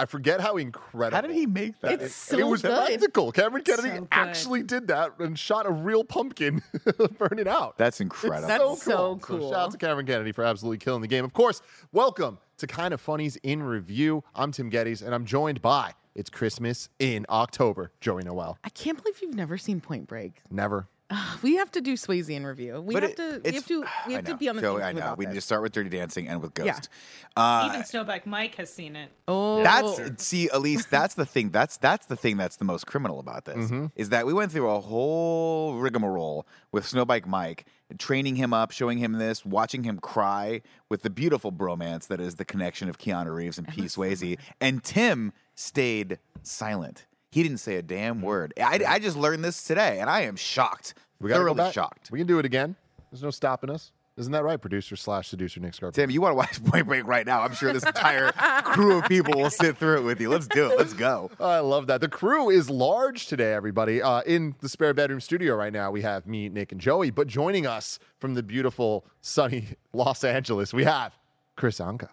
I forget how incredible. How did he make that? It's it, so it was good. practical. Cameron Kennedy So actually did that and shot a real pumpkin burning out. That's incredible. That's so So cool. shout out to Cameron Kennedy for absolutely killing the game. Of course, welcome to Kind of Funnies in Review. I'm Tim Gettys, and I'm joined by It's Christmas in October, Joey Noelle. I can't believe you've never seen Point Break. Never. We have to do Swayze in review. We But have it- to. We it's- have to. We I have to know. be on the Joey, same I know. about We need to start with Dirty Dancing and with Yeah. Ghost. Uh, Even Snowbike Mike has seen it. Oh, That's see, at least that's the thing. That's that's the thing that's the most criminal about this Mm-hmm. is that we went through a whole rigmarole with Snowbike Mike, training him up, showing him this, watching him cry with the beautiful bromance that is the connection of Keanu Reeves and P. Swayze, and Tim stayed silent. He didn't say a damn word. I, I just learned this today, and I am shocked. We gotta go thoroughly back. shocked. We can do it again. There's no stopping us. Isn't that right, producer slash seducer Nick Scarpa? Tim, you want to watch Point Break right now? I'm sure this entire crew of people will sit through it with you. Let's do it. Let's go. I love that. The crew is large today, everybody. Uh, in the spare bedroom studio right now, we have me, Nick, and Joey. But joining us from the beautiful, sunny Los Angeles, we have Kris Anka.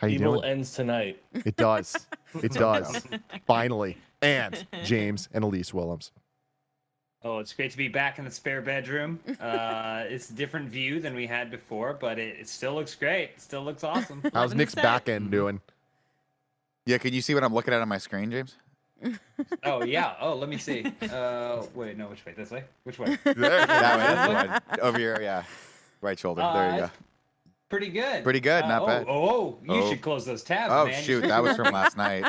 How you Evil doing? ends tonight. It does. It does. Finally. And James and Elyse Willems. Oh, it's great to be back in the spare bedroom. Uh, it's a different view than we had before, but it, it still looks great. It still looks awesome. How's Nick's back end doing? Yeah, can you see what I'm looking at on my screen, James? oh yeah. Oh, let me see. Uh, wait, no, which way? This way? Which way? There. That way, that's the. Over here, yeah. Right shoulder. there you Uh, go. Pretty good. Pretty good, Uh, not oh, bad. Oh, oh, you Oh. should close those tabs, Oh man. shoot, that was from last night.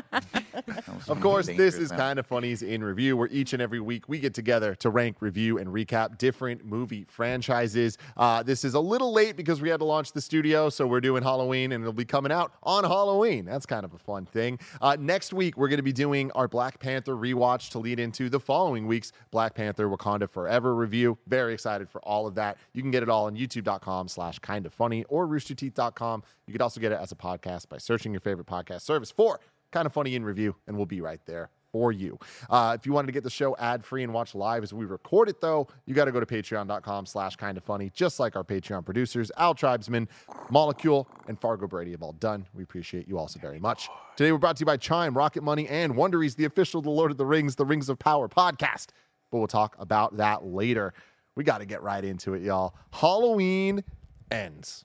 Of course, this is kind of funnies in review, where each and every week we get together to rank, review, and recap different movie franchises. Uh, this is a little late because we had to launch the studio, so we're doing Halloween, and it'll be coming out on Halloween. That's kind of a fun thing. Uh, next week, we're going to be doing our Black Panther rewatch to lead into the following week's Black Panther Wakanda Forever review. Very excited for all of that. You can get it all on youtube.com slash kind of funny or roosterteeth.com. You could also get it as a podcast by searching your favorite podcast service for kind of funny in review, and we'll be right there for you. Uh, if you wanted to get the show ad free and watch live as we record it, though, you got to go to patreon.com slash kind of funny, just like our Patreon producers, Al Tribesman, Molecule, and Fargo Brady have all done. We appreciate you all so very much. Today, we're brought to you by Chime, Rocket Money, and Wondery's, the official The Lord of the Rings, The Rings of Power podcast. But we'll talk about that later. We got to get right into it, y'all. Halloween ends.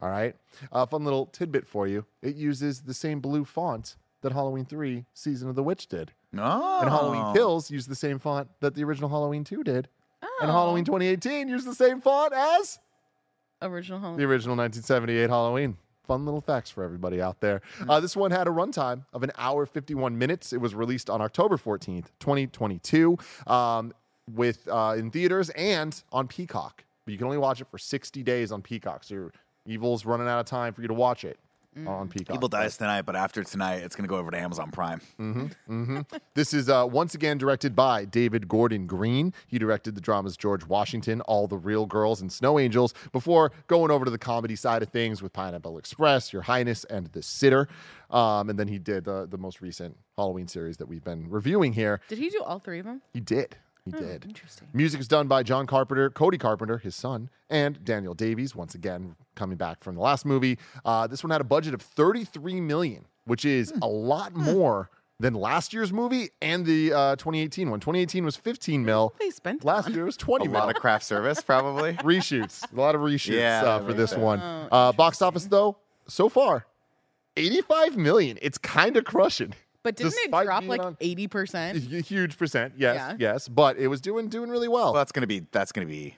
All right. A fun little tidbit for you. It uses the same blue font that Halloween 3 Season of the Witch did. Oh. And Halloween Kills used the same font that the original Halloween 2 did. And Halloween 2018 used the same font as original home. the original 1978 Halloween. Fun little facts for everybody out there. Uh, this one had a runtime of an hour 51 minutes. It was released on October 14th, 2022, um, with uh, in theaters and on Peacock. But you can only watch it for 60 days on Peacock. So your Evil's running out of time for you to watch it on Peacock. Evil dies tonight, but after tonight, it's gonna go over to Amazon Prime. This is uh, once again directed by David Gordon Green. He directed the dramas George Washington, All the Real Girls, and Snow Angels before going over to the comedy side of things with Pineapple Express, Your Highness, and The Sitter. Um, and then he did the, the most recent Halloween series that we've been reviewing here. Did he do all three of them? He did. He did. Interesting. Music is done by John Carpenter, Cody Carpenter, his son, and Daniel Davies. Once again, coming back from the last movie. Uh, this one had a budget of 33 million, which is a lot more than last year's movie and the uh, 2018 one. 2018 was 15 mil. They spent Last on? year was A 20 mil. lot of craft service, probably. reshoots. A lot of reshoots Yeah, uh, for makes this one. Uh, box office though, so far, 85 million. It's kind of crushing. But didn't it drop like on- eighty percent? Huge percent, yes, Yeah. yes, but it was doing doing really well. Well, that's gonna be that's gonna be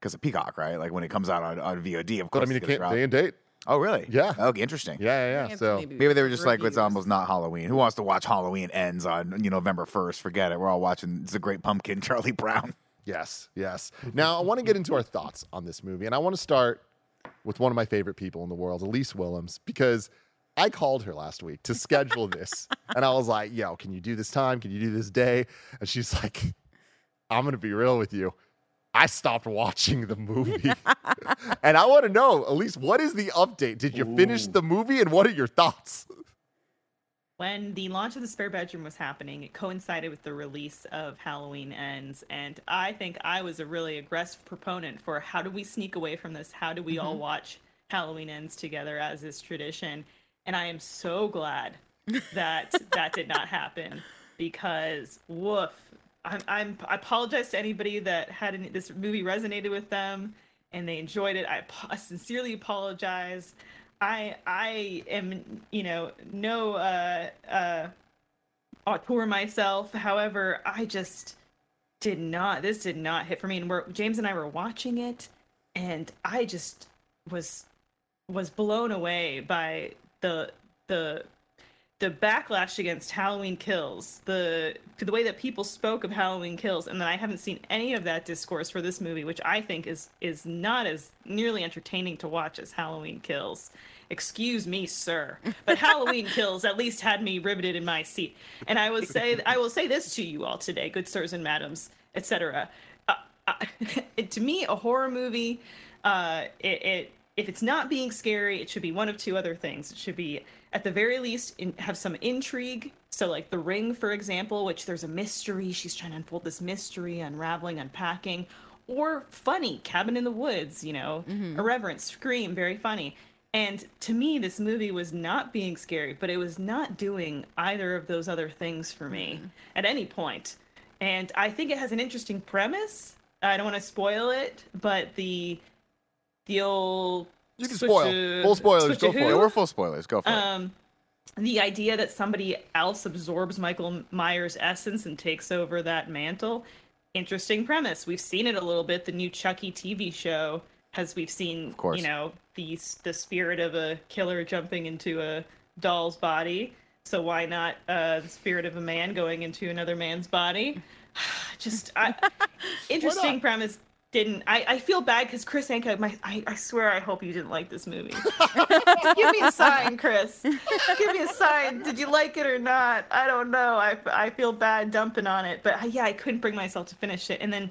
because of Peacock, right? Like when it comes out on, on VOD, of but I mean, it can't drop. day and date. Oh, really? Yeah. Oh, okay, interesting. Yeah, yeah, yeah. So Maybe they were just like, it's almost not Halloween. Who wants to watch Halloween ends on you know November first? Forget it. We're all watching. It's a great pumpkin, Charlie Brown. Yes, yes. Now, I want to get into our thoughts on this movie, and I want to start with one of my favorite people in the world, Elyse Willems, because I called her last week to schedule this, and I was like, "Yo, can you do this time? Can you do this day?" And she's like, "I'm gonna be real with you. I stopped watching the movie, and I want to know, Elyse, what is the update? Did you finish the movie, and what are your thoughts?" When the launch of the spare bedroom was happening, it coincided with the release of Halloween Ends, and I think I was a really aggressive proponent for how do we sneak away from this? How do we all mm-hmm. watch Halloween Ends together as is tradition? And I am so glad that that did not happen because woof. I'm, I'm I apologize to anybody that had any, this movie resonated with them and they enjoyed it. I, I sincerely apologize. I I am you know no uh uh auteur myself. However, I just did not. This did not hit for me. And we're James and I were watching it, and I just was was blown away by the the the backlash against Halloween Kills, the the way that people spoke of Halloween Kills, and then I haven't seen any of that discourse for this movie, which I think is is not as nearly entertaining to watch as Halloween Kills. Excuse me, sir, but Halloween Kills at least had me riveted in my seat. And I will say I will say this to you all today, good sirs and madams, etc. Uh, uh, to me, a horror movie, uh, it, it if it's not being scary, it should be one of two other things. It should be, at the very least, in, have some intrigue. So, like The Ring, for example, which there's a mystery. She's trying to unfold this mystery, unraveling, unpacking. Or funny, Cabin in the Woods, you know, mm-hmm. Irreverent, Scream, very funny. And to me, this movie was not being scary, but it was not doing either of those other things for me mm-hmm. at any point. And I think it has an interesting premise. I don't want to spoil it, but the the old You can spoil. a- Full spoilers, go for it. We're full spoilers. Go for it. um the idea that somebody else absorbs Michael Myers' essence and takes over that mantle. Interesting premise. We've seen it a little bit. The new Chucky TV show has we've seen, course. you know, the the spirit of a killer jumping into a doll's body. So why not uh, the spirit of a man going into another man's body? Just I, interesting premise. Didn't I? I feel bad because Kris Anka. My I, I swear I hope you didn't like this movie. Give me a sign, Chris. Give me a sign. Did you like it or not? I don't know. I, I feel bad dumping on it, but uh, yeah, I couldn't bring myself to finish it. And then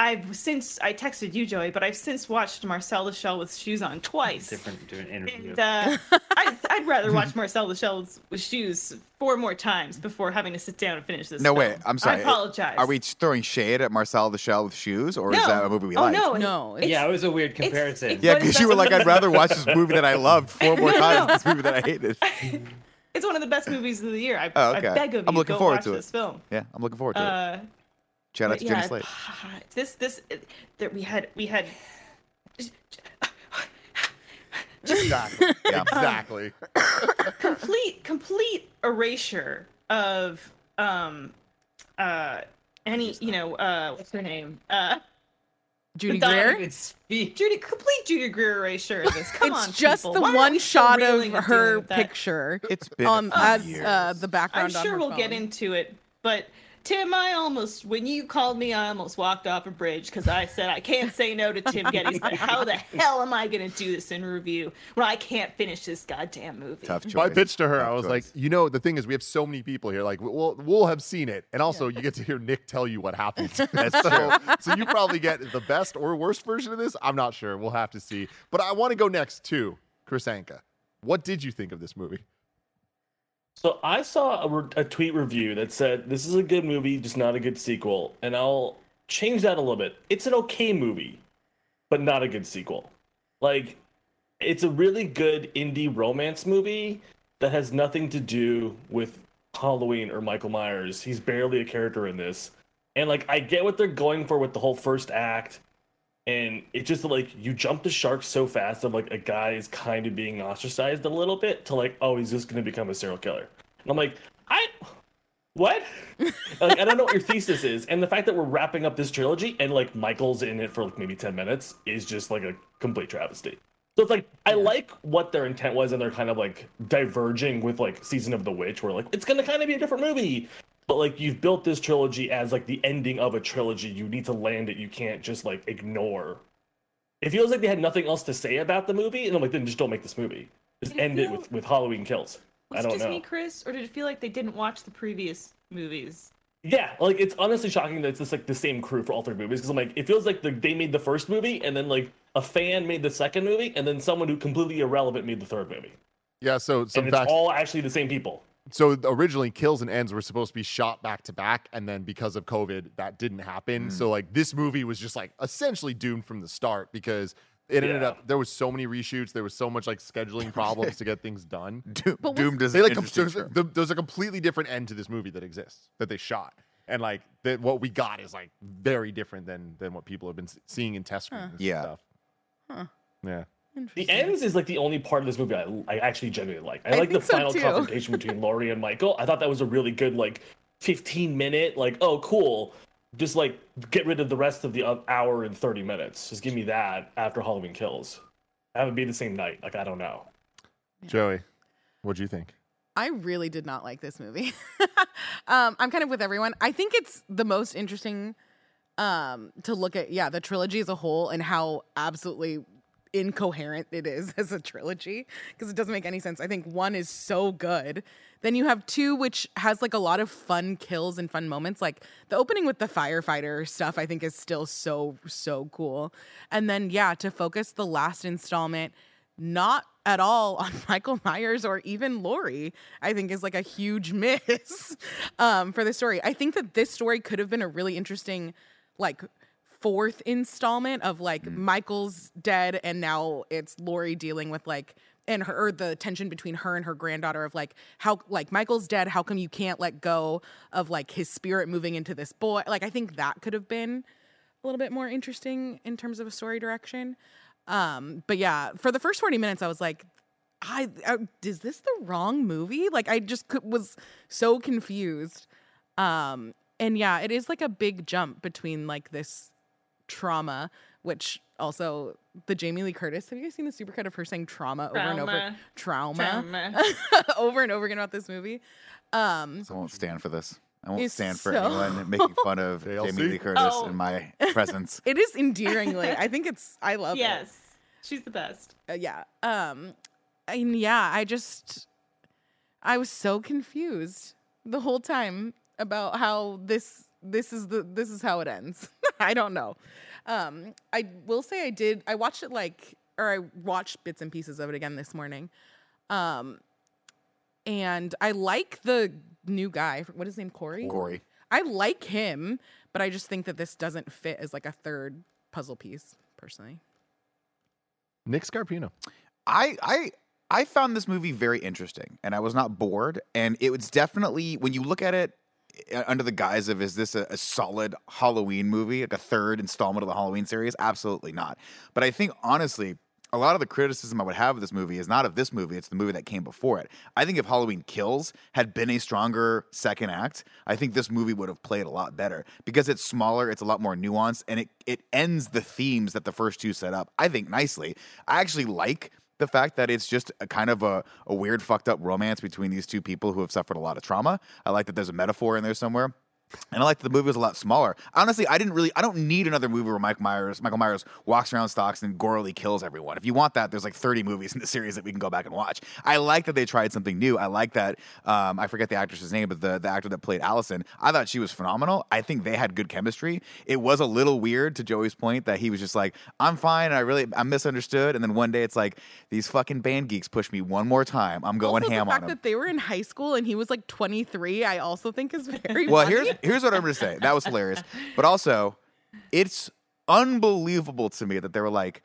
I've since I texted you, Joey, but I've since watched Marcel the Shell with shoes on twice. Different, different interview. And uh, I, I'd rather watch Marcel the Shell with, with shoes four more times before having to sit down and finish this. no, film. wait. I'm sorry. I apologize. Are we throwing shade at Marcel the Shell with shoes, or is that a movie we oh, like? no, No, it's- yeah, it was a weird comparison. it's Yeah, one of the because you were like, I'd rather watch this movie that I loved four more No, no, times no. than this movie that I hated. It's one of the best movies of the year. I, Oh, okay. I beg of you, I'm looking go forward watch to it. this film. Yeah, I'm looking forward to it. Uh, Shout out but to Jenny yeah, Slate. This this that we had we had Exactly. Yeah. exactly. complete complete erasure of um uh any you know uh what's her name uh Judy Madonna Greer. Good. Judy complete Judy Greer erasure of this. Come It's on, just people. the Why one shot of her doing that? picture It's been um, a few as years. uh, the background. I'm background. on sure her we'll get into it, but Tim, I almost when you called me, I almost walked off a bridge because I said I can't say no to Tim Gettysburg. How the hell am I going to do this in review when I can't finish this goddamn movie? Tough choice. I pitched to her. Tough I was like, you know, the thing is, we have so many people here. Like, we'll we'll have seen it, and also you get to hear Nick tell you what happens. That's so, so you probably get the best or worst version of this. I'm not sure. We'll have to see. But I want to go next to Kris Anka. What did you think of this movie? So I saw a, re- a tweet review that said this is a good movie, just not a good sequel, and I'll change that a little bit. It's an okay movie, but not a good sequel. Like, it's a really good indie romance movie that has nothing to do with Halloween or Michael Myers. He's barely a character in this, and like I get what they're going for with the whole first act. And it just like you jump the shark so fast of like a guy is kind of being ostracized a little bit to like, oh, he's just gonna become a serial killer. And I'm like, I what? like, I don't know what your thesis is. And the fact that we're wrapping up this trilogy and like Michael's in it for like maybe 10 minutes is just like a complete travesty. So it's like I like what their intent was, and they're kind of like diverging with like Season of the Witch, where like it's gonna kind of be a different movie. But like you've built this trilogy as like the ending of a trilogy. You need to land it. You can't just like ignore. It feels like they had nothing else to say about the movie, and I'm like, then just don't make this movie. Just Did it end it feel- with with Halloween Kills. I Was it don't just know. me, Kris, or did it feel like they didn't watch the previous movies? Yeah, like it's honestly shocking that it's just like the same crew for all three movies because I'm like, it feels like the, they made the first movie and then like a fan made the second movie and then someone who completely irrelevant made the third movie, Yeah. So some and it's facts. all actually the same people. So originally kills and ends were supposed to be shot back to back and then because of covid that didn't happen mm. so like this movie was just like essentially doomed from the start because it ended up there was so many reshoots. There was so much like scheduling problems to get things done. Doom, But was- Doom does They an like there's, term. there's a completely different end to this movie that exists that they shot, and like that what we got is like very different than than what people have been seeing in test screens. and Yeah. stuff. Huh. Yeah. The ends is like the only part of this movie I, I actually genuinely like. I, I like the so, final too. confrontation between Laurie and Michael. I thought that was a really good like 15 minute like oh cool. Just like get rid of the rest of the hour and 30 minutes. Just give me that after Halloween Kills. Have it be the same night. Like I don't know. Joey, what do you think? I really did not like this movie. um, I'm kind of with everyone. I think it's the most interesting um, to look at, yeah, the trilogy as a whole and how absolutely incoherent it is as a trilogy because it doesn't make any sense. I think one is so good. Then you have two, which has like a lot of fun kills and fun moments. Like the opening with the firefighter stuff, I think is still so, so cool. And then, yeah, to focus the last installment not at all on Michael Myers or even Laurie, I think is like a huge miss um, for the story. I think that this story could have been a really interesting, like, fourth installment of like Michael's dead and now it's Laurie dealing with like and her or the tension between her and her granddaughter of like how like Michael's dead how come you can't let go of like his spirit moving into this boy? Like I think that could have been a little bit more interesting in terms of a story direction. Um but yeah for the first 40 minutes I was like I, I is this the wrong movie? Like I just could, was so confused. Um and yeah it is like a big jump between like this trauma, which also the Jamie Lee Curtis. Have you guys seen the supercut of her saying trauma, over and over? Trauma. Trauma. over and over again about this movie. Um, I won't stand for this. I won't stand for so- anyone making fun of Jamie Lee Curtis Oh. in my presence. it is endearingly. I think it's. I love it. Yes, she's the best. Uh, yeah. Um, and yeah, I just, I was so confused the whole time about how this this is the this is how it ends. I don't know. Um, I will say I did. I watched it like, or I watched bits and pieces of it again this morning. Um, and I like the new guy. What is his name? Corey. Corey. I like him, but I just think that this doesn't fit as like a third puzzle piece, personally. Nick Scarpino. I I I found this movie very interesting, and I was not bored. And it was definitely when you look at it under the guise of is this a, a solid Halloween movie, like a third installment of the Halloween series? Absolutely not. But I think honestly. A lot of the criticism I would have of this movie is not of this movie, it's the movie that came before it. I think if Halloween Kills had been a stronger second act, I think this movie would have played a lot better because it's smaller, it's a lot more nuanced, and it, it ends the themes that the first two set up, I think, nicely. I actually like the fact that it's just a kind of a, a weird, fucked up romance between these two people who have suffered a lot of trauma. I like that there's a metaphor in there somewhere. And I like that the movie was a lot smaller. Honestly, I didn't really, I don't need another movie where Mike Myers, Michael Myers walks around stocks and gorily kills everyone. If you want that, there's like 30 movies in the series that we can go back and watch. I like that they tried something new. I like that, um, I forget the actress's name, but the, the actor that played Allison, I thought she was phenomenal. I think they had good chemistry. It was a little weird to Joey's point that he was just like, I'm fine. And I really, I'm misunderstood. And then one day it's like, these fucking band geeks push me one more time. I'm going also, ham the on them. that they were in high school and he was like 23, I also think is very Well, funny. here's here's what I'm going to say. That was hilarious. But also, it's unbelievable to me that they were like,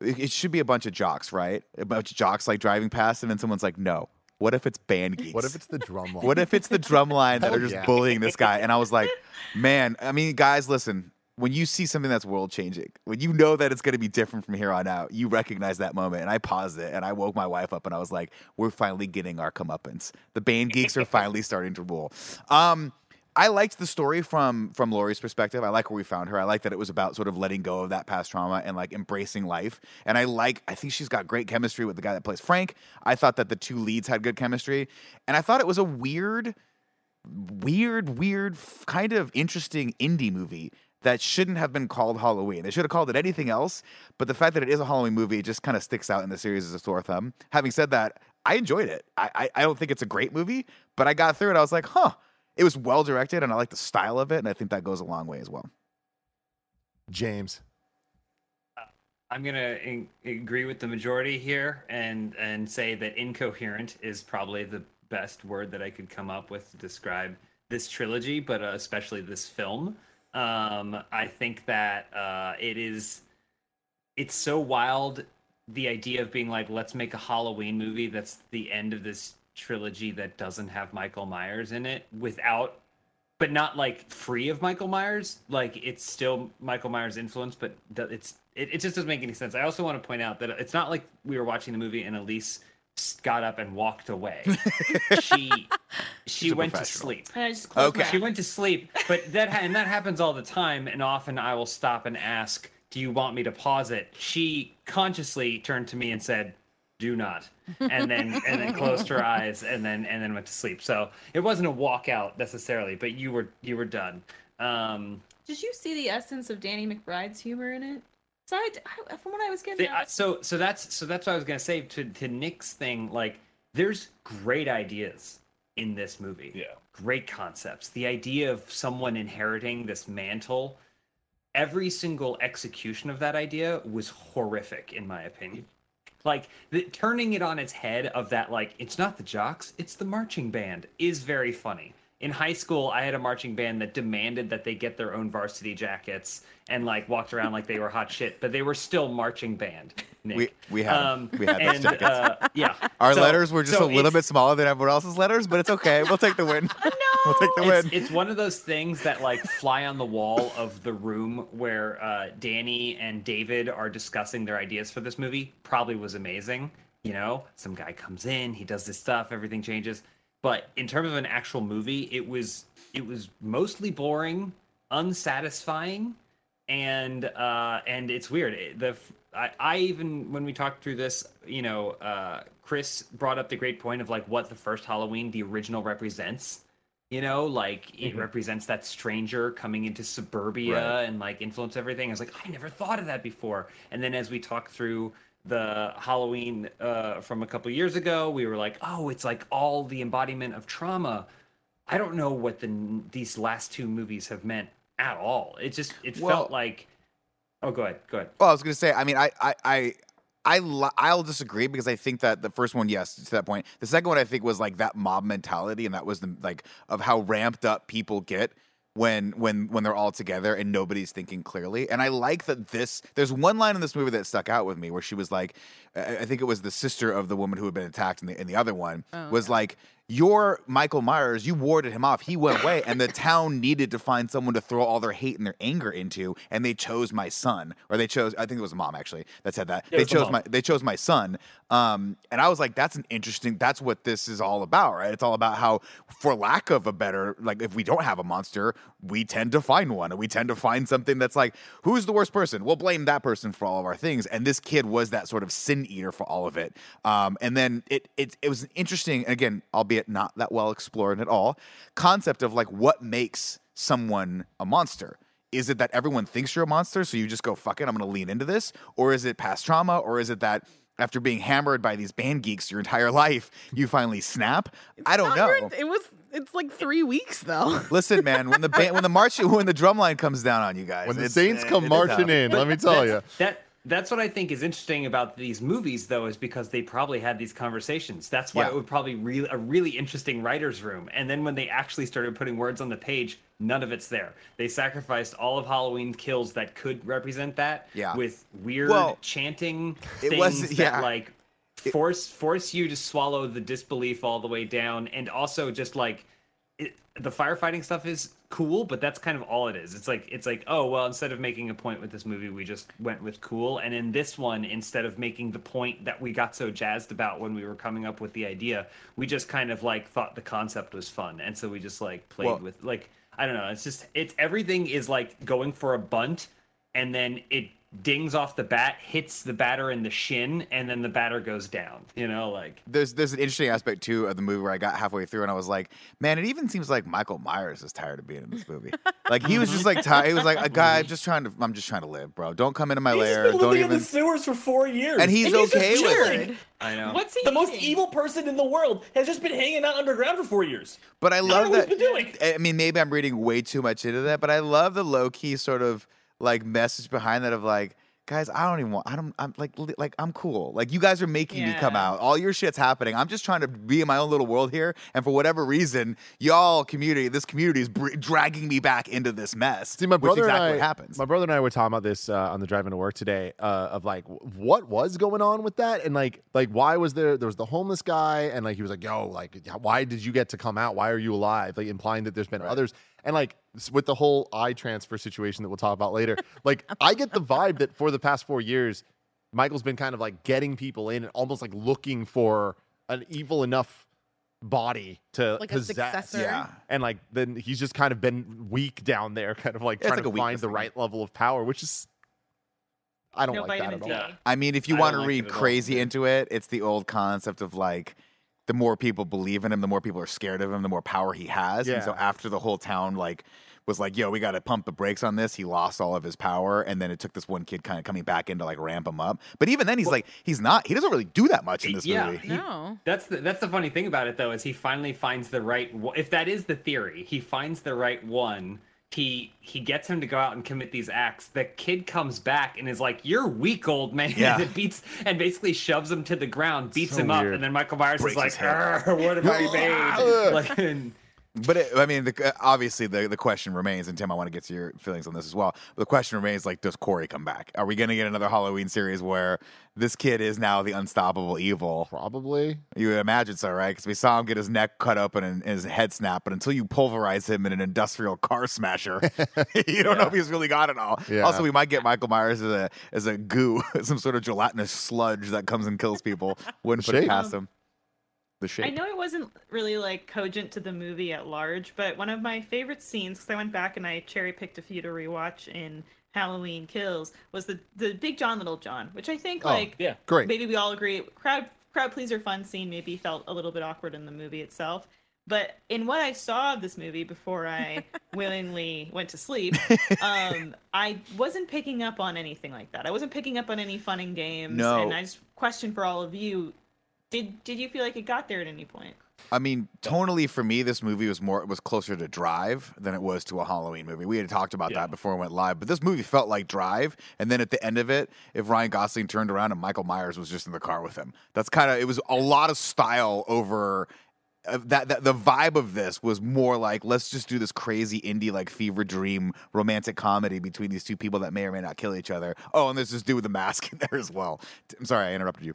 it it should be a bunch of jocks, right? A bunch of jocks like driving past, and then someone's like, no. What if it's band geeks? What if it's the drum line? What if it's the drum line that Hell are just yeah. bullying this guy? And I was like, man, I mean, guys, listen. When you see something that's world changing, when you know that it's going to be different from here on out, you recognize that moment. And I paused it and I woke my wife up and I was like, we're finally getting our comeuppance. The band geeks are finally starting to rule. Um, I liked the story from from Laurie's perspective. I like where we found her. I like that it was about sort of letting go of that past trauma and like embracing life. And I like I think she's got great chemistry with the guy that plays Frank. I thought that the two leads had good chemistry. And I thought it was a weird weird weird kind of interesting indie movie that shouldn't have been called Halloween. They should have called it anything else, but the fact that it is a Halloween movie just kind of sticks out in the series as a sore thumb. Having said that, I enjoyed it. I, I, I don't think it's a great movie, but I got through it. I was like, huh, it was well directed and I like the style of it. And I think that goes a long way as well. James. I'm gonna in- agree with the majority here and and say that incoherent is probably the best word that I could come up with to describe this trilogy, but uh, especially this film. Um, I think that uh, it is it's so wild the idea of being like let's make a Halloween movie that's the end of this trilogy that doesn't have Michael Myers in it without but not like free of Michael Myers. Like it's still Michael Myers influence, but it's it, it just doesn't make any sense. I also want to point out that it's not like we were watching the movie and Elyse got up and walked away. she she went to sleep. And I just closed Okay. She went to sleep, but that and that happens all the time. And often I will stop and ask, "Do you want me to pause it?" She consciously turned to me and said, "Do not," and then and then closed her eyes and then and then went to sleep. So it wasn't a walkout necessarily, but you were you were done. Um, Did you see the essence of Danny McBride's humor in it? So I, I- from what I was getting, They- I I- so so that's so that's what I was gonna say to to Nick's thing. Like, there's great ideas in this movie. Yeah. Great concepts. The idea of someone inheriting this mantle. Every single execution of that idea was horrific, in my opinion. Like the, turning it on its head of that, like it's not the jocks, it's the marching band, is very funny. In high school, I had a marching band that demanded that they get their own varsity jackets and like walked around like they were hot shit, but they were still marching band. Nick. We- we had 'em. um, We had those and, tickets. uh, yeah, Our So- letters were just so a little bit smaller than everyone else's letters, but it's okay. We'll take the win. We'll take the it's, win. it's one of those things that like fly on the wall of the room where uh, Danny and David are discussing their ideas for this movie. Probably was amazing. You know, some guy comes in, he does this stuff, everything changes. But in terms of an actual movie, it was it was mostly boring, unsatisfying, and uh, and it's weird. It- the I, I even when we talked through this, you know, uh, Kris brought up the great point of like what the first Halloween, the original, represents. You know, like it represents that stranger coming into suburbia Right. and like influence everything. I was like, I never thought of that before. And then as we talked through the Halloween uh, from a couple years ago, we were like, oh, it's like all the embodiment of trauma. I don't know what the these last two movies have meant at all. It just it Well- felt like. Oh, go ahead. Go ahead. Well, I was going to say, I mean, I, I, I, I, li- I'll disagree because I think that the first one, yes, to that point. The second one, I think, was like that mob mentality, and that was the like of how ramped up people get when when when they're all together and nobody's thinking clearly. And I like that this. There's one line in this movie that stuck out with me where she was like, I I think it was the sister of the woman who had been attacked in the in the other one oh, was like. You're Michael Myers. You warded him off. He went away, and the town needed to find someone to throw all their hate and their anger into, and they chose my son, or they chose. I think it was a mom actually that said that. Yeah, they chose my. They chose my son. Um, and I was like, that's an interesting. That's what this is all about, right? It's all about how, for lack of a better, like if we don't have a monster, we tend to find one, and we tend to find something that's like, who's the worst person? We'll blame that person for all of our things. And this kid was that sort of sin eater for all of it. Um, and then it it it was an interesting, again, albeit not that well explored at all, concept of like what makes someone a monster. Is it that everyone thinks you're a monster, so you just go fuck it, I'm gonna lean into this, or is it past trauma, or is it that after being hammered by these band geeks your entire life, you finally snap? I don't know. your- It was. It's like three weeks though. Listen, man, when the band, when the march, when the drum line comes down on you guys, When the Saints eh, come it's marching tough. in, let me tell you. That that's what I think is interesting about these movies, though, is because they probably had these conversations. That's why Yeah. it would probably really a really interesting writers' room. And then when they actually started putting words on the page, none of it's there. They sacrificed all of Halloween kills that could represent that. Yeah. With weird Well, chanting it things wasn't- that yeah. like force force you to swallow the disbelief all the way down, and also just like it, the firefighting stuff is cool, but that's kind of all it is. It's like it's like oh well, instead of making a point with this movie, we just went with cool. And in this one, instead of making the point that we got so jazzed about when we were coming up with the idea, we just kind of like thought the concept was fun, and so we just like played Well- with like I don't know. It's just it's everything is like going for a bunt, and then it dings off the bat, hits the batter in the shin, and then the batter goes down. You know, like there's there's an interesting aspect too of the movie where I got halfway through and I was like, man, it even seems like Michael Myers is tired of being in this movie. like he was just like tired. He was like a guy. I'm just trying to. I'm just trying to live, bro. Don't come into my He's just lair. been Don't living in the sewers for four years, And he's just okay with it. chilling. I know. What's he The most evil person in the world has just been hanging out underground for four years. But I I love know what that. been doing. I mean, maybe I'm reading way too much into that, but I love the low key sort of like message behind that of like, guys, I don't even want. I don't. I'm like, li- like I'm cool. Like you guys are making me come out. All your shit's happening. I'm just trying to be in my own little world here. And for whatever reason, y'all community, this community is br- dragging me back into this mess. See, my brother which exactly and I, what happens. my brother and I were talking about this uh, on the drive into work today. Uh, of like, w- what was going on with that, and like, like why was there? There was the homeless guy, and like he was like, "Yo, like, why did you get to come out? Why are you alive?" Like implying that there's been others, and like with the whole eye transfer situation that we'll talk about later. like, I get the vibe that for the past four years, Michael's been kind of like getting people in and almost like looking for an evil enough body to Like a possess. successor. yeah. And like then he's just kind of been weak down there, kind of like It's trying like to find the thing. right level of power, which is I don't no like that at all. D. I mean, if you I want to like read it at all. crazy into it, it's the old concept of like the more people believe in him, the more people are scared of him, the more power he has. And so after the whole town like was like, "Yo, we got to pump the brakes on this," he lost all of his power, and then it took this one kid kind of coming back in to like ramp him up. But even then, he's like, he's not. He doesn't really do that much in this Yeah. movie. He- No. That's the that's the funny thing about it though is he finally finds the right. If that is the theory, he finds the right one. He he gets him to go out and commit these acts. The kid comes back and is like, "You're weak, old man," Yeah. and beats and basically shoves him to the ground, beats So him up, and then Michael Myers Breaks is like, his head. "Arr, "What have I made?" like, and, But it, I mean, the, uh, obviously, the, the question remains, and Tim, I want to get to your feelings on this as well. But the question remains, like, does Corey come back? Are we going to get another Halloween series where this kid is now the unstoppable evil? Probably. You would imagine so, right? Because we saw him get his neck cut open and his head snapped, but until you pulverize him in an industrial car smasher, you don't know if he's really got it all. Yeah. Also, we might get Michael Myers as a as a goo, some sort of gelatinous sludge that comes and kills people. Wouldn't put it past him. The shape. I know it wasn't really like cogent to the movie at large, but one of my favorite scenes, because I went back and I cherry picked a few to rewatch in Halloween Kills, was the the Big John Little John, which I think Oh, like yeah. Great. maybe we all agree crowd crowd pleaser fun scene maybe felt a little bit awkward in the movie itself. But in what I saw of this movie before I willingly went to sleep, um, I wasn't picking up on anything like that. I wasn't picking up on any fun and games. No. And I just question for all of you: Did did you feel like it got there at any point? I mean, tonally for me, this movie was more was closer to Drive than it was to a Halloween movie. We had talked about Yeah. that before we went live, but this movie felt like Drive. And then at the end of it, if Ryan Gosling turned around and Michael Myers was just in the car with him, that's kind of it was a lot of style over. Uh, that, that the vibe of this was more like let's just do this crazy indie like fever dream romantic comedy between these two people that may or may not kill each other. Oh, and there's this dude with a mask in there as well. I'm sorry, I interrupted you.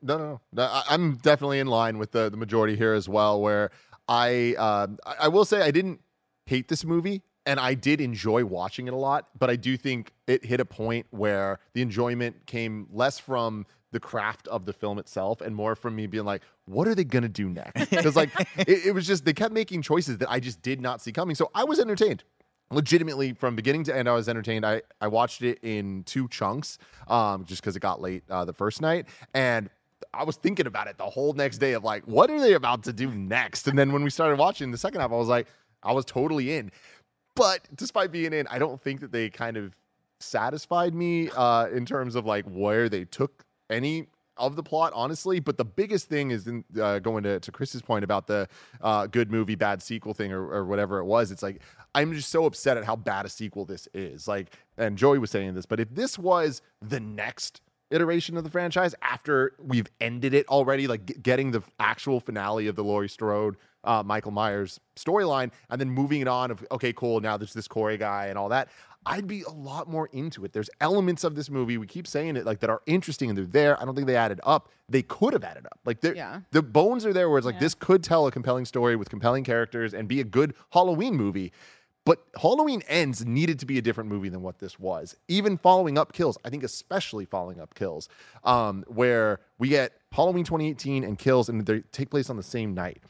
No, no, no. I- I'm definitely in line with the, the majority here as well. Where I, um, I, I will say I didn't hate this movie, and I did enjoy watching it a lot. But I do think it hit a point where the enjoyment came less from the craft of the film itself and more from me being like, what are they gonna do next? Because like it, it was just they kept making choices that I just did not see coming. So I was entertained legitimately from beginning to end i was entertained. I i watched it in two chunks um just because it got late uh, the first night. And i was thinking about it the whole next day of like what are they about to do next? And then when we started watching the second half i was like i was totally in. But despite being in i don't think that they kind of satisfied me uh in terms of like where they took any of the plot honestly but the biggest thing is in uh, going to, to kris's point about the uh, good movie bad sequel thing or, or whatever it was it's like i'm just so upset at how bad a sequel this is. Like and joey was saying this but if this was the next iteration of the franchise after we've ended it already like g- getting the actual finale of the laurie strode uh, michael myers storyline and then moving it on of okay cool now there's this corey guy and all that I'd be a lot more into it. There's elements of this movie we keep saying it like that are interesting and they're there. I don't think they added up. They could have added up. Like Yeah. the bones are there where it's like Yeah. this could tell a compelling story with compelling characters and be a good Halloween movie. But Halloween Ends needed to be a different movie than what this was. Even following up Kills, I think especially following up Kills, um, where we get Halloween 2018 and Kills and they take place on the same night.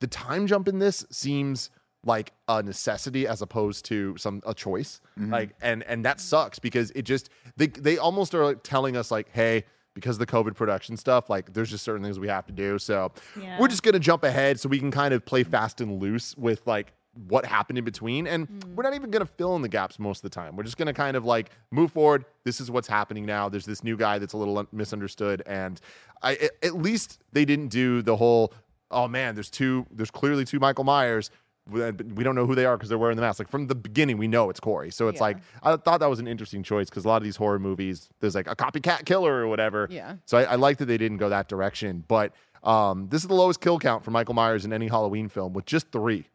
The time jump in this seems like a necessity as opposed to some a choice. Mm-hmm. Like and and that sucks because it just they they almost are like telling us like, hey, because of the COVID production stuff, like there's just certain things we have to do. So Yeah. we're just gonna jump ahead so we can kind of play fast and loose with like what happened in between. And mm. we're not even gonna fill in the gaps most of the time. We're just gonna kind of like move forward. This is what's happening now. There's this new guy that's a little misunderstood. And I at- at least they didn't do the whole, oh man, there's two, there's clearly two Michael Myers. We we don't know who they are because they're wearing the mask. Like from the beginning, we know it's Corey. So it's Yeah. like I thought that was an interesting choice because a lot of these horror movies, there's like a copycat killer or whatever. Yeah. So I, I like that they didn't go that direction. But um, this is the lowest kill count for Michael Myers in any Halloween film with just three,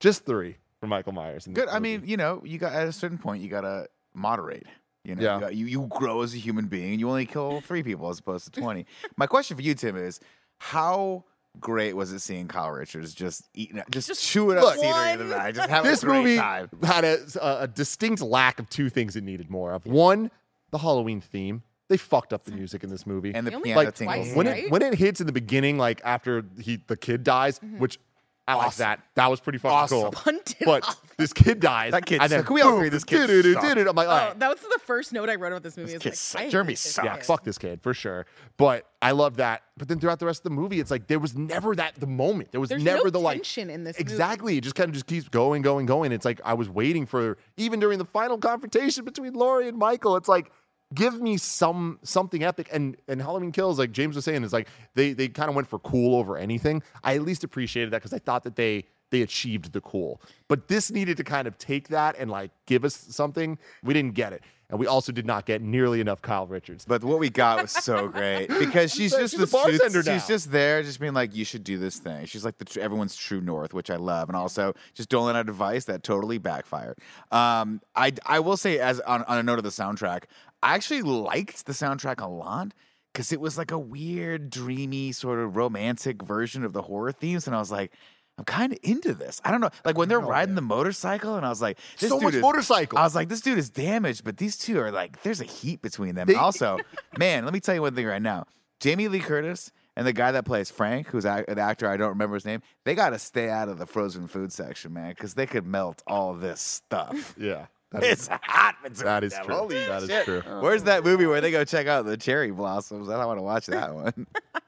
just three for Michael Myers. In Good. I mean, you know, you got at a certain point, you gotta moderate. You know, Yeah. you, got- you you grow as a human being, and you only kill three people as opposed to twenty. My question for you, Tim, is how great was it seeing Kyle Richards just eating, just, Just chewing up look, scenery in the one- night, just having this a great movie time? had a, a, a distinct lack of two things it needed more of. One, the Halloween theme. They fucked up the music in this movie. And the only piano like tingles. twice, when right? it when it hits in the beginning, like after he the kid dies, mm-hmm. which I like that. That was pretty fucking Awesome. cool. Punted But off. this kid dies. That kid and then. Can we all agree this kid did it, did it. I'm like, all Oh, that was the first note I wrote about this movie. This It's kid like, sucked. I Jeremy this sucks. yeah, fuck this kid for sure. But I love that. But then throughout the rest of the movie, it's like there was never that the moment. There was There's never no the like tension in this movie. Exactly. It just kind of just keeps going, going, going. It's like I was waiting for even during the final confrontation between Laurie and Michael. It's like give me some something epic. And and Halloween Kills, like James was saying, is like they they kind of went for cool over anything. I at least appreciated that because I thought that they they achieved the cool. But this needed to kind of take that and like give us something. We didn't get it. And we also did not get nearly enough Kyle Richards. But what we got was so great because she's just she's the bartender she's now. just there, just being like, "You should do this thing." She's like the tr- everyone's true north, which I love, and also just doling out advice that totally backfired. Um, I I will say, as on, on a note of the soundtrack, I actually liked the soundtrack a lot because it was like a weird, dreamy, sort of romantic version of the horror themes, and I was like. I'm kind of into this. I don't know, like when they're oh, riding the motorcycle, and I was like, this so dude much is- motorcycle. I was like, this dude is damaged, but these two are like, there's a heat between them. They- also, man, let me tell you one thing right now. Jamie Lee Curtis and the guy that plays Frank, who's an actor, I don't remember his name, they got to stay out of the frozen food section, man, because they could melt all this stuff. yeah. That it's is, hot between that is them. true. Holy That is shit. true. Oh, Where's that movie where they go check out the cherry blossoms? I don't want to watch that one.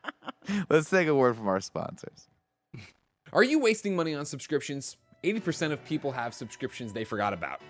Let's take a word from our sponsors. Are you wasting money on subscriptions? 80% of people have subscriptions they forgot about.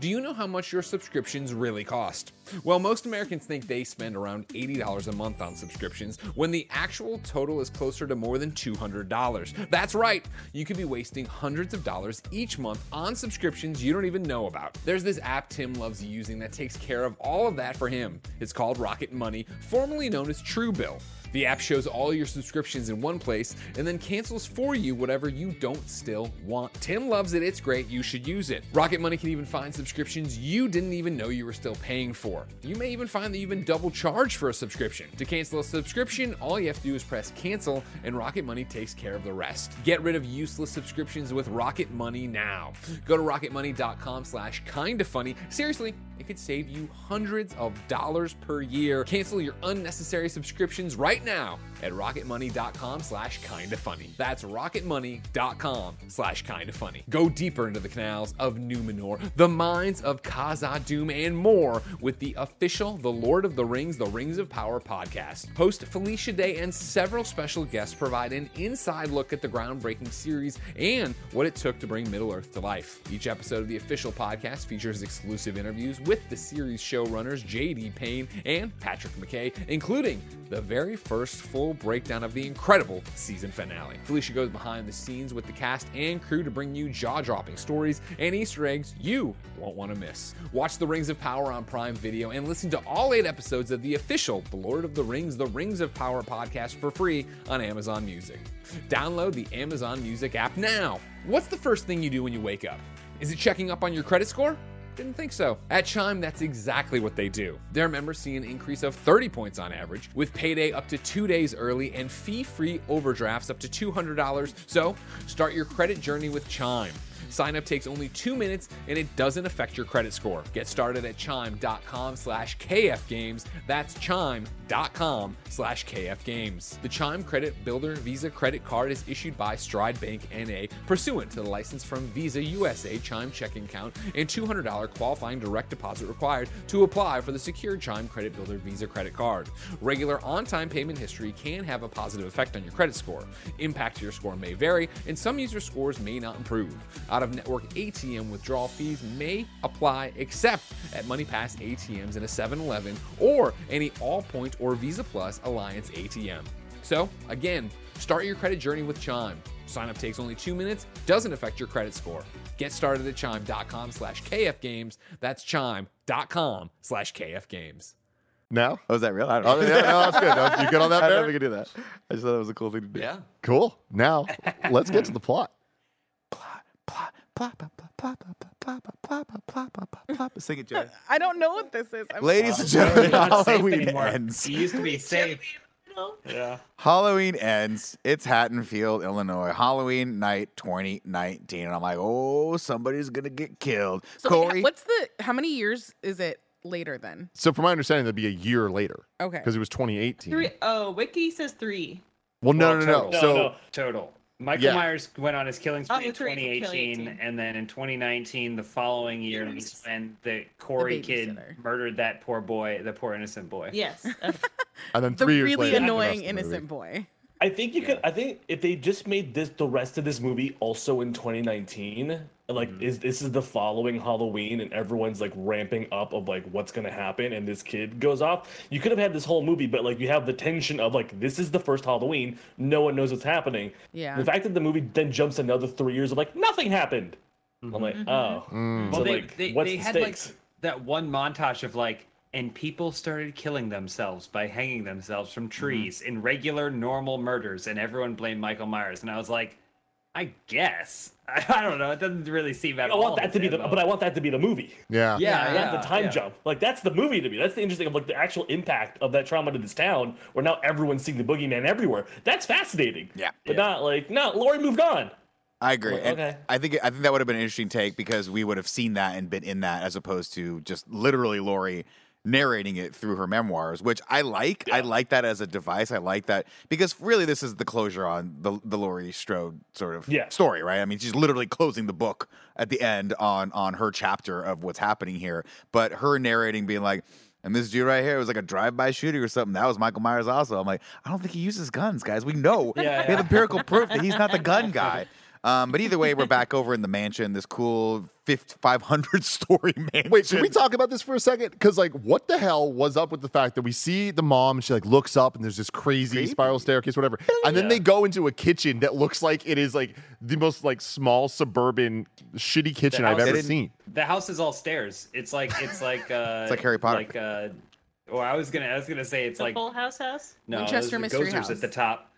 Do you know how much your subscriptions really cost? Well, most Americans think they spend around $80 a month on subscriptions when the actual total is closer to more than $200. That's right, you could be wasting hundreds of dollars each month on subscriptions you don't even know about. There's this app Tim loves using that takes care of all of that for him. It's called Rocket Money, formerly known as Truebill. The app shows all your subscriptions in one place and then cancels for you whatever you don't still want. Tim loves it, it's great, you should use it. Rocket Money can even find subscriptions you didn't even know you were still paying for. You may even find that you've been double charged for a subscription. To cancel a subscription, all you have to do is press cancel and Rocket Money takes care of the rest. Get rid of useless subscriptions with Rocket Money now. Go to rocketmoney.com slash kinda funny. Seriously, it could save you hundreds of dollars per year. Cancel your unnecessary subscriptions right now at rocketmoney.com slash kinda funny. That's rocketmoney.com slash kinda funny. Go deeper into the canals of Numenor, the mines of Khazad-dûm, and more with the official The Lord of the Rings, The Rings of Power podcast. Host Felicia Day and several special guests provide an inside look at the groundbreaking series and what it took to bring Middle Earth to life. Each episode of the official podcast features exclusive interviews with the series showrunners J.D. Payne and Patrick McKay, including the very first full breakdown of the incredible season finale. Felicia goes behind the scenes with the cast and crew to bring you jaw dropping stories and Easter eggs you won't want to miss. Watch The Rings of Power on Prime Video and listen to all eight episodes of the official The Lord of the Rings, The Rings of Power podcast for free on Amazon Music. Download the Amazon Music app now. What's the first thing you do when you wake up? Is it checking up on your credit score? Didn't think so. At Chime, that's exactly what they do. Their members see an increase of 30 points on average, with payday up to two days early and fee free overdrafts up to $200. So start your credit journey with Chime. Sign up takes only two minutes and it doesn't affect your credit score. Get started at chime.com slash kfgames. That's chime.com slash kfgames. The Chime Credit Builder Visa Credit Card is issued by Stride Bank NA pursuant to the license from Visa USA Chime checking account and $200 qualifying direct deposit required to apply for the secured Chime Credit Builder Visa Credit Card. Regular on-time payment history can have a positive effect on your credit score. Impact to your score may vary, and some user scores may not improve. Out of network ATM withdrawal fees may apply except at MoneyPass ATMs in a 7 Eleven or any Allpoint or Visa Plus Alliance ATM. So, again, start your credit journey with Chime. Sign up takes only two minutes, doesn't affect your credit score. Get started at chime.com slash kfgames. That's chime.com slash kfgames. Now? Oh, is that real? I don't Oh, know. yeah, no, that's good. No, You good on that, I Barrett? never could do that. I just thought it was a cool thing to do. Yeah. Cool. Now, let's get to the plot. Plot. plop, Sing it, Jared. I don't know what this is. I'm Ladies and gentlemen, Halloween ends. Used to be safe. Yeah. Halloween ends. It's Haddonfield, Illinois. Halloween night 2019. And I'm like, oh, somebody's going to get killed. So Corey. Wait, what's the, how many years is it later then? So, from my understanding, that'd be a year later. Okay. Because it was 2018. Three, oh, Wiki says three. Well, no, well, no, no, no. So, no, total. Michael Yeah. Myers went on his killing Oh, spree in 2018, 2018. and then in 2019, the following year, was when the Corey kid babysitter. murdered that poor boy, the poor innocent boy. Yes. And then The three years really later, the annoying rest of the innocent boy. I think you could. I think if they just made this the rest of this movie also in 2019, and, like is this is the following Halloween, and everyone's like ramping up of like what's gonna happen, and this kid goes off. You could have had this whole movie, but like you have the tension of like this is the first Halloween, no one knows what's happening. Yeah. The fact that the movie then jumps another three years of like nothing happened. I'm like, oh, Mm. Well, So, they, like, they, what's they the had stakes? like that one montage of like, and people started killing themselves by hanging themselves from Mm-hmm. trees in regular, normal murders, and everyone blamed Michael Myers. And I was like, I guess. I, I don't know. It doesn't really seem at I all. want that to be the, but I want that to be the movie. Yeah. Yeah, I yeah, the time yeah. jump. Like that's the movie to me. That's the interesting of like the actual impact of that trauma to this town, where now everyone's seeing the boogeyman everywhere. That's fascinating. Yeah. but not like no. Laurie moved on. I agree. Well, And okay. I think I think that would have been an interesting take because we would have seen that and been in that as opposed to just literally Laurie narrating it through her memoirs, which I like. I like that as a device. I like that because really this is the closure on the the Laurie Strode sort of Yeah. story, right? I mean, she's literally closing the book at the end on on her chapter of what's happening here, but her narrating being like and this dude right here was like a drive-by shooting or something. That was Michael Myers also. I'm like, I don't think he uses guns, guys. We know. Yeah, We yeah. have empirical proof that he's not the gun guy. Um, but either way, we're back over in the mansion, this cool 500 story mansion. Wait, can we talk about this for a second? Because like, what the hell was up with the fact that we see the mom and she like looks up and there's this crazy Creepy. spiral staircase, whatever, and then they go into a kitchen that looks like it is like the most like small suburban shitty kitchen I've ever seen. The house is all stairs. It's like it's like uh, It's like Harry Potter. Like uh, or I was gonna I was gonna say it's the like Full House House. no, Winchester those are Mystery Gozers House. at the top.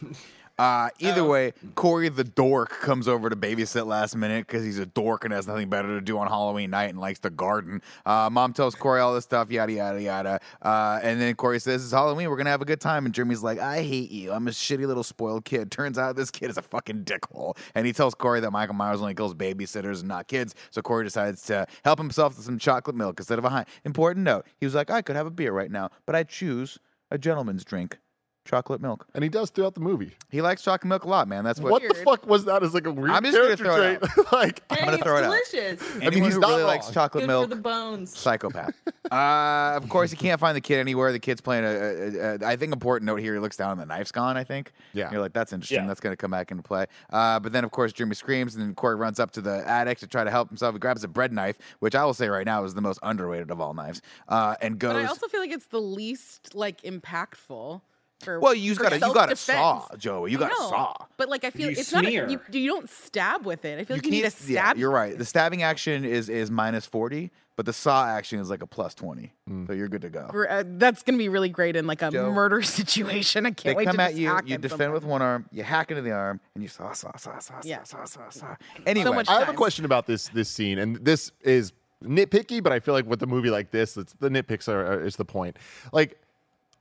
Uh, either Oh. way, Corey the dork comes over to babysit last minute because he's a dork and has nothing better to do on Halloween night and likes to garden. Uh, Mom tells Corey all this stuff, yada yada yada. Uh, and then Corey says, "It's Halloween. We're gonna have a good time." And Jeremy's like, "I hate you. I'm a shitty little spoiled kid." Turns out this kid is a fucking dickhole, and he tells Corey that Michael Myers only kills babysitters and not kids. So Corey decides to help himself to some chocolate milk instead of a high. Important note: he was like, "I could have a beer right now, but I choose a gentleman's drink." Chocolate milk. And he does throughout the movie. He likes chocolate milk a lot, man. That's what. What the Weird. fuck was that as like a weird I'm just gonna character throw it trait? like, Hey, gonna it's throw it out. delicious. Anyone he's who not really likes chocolate Good milk, for the bones. psychopath. uh, of course, he can't find the kid anywhere. The kid's playing a, a, a. I think important note here. He looks down and the knife's gone. I think. Yeah. You're like, that's interesting. Yeah. That's going to come back into play. Uh, but then, of course, Jimmy screams, and then Corey runs up to the attic to try to help himself. He grabs a bread knife, which I will say right now is the most underrated of all knives, uh, and goes. But I also feel like it's the least like impactful. For, well, you got to you got to self-defense. saw, Joey. You got to know, saw. But like I feel You it's not a, you, you don't stab with it. I feel like you, need to can't- yeah, stab. you're right. The stabbing action is is minus forty, but the saw action is like a plus twenty. So you're good to go. Gr- uh, that's gonna be really great in like a Joe, murder situation. I can't They wait come to at just you, hack you at defend someone. with one arm, you hack into the arm, and you saw, saw, saw, saw, Yeah. saw, saw, saw, saw. Anyway, much I have a question about this this scene, and this is nitpicky, but I feel like with a movie like this, it's the nitpicks are, are is the point. Like,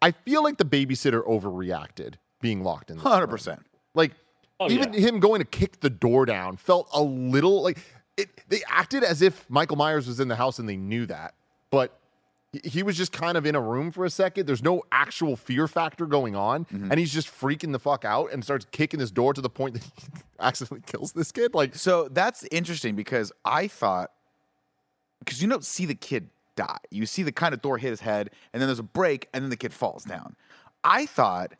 I feel like the babysitter overreacted being locked in. Hundred percent. Like, Oh, even yeah. him going to kick the door down felt a little like it. They acted as if Michael Myers was in the house and they knew that, but he- he was just kind of in a room for a second. There's no actual fear factor going on, mm-hmm. and he's just freaking the fuck out and starts kicking this door to the point that he accidentally kills this kid. Like, So that's interesting because I thought because you don't see the kid die. You see the kind of door hit his head, and then there's a break, and then the kid falls down. I thought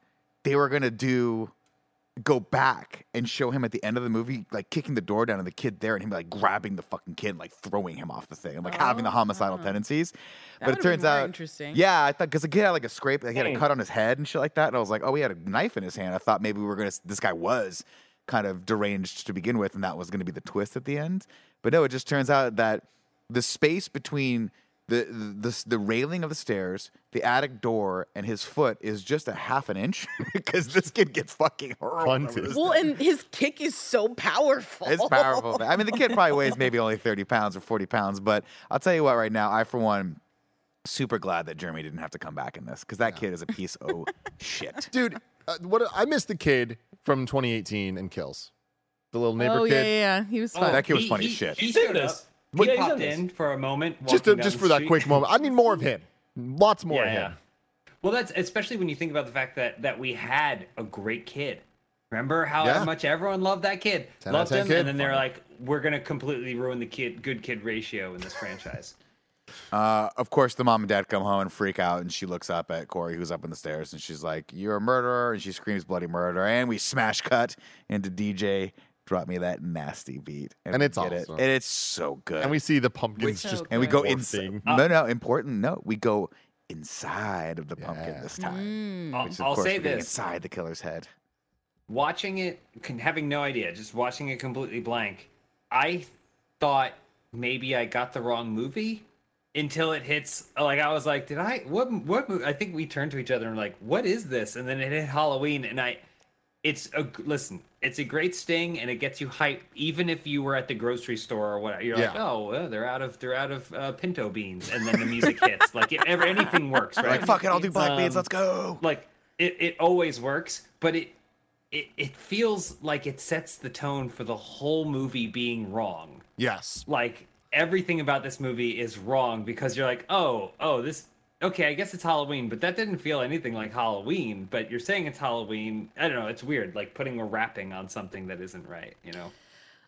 they were gonna do go back and show him at the end of the movie, like kicking the door down and the kid there, and him like grabbing the fucking kid, and, like throwing him off the thing, and like having the homicidal oh. tendencies. That but it turns out, interesting. yeah, I thought because the kid had like a scrape, like he had a cut on his head and shit like that, and I was like, oh, he had a knife in his hand. I thought maybe we were gonna, this guy was kind of deranged to begin with, and that was going to be the twist at the end. But no, it just turns out that the space between the, the the railing of the stairs, the attic door, and his foot is just a half an inch because this kid gets fucking hurled. over Punted. this Well, and his kick is so powerful. it's powerful. I mean, the kid probably weighs maybe only 30 pounds or 40 pounds, but I'll tell you what, right now, I, for one, super glad that Jeremy didn't have to come back in this because that kid is a piece of shit. Dude, uh, what I missed the kid from 2018 and Kills. The little neighbor Oh yeah, kid. yeah, yeah. He was Oh, fun. that kid was funny he- as shit. He He's in showed this. Up. Yeah, He popped in for a moment. Just to, just for that street. quick moment. I need more of him. Lots more Yeah, of yeah. him. Well, that's especially when you think about the fact that that we had a great kid. Remember how Yeah. much everyone loved that kid, 10 out of loved him, kid. and then they're like, "We're gonna completely ruin the kid good kid ratio in this franchise." Uh, of course, the mom and dad come home and freak out, and she looks up at Corey, who's up in the stairs, and she's like, "You're a murderer!" And she screams bloody murder, and we smash cut into DJ. Drop me that nasty beat, And we it's get it. awesome. and it's so good. And we see the pumpkins Which- just and we go morphing. inside. No, uh, no, important. No, we go inside of the pumpkin this time. I'll, Which, of I'll course, say we're this: inside the killer's head. watching it, having no idea, just watching it completely blank, I thought maybe I got the wrong movie until it hits. Like I was like, did I? What? What? mo-" I think we turned to each other and were like, what is this? And then it hit Halloween, and I. It's a g- listen. It's a great sting, and it gets you hyped. Even if you were at the grocery store or what, you're like, "Oh, well, they're out of they're out of uh, pinto beans," and then the music hits. Like if ever anything works, right? Like, fuck it, I'll do black beans. Um, Let's go. like it, it always works but it, it it feels like it sets the tone for the whole movie being wrong Yes. like everything about this movie is wrong because you're like oh oh this okay i guess it's halloween but that didn't feel anything like halloween but you're saying it's halloween i don't know it's weird like putting a wrapping on something that isn't right you know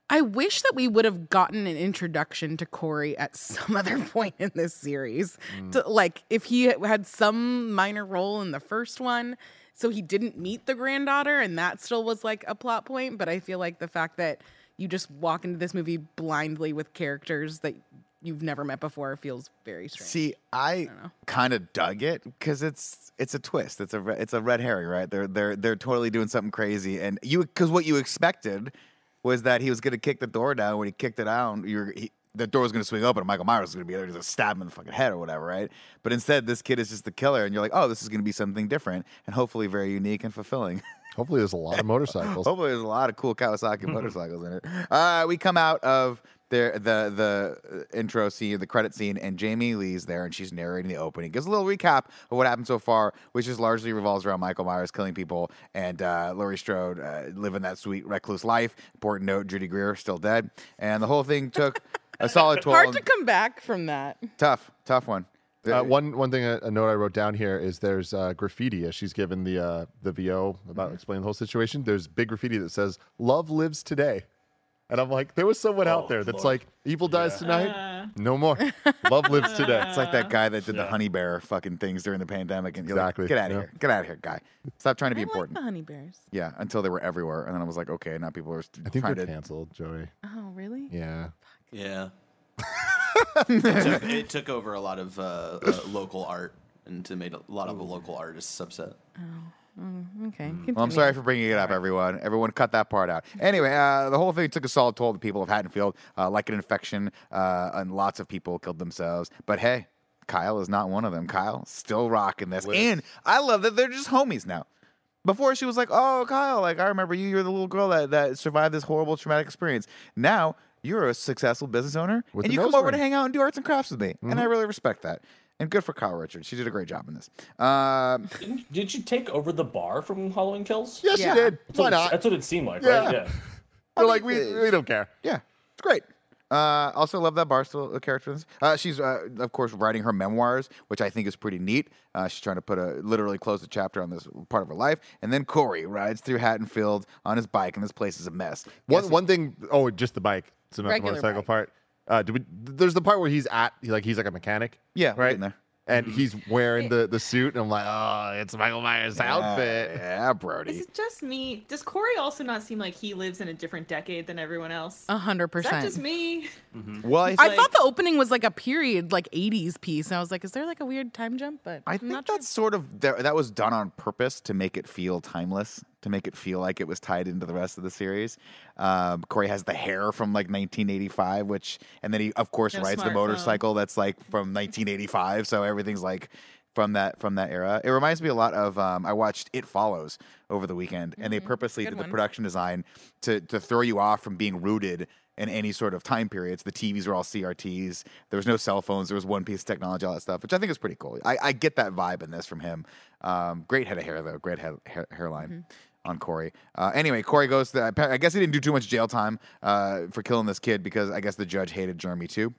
I wish that we would have gotten an introduction to Corey at some other point in this series. Hmm. To, like, if he had some minor role in the first one, so he didn't meet the granddaughter, and that still was like a plot point. But I feel like the fact that you just walk into this movie blindly with characters that you've never met before feels very strange. See, I, know. kind of dug it because it's it's a twist. It's a it's a red herring, right? They're they're they're totally doing something crazy, and you because what you expected was that he was going to kick the door down. When he kicked it down, you're he, the door was going to swing open, and Michael Myers was going to be there to stab him in the fucking head or whatever, right? But instead, this kid is just the killer, and you're like, oh, this is going to be something different and hopefully very unique and fulfilling. Hopefully, there's a lot of motorcycles. Hopefully, there's a lot of cool Kawasaki motorcycles in it. Uh, we come out of the the the uh, intro scene, the credit scene, and Jamie Lee's there, and she's narrating the opening. Gives a little recap of what happened so far, which just largely revolves around Michael Myers killing people and uh, Laurie Strode uh, living that sweet recluse life. Important note: Judy Greer still dead, and the whole thing took a solid twelve. Hard to come back from that. tough, tough one. Uh, one one thing, a, a note I wrote down here is there's uh, graffiti as she's given the uh, the VO about Mm-hmm. explaining the whole situation. There's big graffiti that says "Love lives today," and I'm like, there was someone out Oh, there that's Lord. like, "Evil dies Yeah. tonight, no more. Love lives today." It's like that guy that did the honey bear fucking things during the pandemic, and Exactly, like, get out of yeah. here, get out of here, guy. Stop trying to be I like important. the honey bears. Yeah, until they were everywhere, and then I was like, okay, now people are st- I think trying they're to. canceled, Joey. Oh, really? Yeah. Yeah. it, took, it took over a lot of uh, uh, local art and to made a lot of the local artists upset. Okay. Well, I'm sorry for bringing it up, everyone. Everyone, cut that part out. Anyway, uh, the whole thing took a solid toll on the people of Haddonfield, uh, like an infection, uh, and lots of people killed themselves. But hey, Kyle is not one of them. Kyle still rocking this, and I love that they're just homies now. Before she was like, "Oh, Kyle, like I remember you. You're the little girl that, that survived this horrible traumatic experience." Now you're a successful business owner, With and you come nose over to hang out and do arts and crafts with me, and I really respect that. And good for Kyle Richards. She did a great job in this. Um, Didn't, did you take over the bar from Halloween Kills? Yes, Yeah. you did. That's Why what, it, not? that's what it seemed like, Yeah. right? Yeah. We're like, we, we don't care. Yeah, it's great. Uh, also love that Barstool character. Uh, she's uh, of course writing her memoirs, which I think is pretty neat. Uh, she's trying to put a literally close the chapter on this part of her life. And then Corey rides through Haddonfield on his bike, and this place is a mess. One Guess- one thing. Oh, just the bike. So not Regular the motorcycle bike. part. Uh, do we, there's the part where he's at he- like he's like a mechanic. Yeah, right. getting there. And he's wearing the the suit, and I'm like, oh, it's Michael Myers' outfit. Yeah, Brody. Is it just me? Does Corey also not seem like he lives in a different decade than everyone else? A hundred percent. just me? Well, I, I think, thought the opening was like a period, like '80s piece, and I was like, "Is there like a weird time jump?" But I I'm think not sure. that's sort of that, that was done on purpose to make it feel timeless. To make it feel like it was tied into the rest of the series. Um, Corey has the hair from like 1985, which, and then he of course rides the motorcycle that's like from 1985. So everything's like from that from that era. It reminds me a lot of um, I watched It Follows over the weekend, and they purposely Good did the production design to to throw you off from being rooted in any sort of time periods. The TVs were all CRTs. There was no cell phones. There was one piece of technology, all that stuff, which I think is pretty cool. I, I get that vibe in this from him. Um, great head of hair though. Great head, hair, hairline. On Corey. Uh, anyway, Corey goes to. I guess he didn't do too much jail time uh, for killing this kid because I guess the judge hated Jeremy too.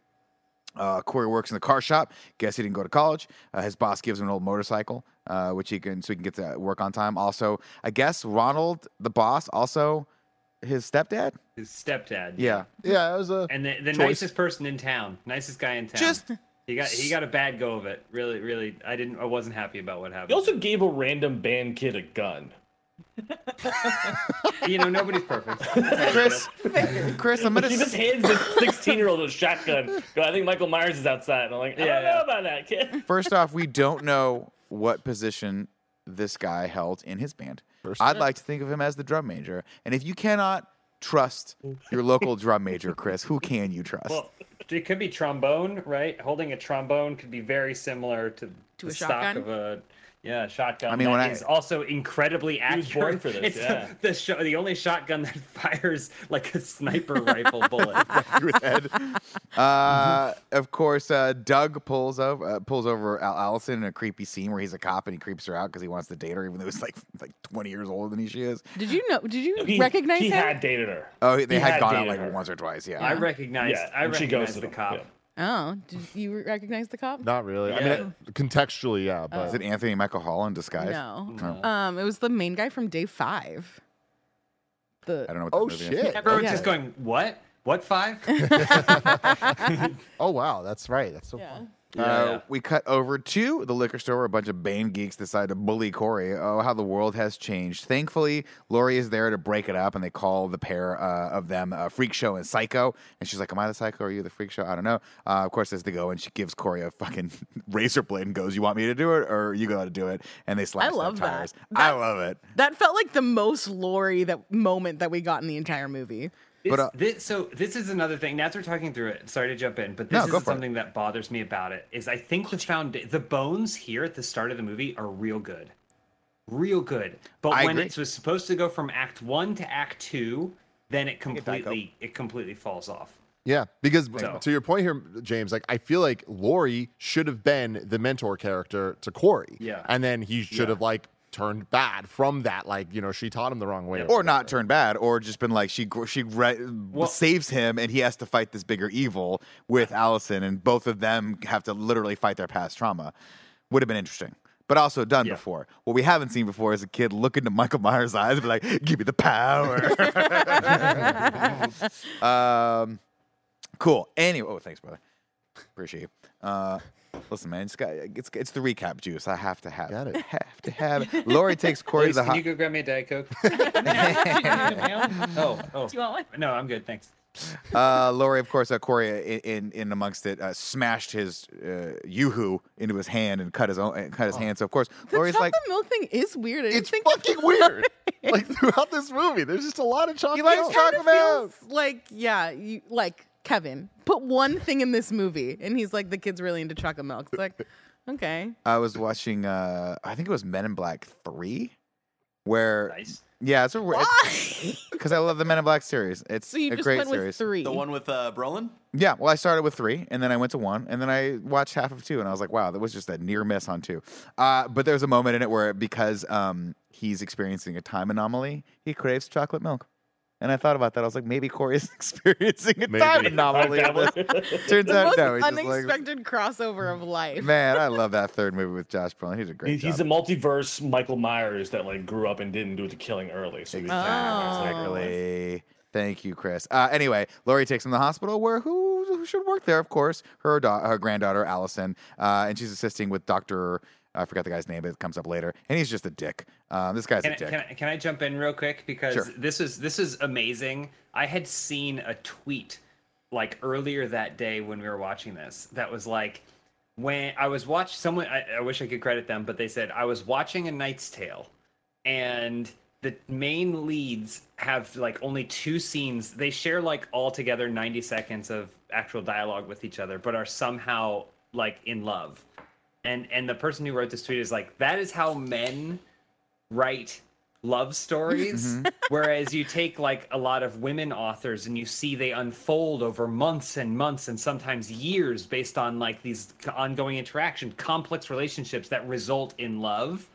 Uh, Corey works in the car shop. Guess he didn't go to college. Uh, his boss gives him an old motorcycle, uh, which he can so he can get to work on time. Also, I guess Ronald, the boss, also his stepdad. His stepdad. Yeah, Yeah, it was a. And the, the nicest person in town, nicest guy in town. Just- he got he got a bad go of it. Really, really, I didn't. I wasn't happy about what happened. He also gave a random band kid a gun. you know, nobody's perfect. Kris. Kris, I'm gonna. He just hands this 16 year old a shotgun. I think Michael Myers is outside. And I'm like, I Yeah, don't know about that kid. First off, we don't know what position this guy held in his band. I'd like to think of him as the drum major. And if you cannot trust your local drum major, Kris, who can you trust? Well, it could be trombone, right? Holding a trombone could be very similar to, To the a stock shotgun? of a yeah shotgun. I mean, when that I- also incredibly accurate. was born for this, It's yeah. the the, sho- the only shotgun that fires like a sniper rifle bullet. with Uh, of course, uh, Doug pulls over uh, pulls over Al- Allison in a creepy scene where he's a cop and he creeps her out because he wants to date her, even though he's like like twenty years older than she is. Did you know? Did you He, recognize he him? had dated her. Oh, they He had, had gone out like her. once or twice. Yeah. I recognize. Yeah, I and she goes ghosted the him, cop. yeah. Oh, did you recognize the cop? Not really. I mean, contextually, yeah, but Is it Anthony Michael Hall in disguise? No. Oh. Um, it was the main guy from Day Five. The I don't know. What Oh, that movie shit. Is. Everyone's Yeah. just going, "What? What five? oh wow, that's right. That's so yeah. fun. Uh, yeah. We cut over to the liquor store where a bunch of Bane geeks decide to bully Corey. Oh, how the world has changed. Thankfully, Laurie is there to break it up, and they call the pair uh, of them uh, Freak Show and Psycho. And she's like, Am I the Psycho or are you the Freak Show? I don't know. Uh, of course, as they go, and she gives Corey a fucking razor blade and goes, You want me to do it or you got to do it? And they slash their love that. tires. I That- love it. That felt like the most Laurie that moment that we got in the entire movie. This, But, uh, this, so this is another thing. Now we're talking through it, sorry to jump in, but this No, is for it. something that bothers me about it. Is I think the found the bones here at the start of the movie are real good, real good. But I when agree. it was supposed to go from Act One to Act Two, then it completely it completely falls off. Yeah, because So- to your point here, James, like I feel like Laurie should have been the mentor character to Corey. Yeah. and then he should Yeah. have like turned bad from that. Like you know, she taught him the wrong way, Or not turn bad, or just been like she gr- she re- saves him, and he has to fight this bigger evil with Allison, and both of them have to literally fight their past trauma. Would have been interesting, but also done Yeah. before. What we haven't seen before is a kid look into Michael Myers' eyes and be like, "Give me the power." um, cool. Anyway, oh, thanks, brother. Appreciate you. Uh, listen, man, it's, got, it's it's the recap juice. I have to have Got it. Have to have it. Laurie takes Corey to Luis, the can hot. you go grab me a diet coke? oh, oh. Do you want one? No, I'm good. Thanks. Uh, Laurie, of course, uh, Corey in, in in amongst it uh, smashed his uh, yoo-hoo into his hand and cut his own uh, cut his hand. So of course, Laurie's like. The Laurie's chocolate like, milk thing is weird. I didn't It's think fucking weird. like throughout this movie, there's just a lot of chocolate. likes milk. chocolate milk. feels like yeah, you like Kevin put one thing in this movie, and he's like the kid's really into chocolate milk. It's like okay, I was watching. Uh, I think it was Men in Black Three, where Nice. yeah, it's a why? because I love the Men in Black series. It's so you a just great went with series. three. The one with uh, Brolin? Yeah, well, I started with three, and then I went to one, and then I watched half of two, and I was like, wow, that was just a near miss on two. Uh, but there's a moment in it where because um, he's experiencing a time anomaly, he craves chocolate milk. And I thought about that. I was like, maybe Corey is experiencing a Maybe. time anomaly. Turns the out, most no. He's just like, unexpected crossover of life. man, I love that third movie with Josh Brolin. He's a great He- He's a multiverse Michael Myers that like grew up and didn't do the killing early. So he Oh. Exactly. Thank you, Kris. Uh, anyway, Laurie takes him to the hospital where who, who should work there, of course, her da- her granddaughter Allison, uh, and she's assisting with Doctor. I forgot the guy's name. But it comes up later, and he's just a dick. Um, this guy's Can a I, dick. can, I, can I jump in real quick because Sure. this is this is amazing. I had seen a tweet like earlier that day when we were watching this that was like when I was watching someone I, I wish I could credit them but they said I was watching a Knight's Tale and the main leads have like only two scenes. They share like altogether 90 seconds of actual dialogue with each other, but are somehow like in love. And and the person who wrote this tweet is like, that is how men write love stories. Mm-hmm. Whereas you take like a lot of women authors and you see they unfold over months and months and sometimes years based on like these ongoing interaction, complex relationships that result in love.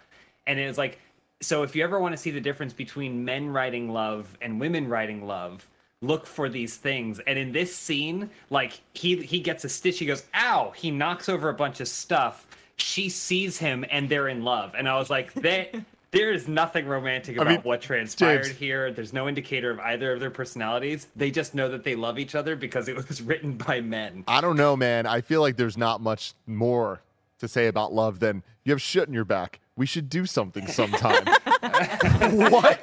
And it's like, so if you ever want to see the difference between men writing love and women writing love, look for these things. And in this scene, like he he gets a stitch, he goes, ow, he knocks over a bunch of stuff. She sees him and they're in love. And I was like, that there is nothing romantic about mean, what transpired James. here. There's no indicator of either of their personalities. They just know that they love each other because it was written by men. I don't know, man. I feel like there's not much more to say about love than you have shit in your back. We should do something sometime. what?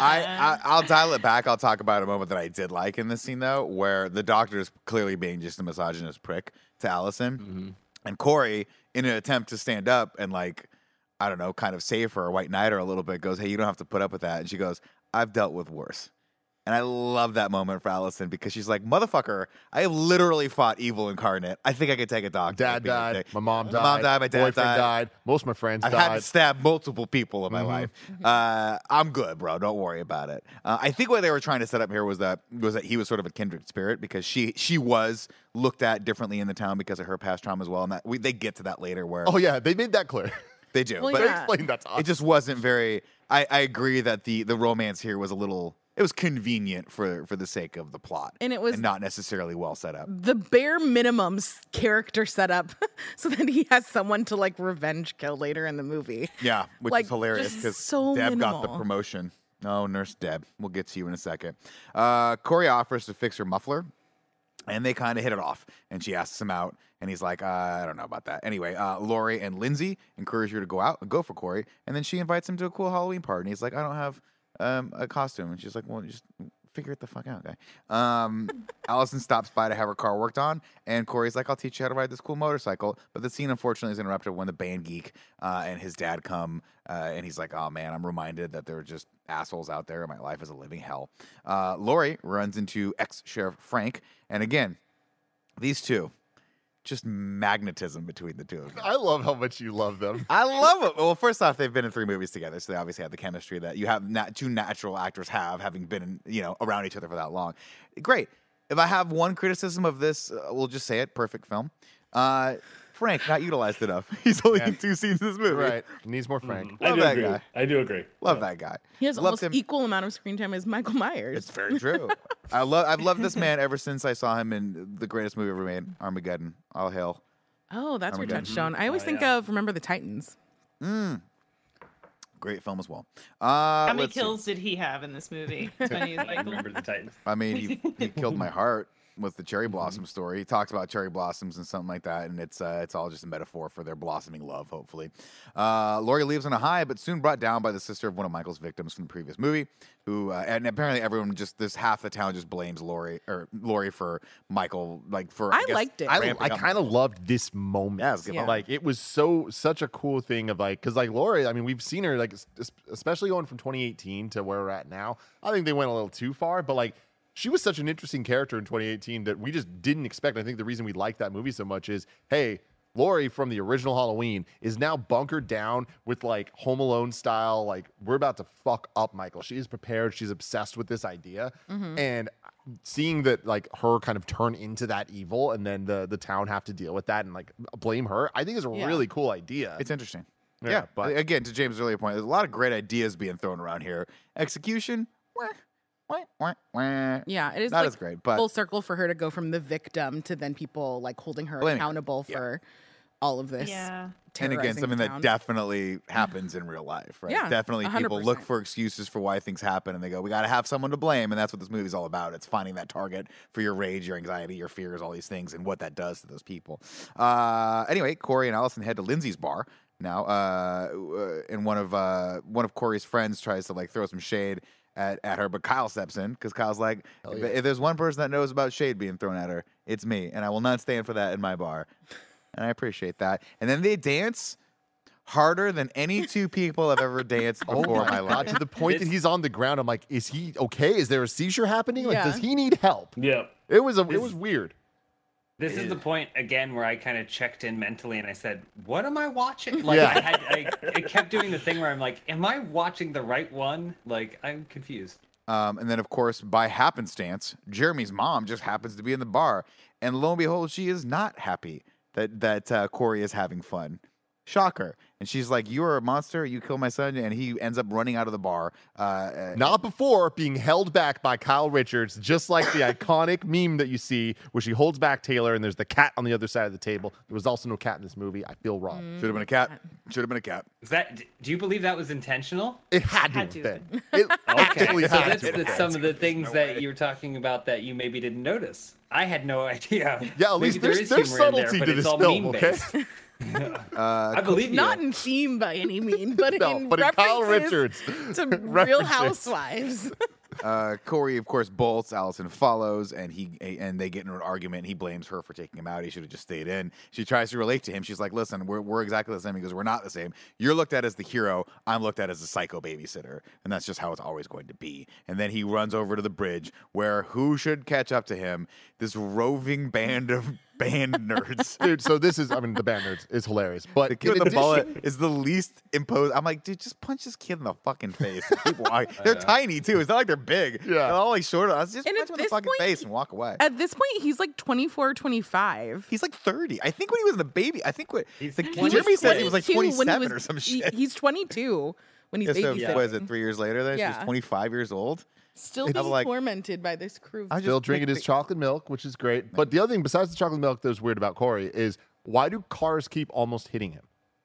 I, I I'll dial it back. I'll talk about a moment that I did like in this scene though, where the doctor is clearly being just a misogynist prick to Allison, mm-hmm. And Corey, in an attempt to stand up and like, I don't know, kind of save her, a white knight her a little bit, goes, "Hey, you don't have to put up with that," and she goes, "I've dealt with worse." And I love that moment for Allison because she's like, "Motherfucker, I have literally fought evil incarnate. I think I could take a dog." Dad died. My mom died. My mom died, my dad boyfriend died. died. Most of my friends I've died. had to stab multiple people in my life. Uh, I'm good, bro. Don't worry about it. Uh, I think what they were trying to set up here was that was that he was sort of a kindred spirit because she she was looked at differently in the town because of her past trauma as well, and that we, they get to that later where oh yeah, they made that clear. they do. Well, but they explained that to us. it just wasn't very. I, I agree that the the romance here was a little. It was convenient for for the sake of the plot, And it was- not necessarily well set up. the bare minimum character setup so that he has someone to like revenge kill later in the movie. Yeah, which Like, is hilarious because so Deb got the promotion. Oh, Nurse Deb. We'll get to you in a second. Uh, Corey offers to fix her muffler, and they kind of hit it off. And she asks him out, and he's like, uh, I don't know about that. Anyway, uh, Laurie and Lindsay encourage her to go out and go for Corey, and then she invites him to a cool Halloween party. And he's like, I don't have um, a costume, and she's like, Well, just figure it the fuck out, guy. Um, Allison stops by to have her car worked on, and Corey's like, I'll teach you how to ride this cool motorcycle. But the scene, unfortunately, is interrupted when the band geek uh, and his dad come, uh, and he's like, Oh man, I'm reminded that there are just assholes out there, and my life is a living hell. Uh, Laurie runs into ex Sheriff Frank, and again, these two, just magnetism between the two of them. I love how much you love them. I love it. Well, first off, they've been in three movies together, so they obviously have the chemistry that you have nat- two natural actors have, having been in, you know around each other for that long. Great. If I have one criticism of this, uh, we'll just say it: perfect film. Uh, Frank not utilized enough. He's only in two scenes in this movie. Right. Needs more Frank. I Love do that agree. guy. I do agree. Love that guy. He has Loved almost him. equal amount of screen time as Michael Myers. It's very true. I love. I've loved this man ever since I saw him in the greatest movie ever made, Armageddon. All hail. oh, that's your Armageddon. touchstone. I always Oh, think yeah. of Remember the Titans. Great film as well. Uh, How many let's see. kills did he have in this movie? Tony I remember the Titans. I mean, he, he killed my heart with the cherry blossom story. He talks about cherry blossoms and something like that, and it's uh, it's all just a metaphor for their blossoming love. Hopefully, uh, Laurie leaves on a high, but soon brought down by the sister of one of Michael's victims from the previous movie. Who uh, and apparently everyone just this half the town just blames Laurie or Laurie for Michael, like for I guess, liked it. I, I kind of loved this moment. Yeah, it was a good Yeah. moment. Like it was so such a cool thing of like because like Lori, I mean we've seen her like es- es- especially going from 2018 to where we're at now. I think they went a little too far, but like she was such an interesting character in 2018 that we just didn't expect. I think the reason we like that movie so much is hey. Laurie from the original Halloween is now bunkered down with like Home Alone style. Like, we're about to fuck up Michael. She is prepared. She's obsessed with this idea. Mm-hmm. And seeing that, like, her kind of turn into that evil and then the, the town have to deal with that and like blame her, I think is a Yeah. really cool idea. It's interesting. Yeah, Yeah, but- but again, to James' earlier point, there's a lot of great ideas being thrown around here. Execution. Yeah, it is Not like as great, but- full circle for her to go from the victim to then people like holding her Blaming her. accountable Yeah. for all of this. Yeah. and again, something that definitely happens in real life, right? Yeah, definitely people look for excuses for why things happen, and they go, "We got to have someone to blame," and that's what this movie's all about. It's finding that target for your rage, your anxiety, your fears, all these things, and what that does to those people. Uh, anyway, Corey and Allison head to Lindsay's bar now, uh, uh, and one of uh, one of Corey's friends tries to like throw some shade. At, at her, but Kyle steps in because Kyle's like, if, if there's one person that knows about shade being thrown at her, it's me, and I will not stand for that in my bar. And I appreciate that. And then they dance. harder than any two people have ever danced Oh before in my my god! life. To the point that he's on the ground, I'm like, is he okay? Is there a seizure happening? Like, Yeah. does he need help? Yeah. It was a, it was weird. This is the point again where I kind of checked in mentally and I said, "What am I watching?" Like Yeah. I had, I, I kept doing the thing where I'm like, "Am I watching the right one?" Like I'm confused. Um, and then, of course, by happenstance, Jeremy's mom just happens to be in the bar, and lo and behold, she is not happy that that uh, Corey is having fun. Shocker! And she's like, "You are a monster. You killed my son." And he ends up running out of the bar. Uh, uh, Not before being held back by Kyle Richards, just like the iconic meme that you see where she holds back Taylor and there's the cat on the other side of the table. There was also no cat in this movie. I feel wrong. should have been a cat. Should have been a cat. Is that? Do you believe that was intentional? It had to Had to been. It Okay, so had that's, to have some of the things that you were talking about that you maybe didn't notice. I had no idea. Yeah, at least Maybe there there's- is there's humor in there, subtlety but to it's this all film, okay? Meme-based. Uh, I believe you. Not in theme by any means, but No, in but in Kyle references Richards. to Real. Housewives. Uh, Corey, of course, bolts. Allison follows, and he and they get into an argument. He blames her for taking him out. He should have just stayed in. She tries to relate to him. She's like, "Listen, we're, we're exactly the same." He goes, "We're not the same. You're looked at as the hero. I'm looked at as a psycho babysitter, and that's just how it's always going to be." And then he runs over to the bridge, where who should catch up to him? This roving band of band nerds. Dude, so this is, I mean, the band nerds is hilarious. But The kid in with the bullet is the least imposed. I'm like, dude, just punch this kid in the fucking face. They're tiny too. It's not like they're big. Yeah. They're all like short. I was just And punch him in the fucking point, face and walk away. At this point, he's like 24, 25. He's like 30. I think when he was in the baby, I think what He's the, 20 Jeremy says he was like 22 he 27 was- or some he- shit. he's 22 when he's Yeah, so babysitting. what is it? Three years later, then she Yeah. was 25 years old. Still being like- tormented by this crew. I of Still drinking his chocolate milk, which is great. But the other thing, besides the chocolate milk, that was weird about Corey is why do cars keep almost hitting him?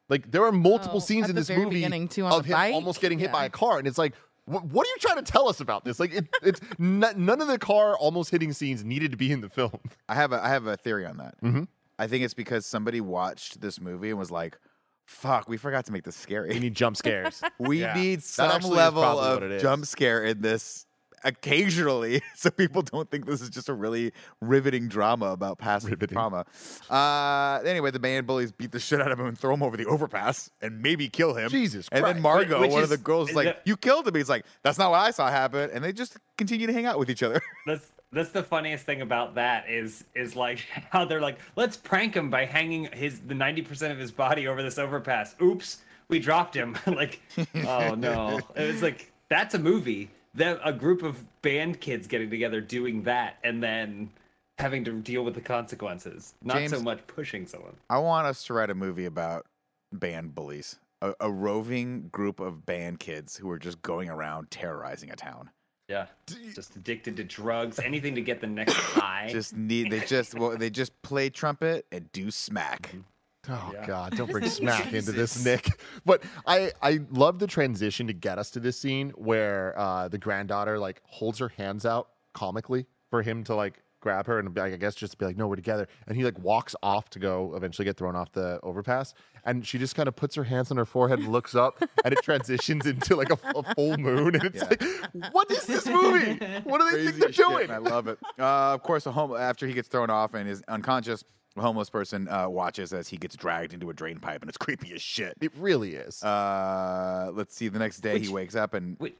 Like there are multiple Oh, scenes in this movie too, of him bike? almost getting hit by a car, and it's like, wh- what are you trying to tell us about this? Like, it, it's n- none of the car almost hitting scenes needed to be in the film. I have a I have a theory on that. Mhm. I think it's because somebody watched this movie and was like, "Fuck, we forgot to make this scary." We need jump scares. We Yeah. need some level of jump scare in this occasionally so people don't think this is just a really riveting drama about past Riveting. trauma. Uh, anyway, the band bullies beat the shit out of him and throw him over the overpass and maybe kill him. Jesus Christ. And then Christ. Margot, Which one of the girls, is is like, that- You killed him. He's like, That's not what I saw happen. And they just continue to hang out with each other. That's that's the funniest thing about that is is like how they're like, let's prank him by hanging his the ninety percent of his body over this overpass. Oops, we dropped him. like, oh no. It was like that's a movie. That a group of band kids getting together doing that and then having to deal with the consequences. Not so much pushing someone. I want us to write a movie about band bullies, a, a roving group of band kids who are just going around terrorizing a town. Yeah. Just addicted to drugs, anything to get the next high. Just need they just well, they just play trumpet and do smack. Mm-hmm. Oh Yeah. God! Don't bring smack into this, Nick. But I I love the transition to get us to this scene where uh, the granddaughter like holds her hands out comically for him to like grab her and like, I guess just be like, no, we're together. And he like walks off to go eventually get thrown off the overpass, and she just kind of puts her hands on her forehead and looks up, and it transitions into like a, a full moon, and it's Yeah. like, what is this movie? What do they Crazy think they're shit, doing? I love it. Uh, of course, a home after he gets thrown off and is unconscious, a homeless person uh, watches as he gets dragged into a drain pipe, and it's creepy as shit. It really is. Uh, let's see. The next day, he wakes up and Wait.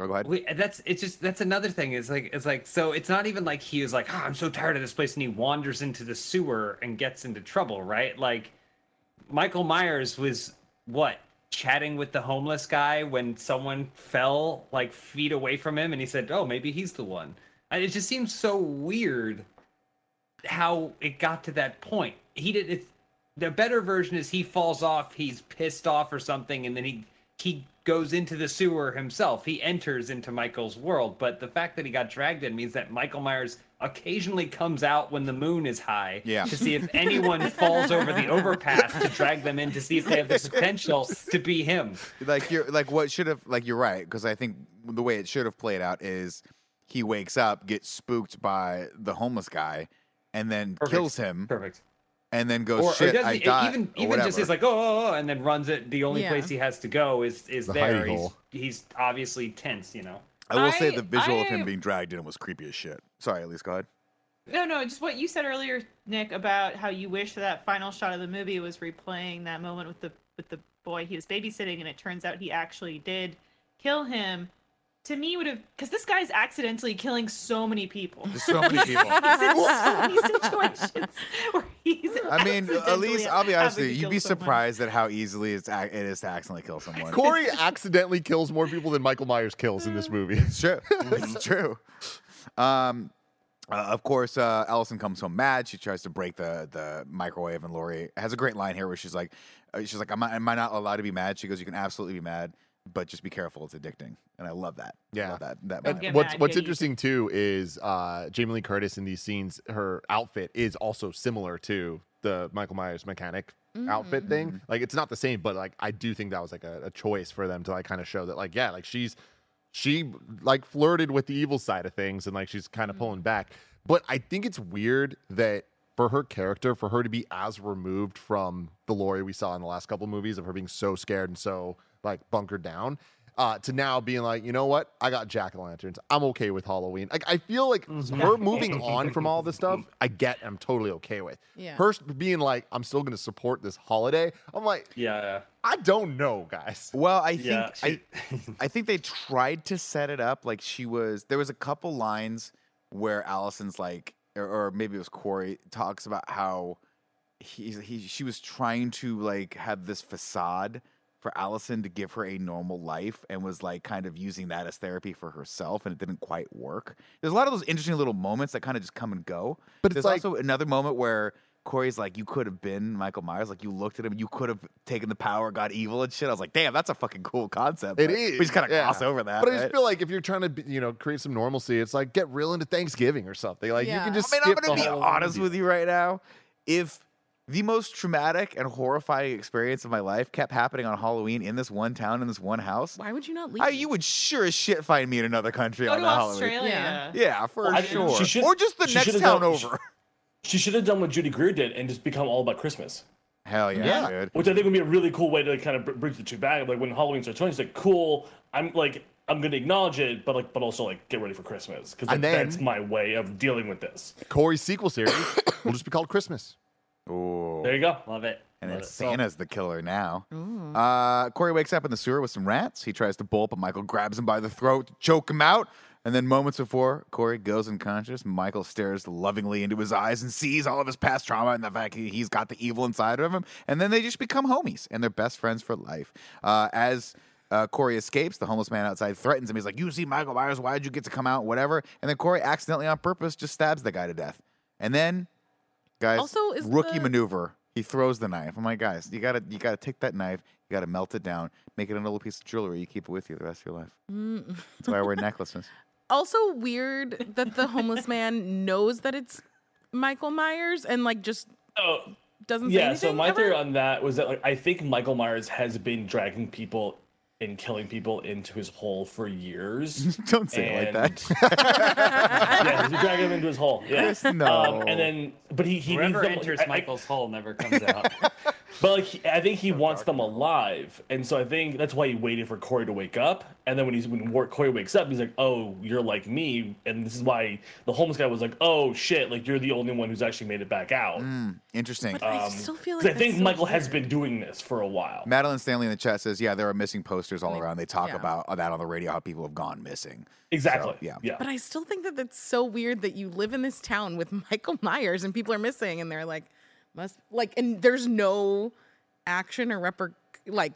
oh, go ahead. Wait, that's it's just that's another thing. It's like it's like so it's not even like he is like "Ah, I'm so tired of this place and he wanders into the sewer and gets into trouble, right? Like Michael Myers was what chatting with the homeless guy when someone fell like feet away from him and he said, "Oh, maybe he's the one." And it just seems so weird how it got to that point. He did it. The better version is he falls off, he's pissed off or something, and then he he goes into the sewer himself. He enters into Michael's world. But the fact that he got dragged in means that Michael Myers occasionally comes out when the moon is high Yeah. to see if anyone falls over the overpass to drag them in to see if they have the potential to be him. like you're like what should have like you're right because I think the way it should have played out is he wakes up, gets spooked by the homeless guy, and then Perfect. kills him, Perfect. and then goes Or, or shit. doesn't I he- died, even or even just is like oh, oh, oh, and then runs it. The only Yeah. place he has to go is is The there. He's, he's obviously tense, you know. I will say the visual of him being dragged in was creepy as shit. Sorry, Elyse, go ahead. No, no, just what you said earlier, Nick, about how you wish that final shot of the movie was replaying that moment with the with the boy he was babysitting, and it turns out he actually did kill him. To me, would have because this guy's accidentally killing so many people. There's so many people. He's in so many situations where he's. I mean, at least accidentally I'll be honest with you. You'd be someone. surprised at how easily it's ac- it is to accidentally kill someone. Corey accidentally kills more people than Michael Myers kills in this movie. It's true. it's true. Um, uh, of course, uh, Allison comes home mad. She tries to break the the microwave, and Laurie has a great line here where she's like, uh, "She's like, am I, am I not allowed to be mad?" She goes, "You can absolutely be mad, but just be careful. It's addicting." And I love that. I Yeah. love that. That Don't line. get what's what's get interesting too is uh, Jamie Lee Curtis in these scenes. Her outfit is also similar to the Michael Myers mechanic outfit Mm-hmm. thing. Like it's not the same, but like I do think that was like a, a choice for them to like kind of show that like yeah, like she's she like flirted with the evil side of things and like she's kind of Mm. pulling back. But I think it's weird that for her character, for her to be as removed from the Laurie we saw in the last couple movies of her being so scared and so like bunkered down, uh, to now being like, you know what, I got jack o' lanterns. I'm okay with Halloween. Like I feel like her moving on from all this stuff, I get. I'm totally okay with. Yeah. Her being like, I'm still going to support this holiday. I'm like, Yeah. I don't know, guys. Well, I think Yeah, I, I think they tried to set it up like she was. There was a couple lines where Allison's like, or, or maybe it was Corey talks about how he, he she was trying to like have this facade for Allison to give her a normal life and was like kind of using that as therapy for herself and it didn't quite work. There's a lot of those interesting little moments that kind of just come and go. But it's There's like- also another moment where Corey's like, you could have been Michael Myers. Like you looked at him, you could have taken the power, got evil and shit. I was like, damn, that's a fucking cool concept. It but is. We just kind of yeah. gloss over that. But I just feel like if you're trying to, be- you know, create some normalcy, it's like get real into Thanksgiving or something. Like you can just. I mean, I'm gonna the be honest movie. with you right now. If the most traumatic and horrifying experience of my life kept happening on Halloween in this one town, in this one house, Why would you not leave? I, you would sure as shit find me in another country Go on to that Halloween. Australia. Yeah, for Well, I- sure. she should- or just the she next should've town done- she- over. She should have done what Judy Greer did and just become all about Christmas. Hell yeah, Yeah. dude. Which I think would be a really cool way to kind of br- bridge the two back. Like when Halloween starts, she's like, "Cool, I'm like, I'm gonna acknowledge it, but like, but also like, get ready for Christmas because like, And then- that's my way of dealing with this." Corey's sequel series will just be called Christmas. Ooh. There you go. Love it. And Love then it. Santa's the killer now. Uh, Corey wakes up in the sewer with some rats. He tries to bolt, but Michael grabs him by the throat to choke him out. And then moments before Corey goes unconscious, Michael stares lovingly into his eyes and sees all of his past trauma and the fact he- he's got the evil inside of him. And then they just become homies and they're best friends for life. Uh, as uh, Corey escapes, the homeless man outside threatens him. He's like, "You see Michael Myers? Why did you get to come out? Whatever." And then Corey accidentally, on purpose, just stabs the guy to death. And then, guys, Also, is rookie the- maneuver. He throws the knife. I'm like, guys, you gotta you gotta take that knife, you gotta melt it down, make it into a little piece of jewelry. You keep it with you the rest of your life. Mm. That's why I wear necklaces. also weird that the homeless man knows that it's Michael Myers and like just Oh, doesn't say yeah. anything. So my ever? theory on that was that like I think Michael Myers has been dragging people and killing people into his hole for years. Don't say it like that. yeah, he's been dragging him into his hole. Yeah. No. Um, and then, but he he Whoever needs them, enters I- I- Michael's hole never comes out. But like, he, I think he wants them alive, and so I think that's why he waited for Corey to wake up. And then when he's when Corey wakes up, he's like, "Oh, you're like me," and this is why the homeless guy was like, "Oh shit, like you're the only one who's actually made it back out." Interesting. But I Um, still feel 'cause like I think so Michael has been doing this for a while. Madeline Stanley in the chat says, "Yeah, there are missing posters all Like, around. They talk yeah. about that on the radio. How people have gone missing. Exactly. So, yeah. Yeah. But I still think that that's so weird that you live in this town with Michael Myers and people are missing and they're like, must like, and there's no action or reper like,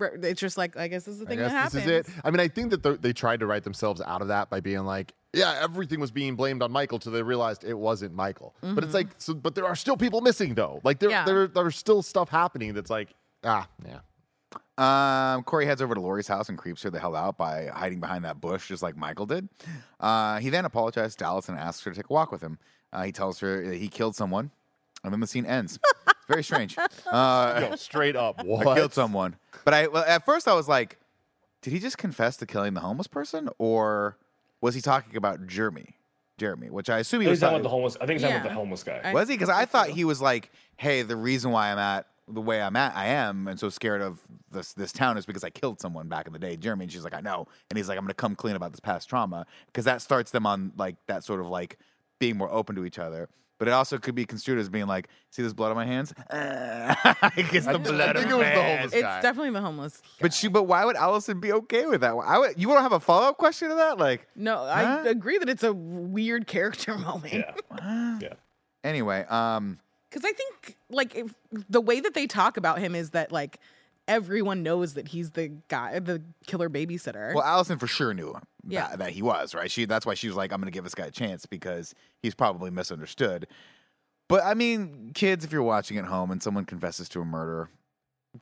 it's just like I guess this is the I thing guess that happens. this is it. I mean, I think that the, they tried to write themselves out of that by being like, yeah, everything was being blamed on Michael till they realized it wasn't Michael. But it's like, so, but there are still people missing though. Like there, Yeah. there, there's still stuff happening that's like, ah, yeah. Um, Corey heads over to Laurie's house and creeps her the hell out by hiding behind that bush, just like Michael did. Uh, he then apologizes to Alice and asks her to take a walk with him. Uh, he tells her that he killed someone, and then the scene ends. it's very strange. Uh, Yo, straight up, what? I killed someone, but I well, at first I was like, did he just confess to killing the homeless person, or was he talking about Jeremy? Jeremy, which I assume he was he's talking talking about the homeless. I think he's talking about the homeless guy. I- was he? Because I thought he was like, "Hey, the reason why I'm at the way I'm at, I am, and so scared of this this town is because I killed someone back in the day." Jeremy, and she's like, "I know," and he's like, "I'm gonna come clean about this past trauma," because that starts them on like that sort of like being more open to each other. But it also could be construed as being like, see this blood on my hands? it's the blood I of think it was the homeless It's guy. definitely the homeless. But she, but why would Allison be okay with that? I would, you want to have a follow up question to that? Like, No, I agree that it's a weird character moment. Yeah. yeah. anyway, um, Because I think like if, the way that they talk about him is that like everyone knows that he's the guy, the killer babysitter. well, Allison for sure knew Yeah. that, that he was right. She that's why she was like, I'm going to give this guy a chance because he's probably misunderstood. But I mean, kids, if you're watching at home and someone confesses to a murder,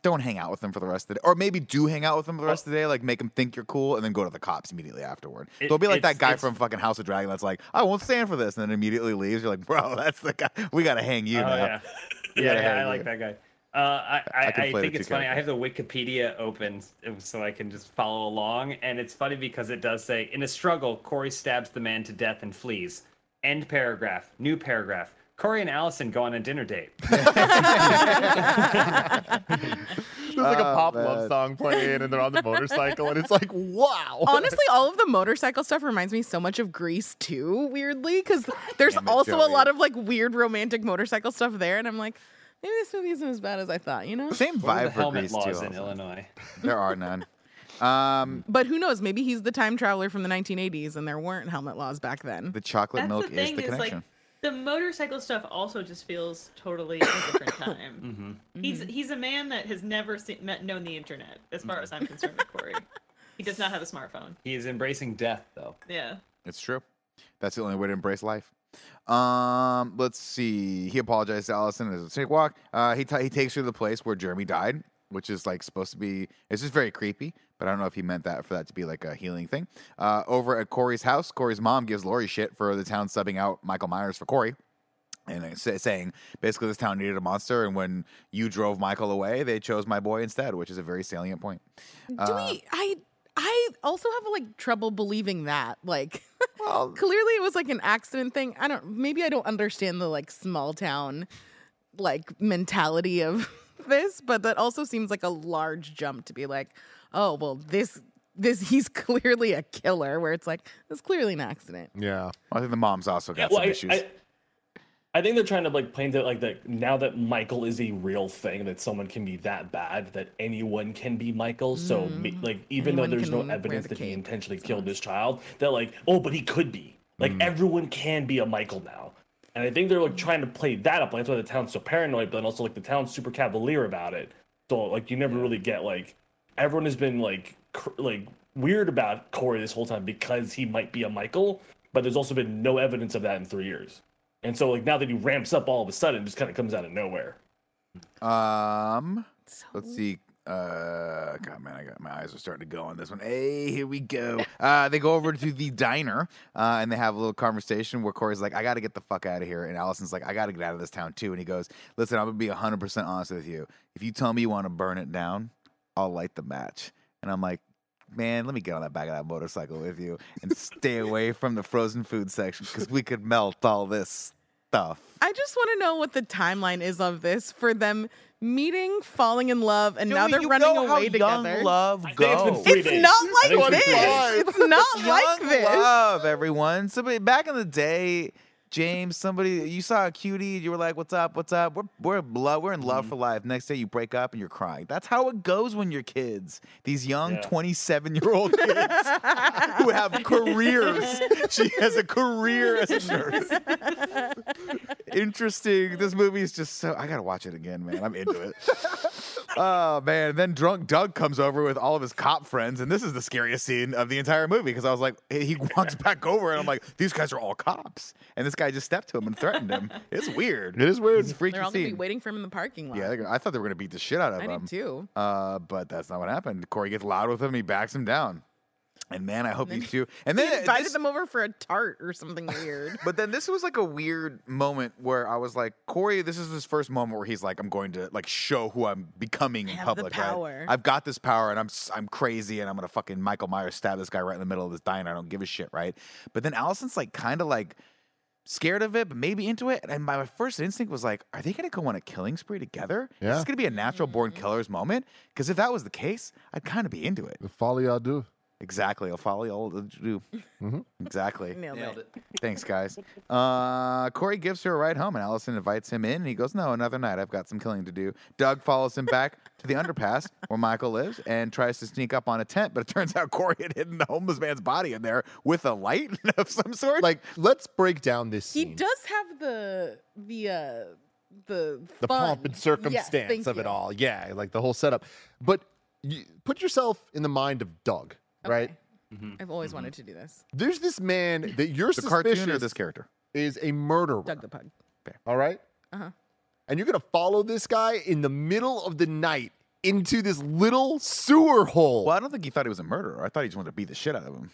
don't hang out with them for the rest of the day, or maybe do hang out with them for the rest of the day. Like make them think you're cool, and then go to the cops immediately afterward. It- Don't be like that guy from fucking House of Dragon that's like, I won't stand for this, and then immediately leaves. You're like, bro, that's the guy. We got to hang you oh now. yeah, yeah, yeah I like you. that guy. Uh, I I, I, conflated think it's funny. I have the Wikipedia open so I can just follow along, and it's funny because it does say, "In a struggle, Corey stabs the man to death and flees." End paragraph. New paragraph. Corey and Allison go on a dinner date. There's like a Oh, pop man. love song playing, and they're on the motorcycle, and it's like, wow. Honestly, all of the motorcycle stuff reminds me so much of Grease too, weirdly, because there's Damn also Joey. a lot of like weird romantic motorcycle stuff there, and I'm like, maybe this movie isn't as bad as I thought, you know? Same What are the vibe for helmet Grease laws too. in also. Illinois? There are none. Um, But who knows? Maybe he's the time traveler from the 1980s, and there weren't helmet laws back then. the chocolate That's milk the thing is the is, like connection. the motorcycle stuff also just feels totally a different time. Mm-hmm. He's he's a man that has never seen, met, known the internet, as far as I'm concerned with Corey. He does not have a smartphone. He is embracing death, though. Yeah. It's true. That's the only way to embrace life. Um, let's see. He apologized to Allison as a snake walk. Uh, he ta he takes her to the place where Jeremy died, which is like supposed to be. It's just very creepy, but I don't know if he meant that for that to be like a healing thing. Uh, over at Corey's house, Corey's mom gives Laurie shit for the town subbing out Michael Myers for Corey. And saying basically this town needed a monster, and when you drove Michael away, they chose my boy instead, which is a very salient point. Do Uh, we? I I also have like trouble believing that. Like, Well, clearly it was like an accident thing. I don't. Maybe I don't understand the like small town like mentality of this, but that also seems like a large jump to be like, oh well, this this he's clearly a killer. Where it's like it's clearly an accident. yeah. I think the mom's also got well, some I, issues. I, I think they're trying to like paint it like that now that Michael is a real thing, that someone can be that bad, that anyone can be Michael. So, mm-hmm. me- like, even Anyone though there's no evidence the that he cape, intentionally killed this child, they're like, oh, but he could be. Like, mm. everyone can be a Michael now. And I think they're like trying to play that up. Like, that's why the town's so paranoid, but then also like the town's super cavalier about it. So, like, you never really get like everyone has been like cr- like weird about Corey this whole time because he might be a Michael, but there's also been no evidence of that in three years. And so like now that he ramps up all of a sudden, it just kind of comes out of nowhere. Um, let's see. Uh, God, man, I got my eyes are starting to go on this one. Hey, here we go. Uh, they go over to the diner, uh, and they have a little conversation where Corey's like, "I got to get the fuck out of here," and Allison's like, "I got to get out of this town too." And he goes, "Listen, I'm gonna be 100 percent honest with you. If you tell me you want to burn it down, I'll light the match." And I'm like. Man, let me get on that back of that motorcycle with you and stay away from the frozen food section because we could melt all this stuff. I just want to know what the timeline is of this for them meeting, falling in love, and now they're you running know how away young together. Love I think been goes. three It's days. not like think it's been three days. this. It's not like young this. love, everyone. Somebody back in the day, James, somebody you saw a cutie, you were like, "What's up? What's up?" We're we're in love, we're in love Mm-hmm. for life. Next day, you break up and you're crying. That's how it goes when you're kids. These young Yeah. 27 year old kids who have careers. She has a career as a nurse. Interesting. This movie is just so. I gotta watch it again, man. I'm into it. Oh man! Then drunk Doug comes over with all of his cop friends, and this is the scariest scene of the entire movie because I was like, he walks back over, and I'm like, these guys are all cops, and this guy just stepped to him and threatened him. It's weird. It is weird. It's a freaky They're all gonna be scene. waiting for him in the parking lot. Yeah, they're gonna- I thought they were gonna beat the shit out of I him. did too. Uh, but that's not what happened. Corey gets loud with him, he backs him down. And man, I hope these two. And He then invited this- them over for a tart or something weird. but then this was like a weird moment where I was like, Corey, this is his first moment where he's like, I'm going to like show who I'm becoming in have the public. right? power. I've got this power and I'm s- I'm crazy and I'm gonna fucking Michael Myers stab this guy right in the middle of this diner. I don't give a shit, right? But then Allison's like kind of like scared of it, but maybe into it. And my first instinct was like, are they gonna go on a killing spree together? Is this gonna be a natural born mm-hmm. killer's moment? Because if that was the case, I'd kind of be into it. The folly y'all do. Exactly. I'll follow you all to do. Mhm. Exactly. Nailed, Nailed it. it. Thanks, guys. Uh, Corey gives her a ride home, and Allison invites him in. And he goes, "No, another night. I've got some killing to do." Doug follows him back to the underpass where Michael lives and tries to sneak up on a tent, but it turns out Corey had hidden the homeless man's body in there with a light of some sort. Like, let's break down this He scene. does have the the uh the the fun. pomp and circumstance thank of it all. Yeah, like the whole setup. But you, put yourself in the mind of Doug, right? Okay. I've always wanted to do this. There's this man that you're the cartoon or this character. is a murderer. Doug the pug. All right? Uh-huh. And you're gonna follow this guy in the middle of the night into this little sewer hole. Well, I don't think he thought he was a murderer. I thought he just wanted to beat the shit out of him.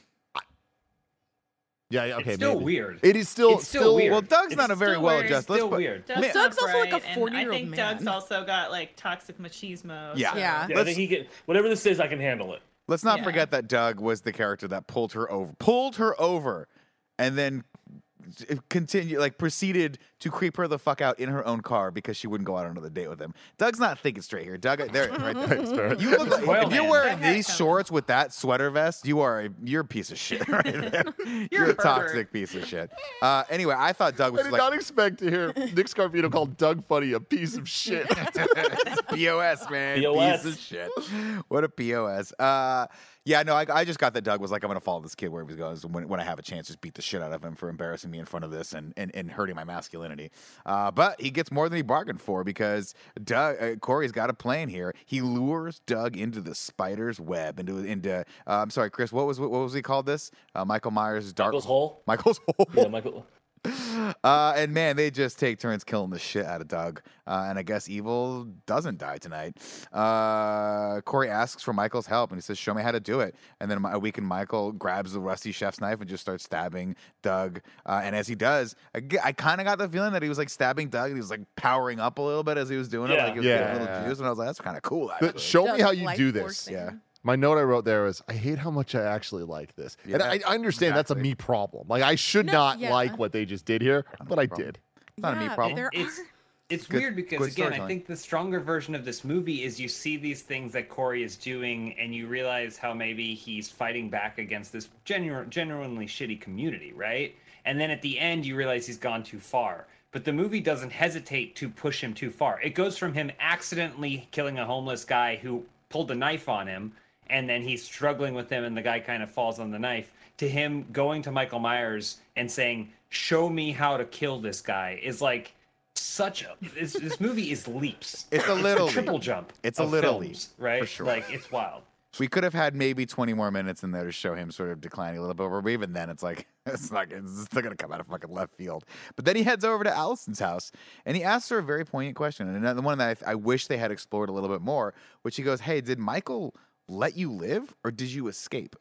Yeah, yeah, okay. it's still maybe. weird. It is still It's still weird. Well, Doug's It's not a very well weird. It's adjusted. let's Still put- weird. Doug's, Doug's not also like a 40-year-old I think man. Doug's also got like toxic machismo. Yeah. so- Yeah. Yeah, I think he can. Whatever this is, I can handle it. Let's not Yeah. forget that Doug was the character that pulled her over, pulled her over, and then continue like proceeded to creep her the fuck out in her own car because she wouldn't go out on another date with him. Doug's not thinking straight here. Doug, there, right there. You look like, Spoiled if you're wearing these shorts with that sweater vest, you are a you're a piece of shit right there. You're, a a toxic piece of shit. Uh, anyway, I thought Doug I was did like not expect to hear Nick Scarpino call Doug Funnie a piece of shit. POS, man. POS. Piece of shit. What a POS. Uh, yeah, no, I, I just got that Doug was like, I'm going to follow this kid where he was going. When, when I have a chance, just beat the shit out of him for embarrassing me in front of this and, and, and hurting my masculinity. Uh, but he gets more than he bargained for because Doug, uh, Corey's got a plan here. He lures Doug into the spider's web, into, into uh, I'm sorry, Kris, what was what was he called this? Uh, Michael Myers' dark Michael's hole. Michael's hole. Yeah, Michael. Uh, and man, they just take turns killing the shit out of Doug. Uh, and I guess evil doesn't die tonight. Uh, Corey asks for Michael's help, and he says, "Show me how to do it." And then a weakened Michael grabs the rusty chef's knife and just starts stabbing Doug. Uh, and as he does, I kind of got the feeling that he was like stabbing Doug, and he was like powering up a little bit as he was doing it, Yeah. like he was getting a Yeah. little juice. And I was like, "That's kind of cool." But Actually. show me how you do this. thing. Yeah. My note I wrote there was, I hate how much I actually like this. and I, I understand that's a me problem. Like, I should No, not yeah. like what they just did here, but I problem. did. It's not a me Yeah, problem. There it's are. it's Good- weird because again, I think the stronger version of this movie is you see these things that Corey is doing, and you realize how maybe he's fighting back against this genu- genuinely shitty community, right? And then at the end, you realize he's gone too far. But the movie doesn't hesitate to push him too far. It goes from him accidentally killing a homeless guy who pulled a knife on him, and then he's struggling with him, and the guy kind of falls on the knife, to him going to Michael Myers and saying, "Show me how to kill this guy." Is like such a this, this movie is leaps. It's a little triple leap. jump. It's a little films, leap, right? for sure. Like it's wild. We could have had maybe 20 more minutes in there to show him sort of declining a little bit, over. but even then, it's like it's not it's still gonna come out of fucking left field. But then he heads over to Allison's house and he asks her a very poignant question, and another one that I, I wish they had explored a little bit more. Which he goes, "Hey, did Michael let you live, or did you escape?"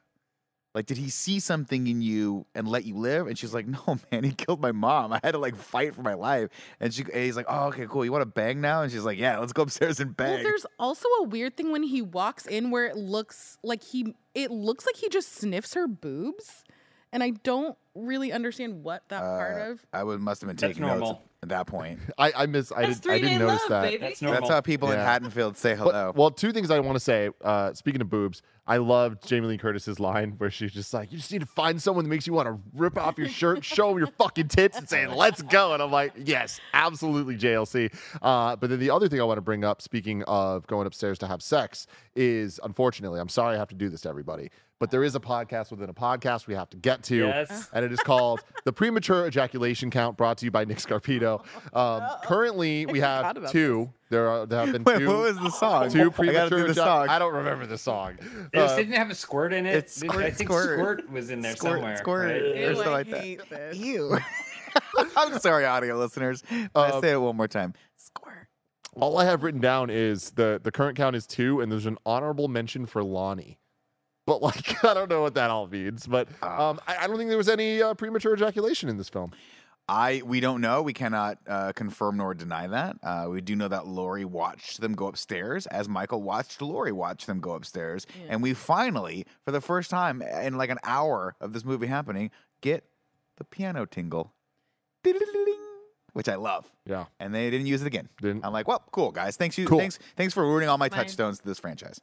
Like, did he see something in you and let you live? And she's like, No, man, he killed my mom. I had to like fight for my life. And she, and he's like, Oh, okay, cool. You want to bang now? And she's like, Yeah, let's go upstairs and bang. Well, there's also a weird thing when he walks in where it looks like he it looks like he just sniffs her boobs, and I don't really understand what that part Uh, of. I would must have been That's taking notes normal. At that point. I, I miss. I, did, I three-day didn't notice love, that. baby. That's normal. That's how people in Yeah. Haddonfield say But- hello. well, two things I want to say. Uh, speaking of boobs, I loved Jamie Lee Curtis's line where she's just like, "You just need to find someone that makes you want to rip off your shirt, show them your fucking tits, and say, let's go." And I'm like, "Yes, absolutely, JLC." Uh, but then the other thing I want to bring up, speaking of going upstairs to have sex, is unfortunately, I'm sorry I have to do this to everybody, but there is a podcast within a podcast we have to get to, Yes. and it is called "The Premature Ejaculation Count," brought to you by Nick Scarpino. Um, currently, we have about two. There are there have been Wait, two. what was the song? Two I premature do the song. I don't remember the song. It was- Uh, didn't it have a squirt in it? it's squirt- I think squirt. squirt, was in there Squirt- somewhere. squirt. right? Or Ew, something I like that. hate this. Ew. I'm sorry, audio listeners. I Um, say it one more time. Squirt. all I have written down is the the current count is two, and there's an honorable mention for Lonnie. But like, I don't know what that all means. But Ah. um, I, I don't think there was any uh, premature ejaculation in this film. I we don't know. We cannot uh, confirm nor deny that. Uh, we do know that Laurie watched them go upstairs, as Michael watched Laurie watch them go upstairs, and we finally, for the first time in like an hour of this movie happening, get the piano tingle, which I love. Yeah, And they didn't use it again. didn't. I'm like, well, cool guys. Thanks you. Cool. Thanks. Thanks for ruining all my Mine. touchstones to this franchise.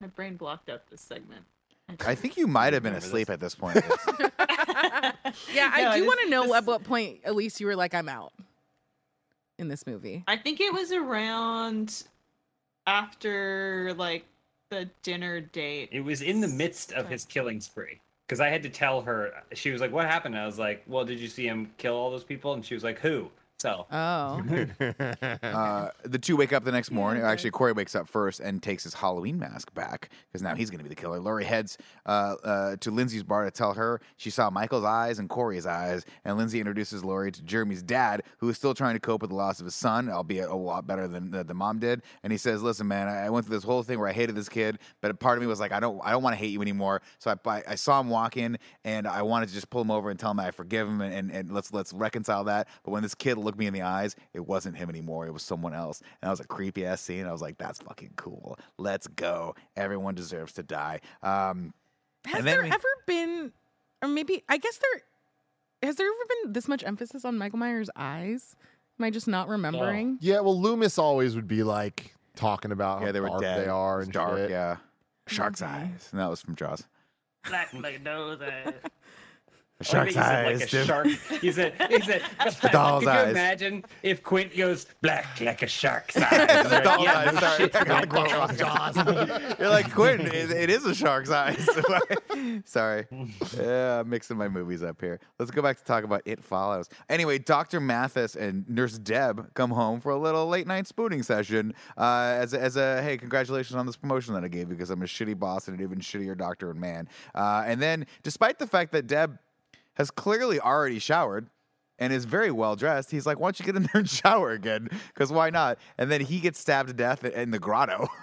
My brain blocked out this segment. I think you might have been asleep this. at this point. Yeah, I No, do want to know this- at what point, at least you were like, I'm out in this movie. I think it was around after like the dinner date. It was in the midst of his killing spree. Because I had to tell her, she was like, What happened? I was like, Well, did you see him kill all those people? And she was like, Who? So, Oh. uh, the two wake up the next morning. Actually, Corey wakes up first and takes his Halloween mask back because now he's going to be the killer. Laurie heads uh, uh, to Lindsay's bar to tell her she saw Michael's eyes and Corey's eyes. And Lindsay introduces Laurie to Jeremy's dad, who is still trying to cope with the loss of his son, albeit a lot better than the, the mom did. And he says, "Listen, man, I I went through this whole thing where I hated this kid, but a part of me was like, I don't, I don't want to hate you anymore. So I, I, I saw him walk in, and I wanted to just pull him over and tell him I forgive him, and, and, and let's let's reconcile that. But when this kid looked me in the eyes, it wasn't him anymore. It was someone else, and that was a creepy ass scene. I was like, that's fucking cool. Let's go. Everyone deserves to die. Um, Has And then there we- ever been, or maybe, I guess there, has there ever been this much emphasis on Michael Myers' eyes? Am I just not remembering? yeah, well, Loomis always would be like talking about how yeah, they were dark dead. they are and dark. shit. Yeah, shark's Okay. eyes. And that was from Jaws. black like nose. A shark's he said eyes. like a dude. shark. He said, he said, doll's could you eyes. imagine if Quint goes black like a shark's eyes? The doll's Yeah, eyes, sorry. I got the quote wrong. Jaws. You're like Quentin. It, it is a shark's eyes. Sorry, yeah, I'm mixing my movies up here. Let's go back to talk about It Follows. Anyway, Doctor Mathis and Nurse Deb come home for a little late night spooning session. Uh, as a, as a hey, congratulations on this promotion that I gave you because I'm a shitty boss and an even shittier doctor and man. Uh, and then, despite the fact that Deb has clearly already showered and is very well dressed. He's like, "Why don't you get in there and shower again? Because why not?" And then he gets stabbed to death in the grotto.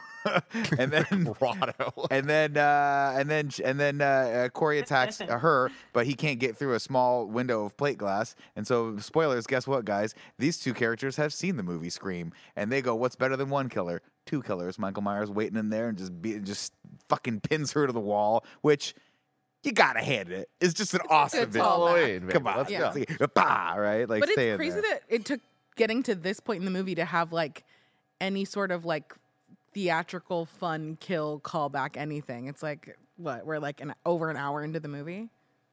and then Grotto. and then uh, and then and then uh, uh, Corey attacks uh, her, but he can't get through a small window of plate glass. And so, spoilers. Guess what, guys? These two characters have seen the movie Scream, and they go, "What's better than one killer? Two killers." Michael Myers waiting in there and just be, just fucking pins her to the wall, which. You gotta hand it. It's just an awesome good video. callback. Halloween, baby. Come on, Let's Yeah. go. bah, right? Like, but it's crazy there. that it took getting to this point in the movie to have like any sort of like theatrical fun kill callback anything. It's like what we're like an over an hour into the movie.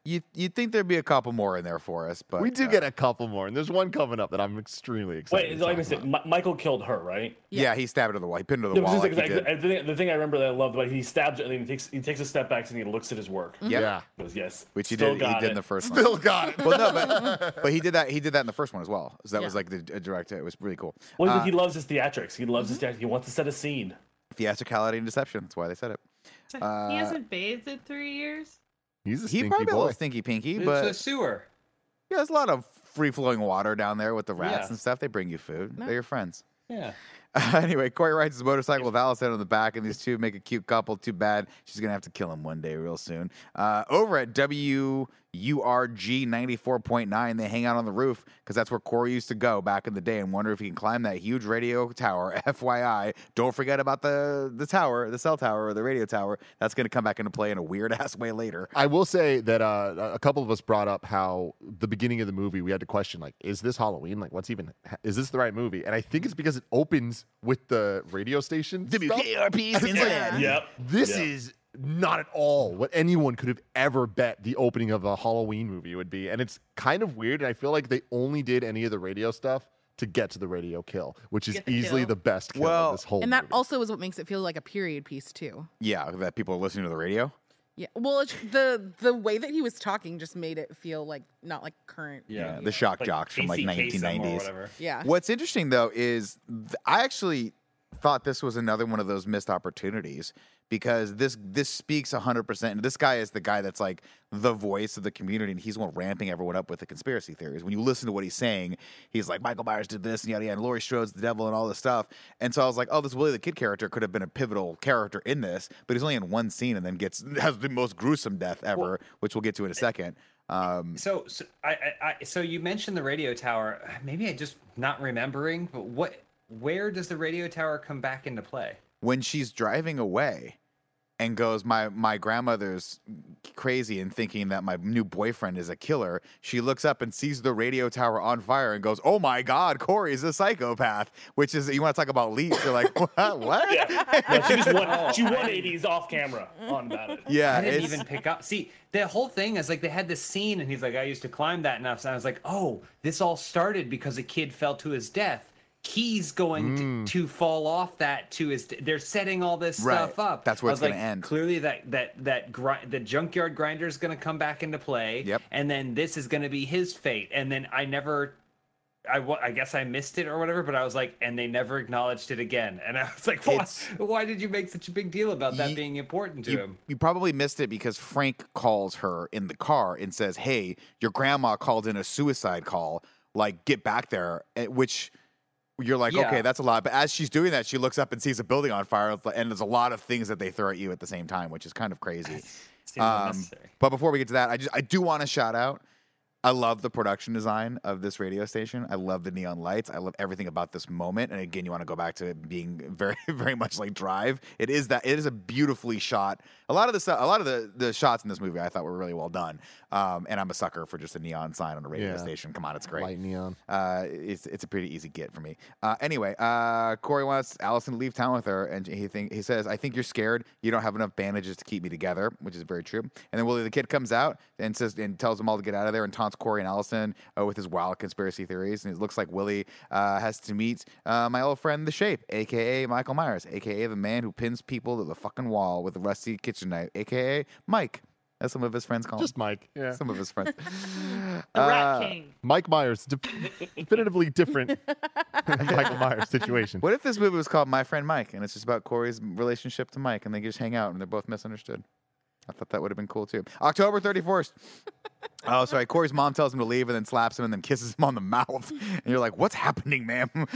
You you'd think there'd be a couple more in there for us, but we do uh, get a couple more, and there's one coming up that I'm extremely excited. Wait, like I said, about. Michael killed her, right? yeah. he stabbed her to the wall. He pinned her to the No, wall. this is Like he did. the, thing, the thing I remember that I loved about he stabs it and then he takes he takes a step back and he looks at his work. Yep. Yeah. He goes, yes, Which he still did. He did it. in the first one. Still got it. Well, no, but but he did that. He did that in the first one as well. So that was like the director. It was really cool. Well, Uh, he loves his theatrics. He loves his theatrics. He wants to set a scene. theatricality and deception. That's why they said it. Uh, he hasn't bathed in three years. He's a He stinky probably a boy. little stinky pinky, but It's a sewer. yeah, there's a lot of free flowing water down there with the rats Yeah. and stuff. They bring you food. They're your friends. Yeah. anyway, Corey rides his motorcycle with Allison on the back, and these two make a cute couple. Too bad she's gonna have to kill him one day, real soon. Uh, over at WURG ninety four point nine, they hang out on the roof because that's where Corey used to go back in the day, and wonder if he can climb that huge radio tower. FYI, don't forget about the the tower, the cell tower, or the radio tower. That's gonna come back into play in a weird ass way later. I will say that uh, a couple of us brought up how the beginning of the movie we had to question like, is this Halloween? Like, what's even? Is this the right movie? And I think it's because it opens with the radio station. stuff. WKRP And it's like, Yeah. Yep. This Yep. is not at all what anyone could have ever bet the opening of a Halloween movie would be, and it's kind of weird. And I feel like they only did any of the radio stuff to get to the radio kill, which is the easily kill. the best kill Well, of this whole and that movie. also is what makes it feel like a period piece too. Yeah, that people are listening to the radio. Yeah. Well, it's, the the way that he was talking just made it feel like not like current. Yeah. radio. The shock jocks from like Casey Kasem or 1990s. whatever. Yeah. What's interesting though is th- I actually thought this was another one of those missed opportunities because this this speaks 100% and this guy is the guy that's like the voice of the community and he's one ramping everyone up with the conspiracy theories. When you listen to what he's saying he's like michael myers did this and yada yada and laurie strode's the devil and all this stuff. And so i was like oh this willie the kid character could have been a pivotal character in this but he's only in one scene and then gets has the most gruesome death ever which we'll get to in a second. Um So, so I, I, so you mentioned the radio tower. Maybe I just not remembering, but what, where does the radio tower come back into play? when she's driving away and goes, "My my grandmother's crazy and thinking that my new boyfriend is a killer." She looks up and sees the radio tower on fire and goes, "Oh my God, Corey's a psychopath." Which is you want to talk about leaps? You're like, what? What? Yeah, she just won. She 180s off camera on about it. Yeah, I didn't even pick up. See, the whole thing is like they had this scene, and he's like, "I used to climb that enough." So I was like, "Oh, this all started because a kid fell to his death." He's going to, to fall off that to his. They're setting all this Mm. Right. stuff up. That's where it's was gonna end. Clearly, that that that gri- the junkyard grinder is going to come back into play. Yep. And then this is going to be his fate. And then I never. I, I guess I missed it or whatever, but I was like, and they never acknowledged it again. And I was like, why, why did you make such a big deal about that Ye- being important to you, him? you probably missed it because Frank calls her in the car and says, "Hey, your grandma called in a suicide call. Like, get back there." eh, Which you're like, Yeah. "Okay, that's a lot." But as she's doing that, she looks up and sees a building on fire, and there's a lot of things that they throw at you at the same time, which is kind of crazy. Um, but before we get to that, I just I do want to shout out. I love the production design of this radio station. I love the neon lights. I love everything about this moment. And again, you want to go back to it being very, very much like Drive. It is that. It is a beautifully shot. A lot of the stuff, a lot of the the shots in this movie, I thought were really well done. Um, and I'm a sucker for just a neon sign on a radio Yeah. station. Come on, it's great. Light neon. Uh, it's it's a pretty easy get for me. Uh, anyway, uh, Corey wants Allison to leave town with her, and he think he says, "I think you're scared. You don't have enough bandages to keep me together," which is very true. And then Willie the kid comes out and says and tells them all to get out of there and taunts Corey and Allison uh, with his wild conspiracy theories. And it looks like Willie uh, has to meet uh, my old friend the Shape, aka Michael Myers, aka the man who pins people to the fucking wall with a rusty kitchen knife, aka Mike. As some of his friends call him. Just Mike. Yeah. some of his friends. The Rat Uh, King. Mike Myers, de- definitively different than Michael Myers situation. What if this movie was called My Friend Mike and it's just about Corey's relationship to Mike and they just hang out and they're both misunderstood? I thought that would have been cool too. October 31st. oh, sorry. Corey's mom tells him to leave and then slaps him and then kisses him on the mouth. And you're like, what's happening, ma'am?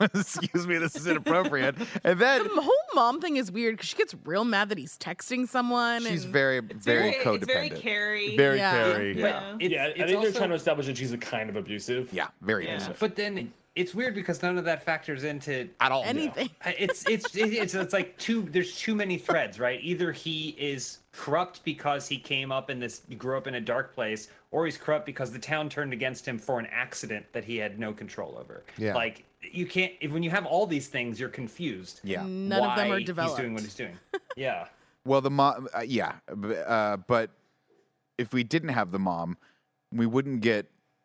Excuse me, this is inappropriate. And then The whole mom thing is weird because she gets real mad that he's texting someone. she's and very, It's very, very, codependent. It's very Carrie. Very Yeah. Carrie. But Yeah. it's, yeah, I it's think they're trying to establish that she's a kind of abusive. yeah, very Yeah. abusive. But then it's weird because none of that factors into At all. anything. it's it's it's it's like too there's too many threads right either he is corrupt because he came up in this he grew up in a dark place or he's corrupt because the town turned against him for an accident that he had no control over Yeah. like you can't if when you have all these things you're confused Yeah. None of them are developed. he's doing what he's doing yeah Well, the mom, uh, yeah, uh, but if we didn't have the mom, we wouldn't get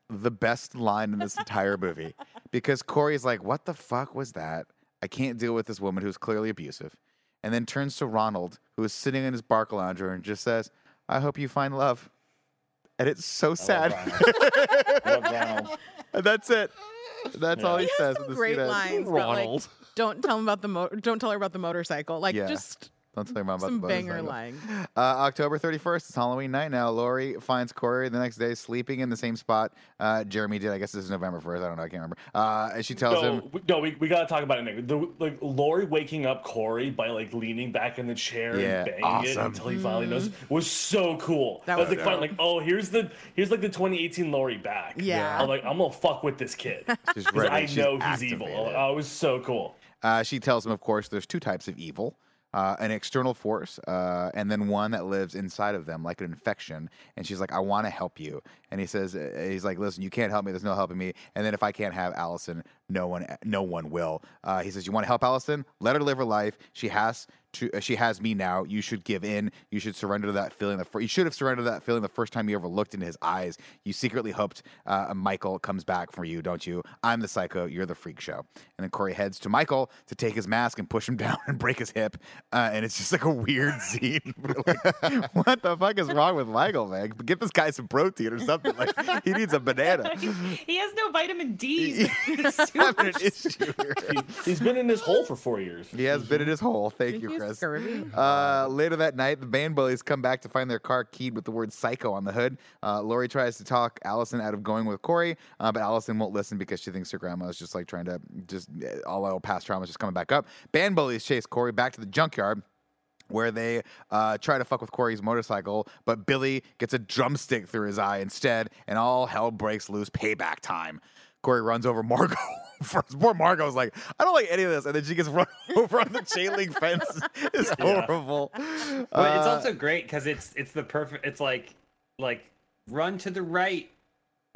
the best line in this entire movie because Corey's like, "What the fuck was that? I can't deal with this woman who's clearly abusive," and then turns to Ronald, who is sitting in his bark lounger, and just says, "I hope you find love." And it's so sad. Love Ronald. and that's it. That's all he, He says. has in some great scene ends. lines. About, like, Ronald. don't tell him about the mo- Don't tell her about the motorcycle. Like Yeah. just Don't tell me about some the banger motorcycle. lines. Uh, October 31st, it's Halloween night now. Laurie finds Corey the next day sleeping in the same spot uh, Jeremy did. I guess this is November 1st. I don't know. I can't remember. Uh, and she tells No, him, we, no, we, we gotta talk about it. Nick. The, like Laurie waking up Corey by like leaning back in the chair Yeah, and banging it awesome. until he finally knows was so cool. That That was was like fun. Like, oh, here's the here's like the 2018 Laurie back. Yeah. I'm like, I'm gonna fuck with this kid She's because ready. I She's know he's evil. activated. Oh, it was so cool. uh, she tells him, of course, there's two types of evil. Uh, an external force, uh, and then one that lives inside of them, like an infection. And she's like, "I want to help you." And he says, uh, "He's like, listen, you can't help me. There's no helping me. And then if I can't have Allison, no one, no one will." Uh, he says, "You want to help Allison? Let her live her life. She has to. Uh, she has me now. You should give in. You should surrender to that feeling. The fir- you should have surrendered to that feeling the first time you ever looked into his eyes. You secretly hoped uh, Michael comes back for you, don't you? I'm the psycho. You're the freak show." And then Corey heads to Michael to take his mask and push him down and break his hip. Uh, and it's just like a weird scene. Like, what the fuck is wrong with Michael, man? Get this guy some protein or something. Like he needs a banana. he has no vitamin D. He's having an issue here. He, he's been in this hole for four years. He has been in his hole. Thank Think you, Kris. Uh, later that night, the band bullies come back to find their car keyed with the word psycho on the hood. Uh, Laurie tries to talk Allison out of going with Corey, uh, but Allison won't listen because she thinks her grandma is just like trying to just uh, all our past trauma is just coming back up. Band bullies chase Corey back to the junkyard. Where they uh, try to fuck with Corey's motorcycle, but Billy gets a drumstick through his eye instead, and all hell breaks loose. Payback time. Corey runs over Margot first. Poor Margot's like, I don't like any of this, and then she gets run over on the chain link fence. It's Yeah. horrible. But it's Uh, also great because it's it's the perfect. It's like like run to the right.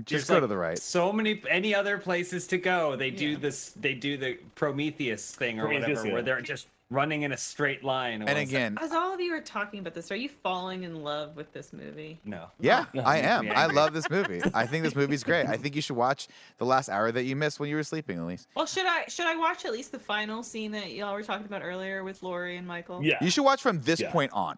just There's, go like, to the right. So many any other places to go. They do Yeah. this. They do the Prometheus thing or Prometheus, whatever, yeah. where they're just running in a straight line. And Well, like, again, As all of you are talking about this, are you falling in love with this movie? no. yeah, No, I am. I love this movie. I think this movie's great. I think you should watch the last hour that you missed when you were sleeping, at least. Well, should I should I watch at least the final scene that y'all were talking about earlier with Laurie and Michael? Yeah. You should watch from this Yeah. point on.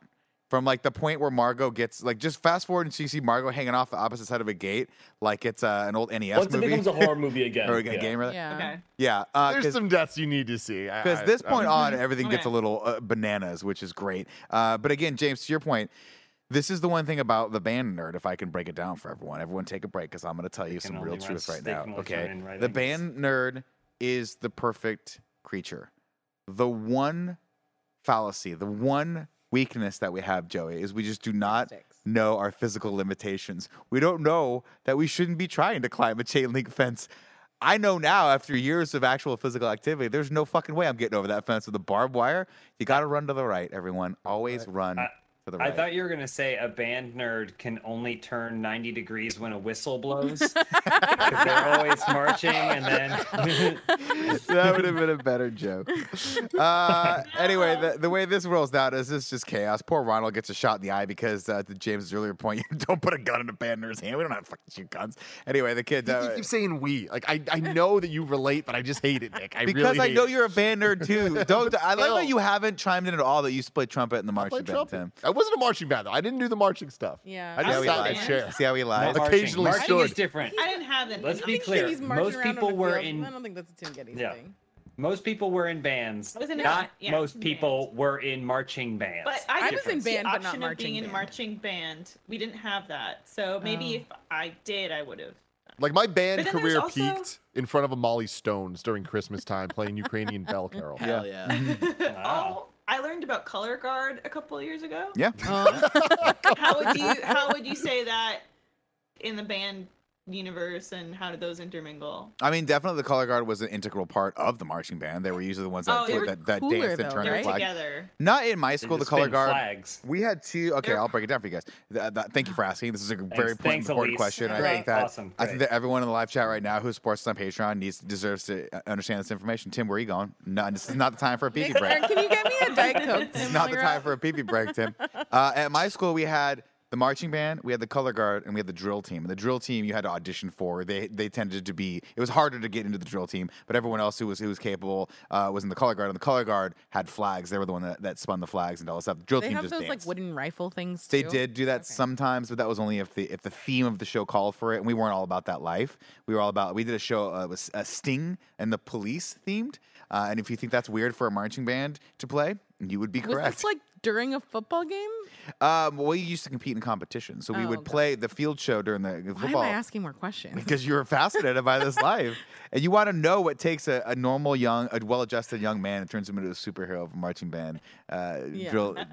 From like the point where Margot gets like just fast forward and you see Margot hanging off the opposite side of a gate, like it's uh, an old NES Once movie it becomes a horror movie again. or a yeah. game, rather. Yeah. Okay. Yeah, uh, There's 'cause- some deaths you need to see. Because I- this I point would- on everything gets a little uh, bananas which is great uh, but again james to your point this is the one thing about the band nerd if i can break it down for everyone everyone take a break because i'm going to tell you some real truth right now okay right the band nerd is the perfect creature the one fallacy the one weakness that we have joey is we just do not Sticks. know our physical limitations we don't know that we shouldn't be trying to climb a chain link fence I know now after years of actual physical activity, there's no fucking way I'm getting over that fence with a barbed wire. You got to run to the right, everyone. Always run I- to the I thought you were gonna say a band nerd can only turn 90 degrees when a whistle blows. 'Cause they're always marching and then that would have been a better joke. Uh, anyway, the, the way this rolls out is this just chaos. Poor Ronald gets a shot in the eye because, uh, to James' earlier point, you don't put a gun in a band nerd's hand. We don't have fucking shoot guns. Anyway, the kid. You Uh, keep saying we. Like I, I know that you relate, but I just hate it, Nick. I because really I know it. you're a band nerd too. Don't I like that you haven't chimed in at all that you used to play trumpet in the marching band. Tim. I wasn't a marching band though. I didn't do the marching stuff. Yeah. I just sat in lies? the chair. See how he lies? Not Occasionally marching. Marching is different. I didn't have any. Let's I be clear. he's Most people were field. in I don't think that's a Tim Gettys Yeah. thing. most people were in bands. Was in a- not yeah, most in people were in marching bands. But I, I was in band, but not marching being in marching band. We didn't have that, so maybe Oh. if I did, I would have. Like my band career also- peaked in front of a Mollie Stone's during Christmas time playing Ukrainian bell carol. Hell yeah. Oh, I learned about color guard a couple of years ago. Yeah. Oh. How would you How would you say that in the band universe, and how did those intermingle? I mean, definitely the color guard was an integral part of the marching band. They were usually the ones that Oh, they that, that cooler, danced and though, turned They were the flag. together. Not in my school, the color guard. flags. We had two. Okay, They're- I'll break it down for you guys. Th- th- thank you for asking. This is a very Thanks- important, thanks, important Elyse. question. I think that Awesome. I think that everyone in the live chat right now who supports us on Patreon needs deserves to uh, understand this information. Tim, where are you going? No, this is not the time for a pee break. Can you get me a Diet Coke? This is not the time for a pee pee break, Tim. Uh, at my school, we had the marching band, we had the color guard, and we had the drill team. And the drill team you had to audition for. They they tended to be. It was harder to get into the drill team, but everyone else who was who was capable uh, was in the color guard. And the color guard had flags. They were the one that, that spun the flags and all that stuff. The drill They team have just those danced. like wooden rifle things. They did do that Okay. sometimes, but that was only if the if the theme of the show called for it, and we weren't all about that life. We were all about. We did a show uh, was a Sting and the Police themed, uh, and if you think that's weird for a marching band to play, you would be correct. this like during a football game? um, well, we used to compete in competition, so we Oh, would got play the field show during the the Why football. am I asking more questions? because you were fascinated by this life, and you want to know what takes a, a normal young, a well-adjusted young man and turns him into a superhero of a marching band. Uh, Yeah. drill, uh,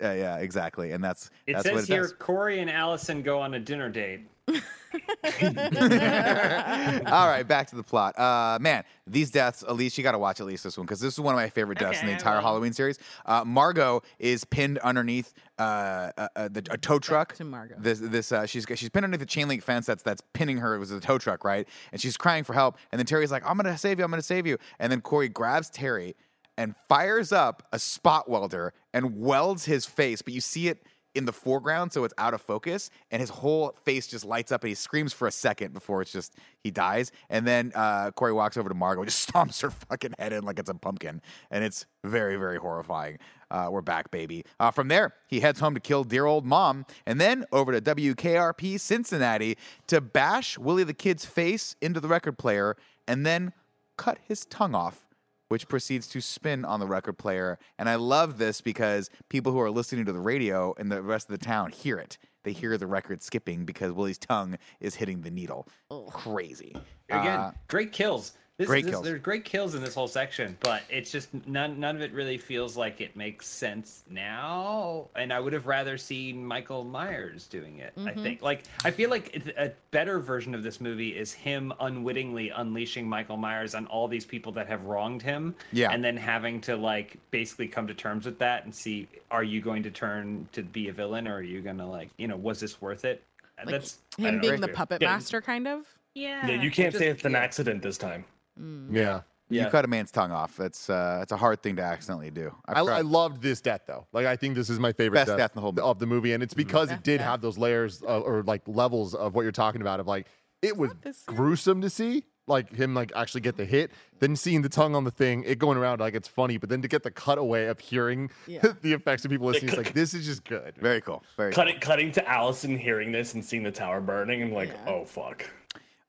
yeah, exactly, and that's It that's says what it here does. Corey and Allison go on a dinner date. All right, back to the plot. Uh, man, these deaths, Elyse, you got to watch at least this one because this is one of my favorite deaths in the entire. Halloween series. Uh, Margot is pinned underneath uh, uh, uh, the, a tow truck. to Margot. This, this, uh, she's she's pinned underneath the chain link fence that's that's pinning her. It was a tow truck, right? And she's crying for help. And then Terry's like, "I'm gonna save you. I'm gonna save you." And then Corey grabs Terry and fires up a spot welder and welds his face, but you see it in the foreground, so it's out of focus, and his whole face just lights up, and he screams for a second before it's just he dies, and then uh, Corey walks over to Margot, just stomps her fucking head in like it's a pumpkin, and it's very, very horrifying. Uh, we're back, baby. Uh, from there, he heads home to kill dear old mom, and then over to WKRP Cincinnati to bash Willie the Kid's face into the record player, and then cut his tongue off which proceeds to spin on the record player. And I love this because people who are listening to the radio and the rest of the town hear it. They hear the record skipping because Willie's tongue is hitting the needle. Crazy. Again, Uh, great kills. This, Great this- kills. There's great kills in this whole section, but it's just none. None of it really feels like it makes sense now. And I would have rather seen Michael Myers doing it. I mm-hmm. think. Like I feel like a better version of this movie is him unwittingly unleashing Michael Myers on all these people that have wronged him. Yeah. And then having to like basically come to terms with that and see, are you going to turn to be a villain or are you gonna like, you know, was this worth it? Like That's him being know. the puppet Yeah. master, kind of. Yeah. Yeah, you can't just- say it's an yeah. accident this time. Yeah. You cut a man's tongue off. That's uh, that's a hard thing to accidentally do. I've I, loved this death though. Like I think this is my favorite Best death in the whole movie. of the movie, and it's because it did have those layers uh, or like levels of what you're talking about. Of like it was gruesome to see, like him like actually get the hit, then seeing the tongue on the thing, it going around like it's funny, but then to get the cutaway of hearing Yeah. the effects of people listening, it's like this is just good. Very cool. Very cool. Cutting, cutting to Allison hearing this and seeing the tower burning, and like, Yeah. oh fuck.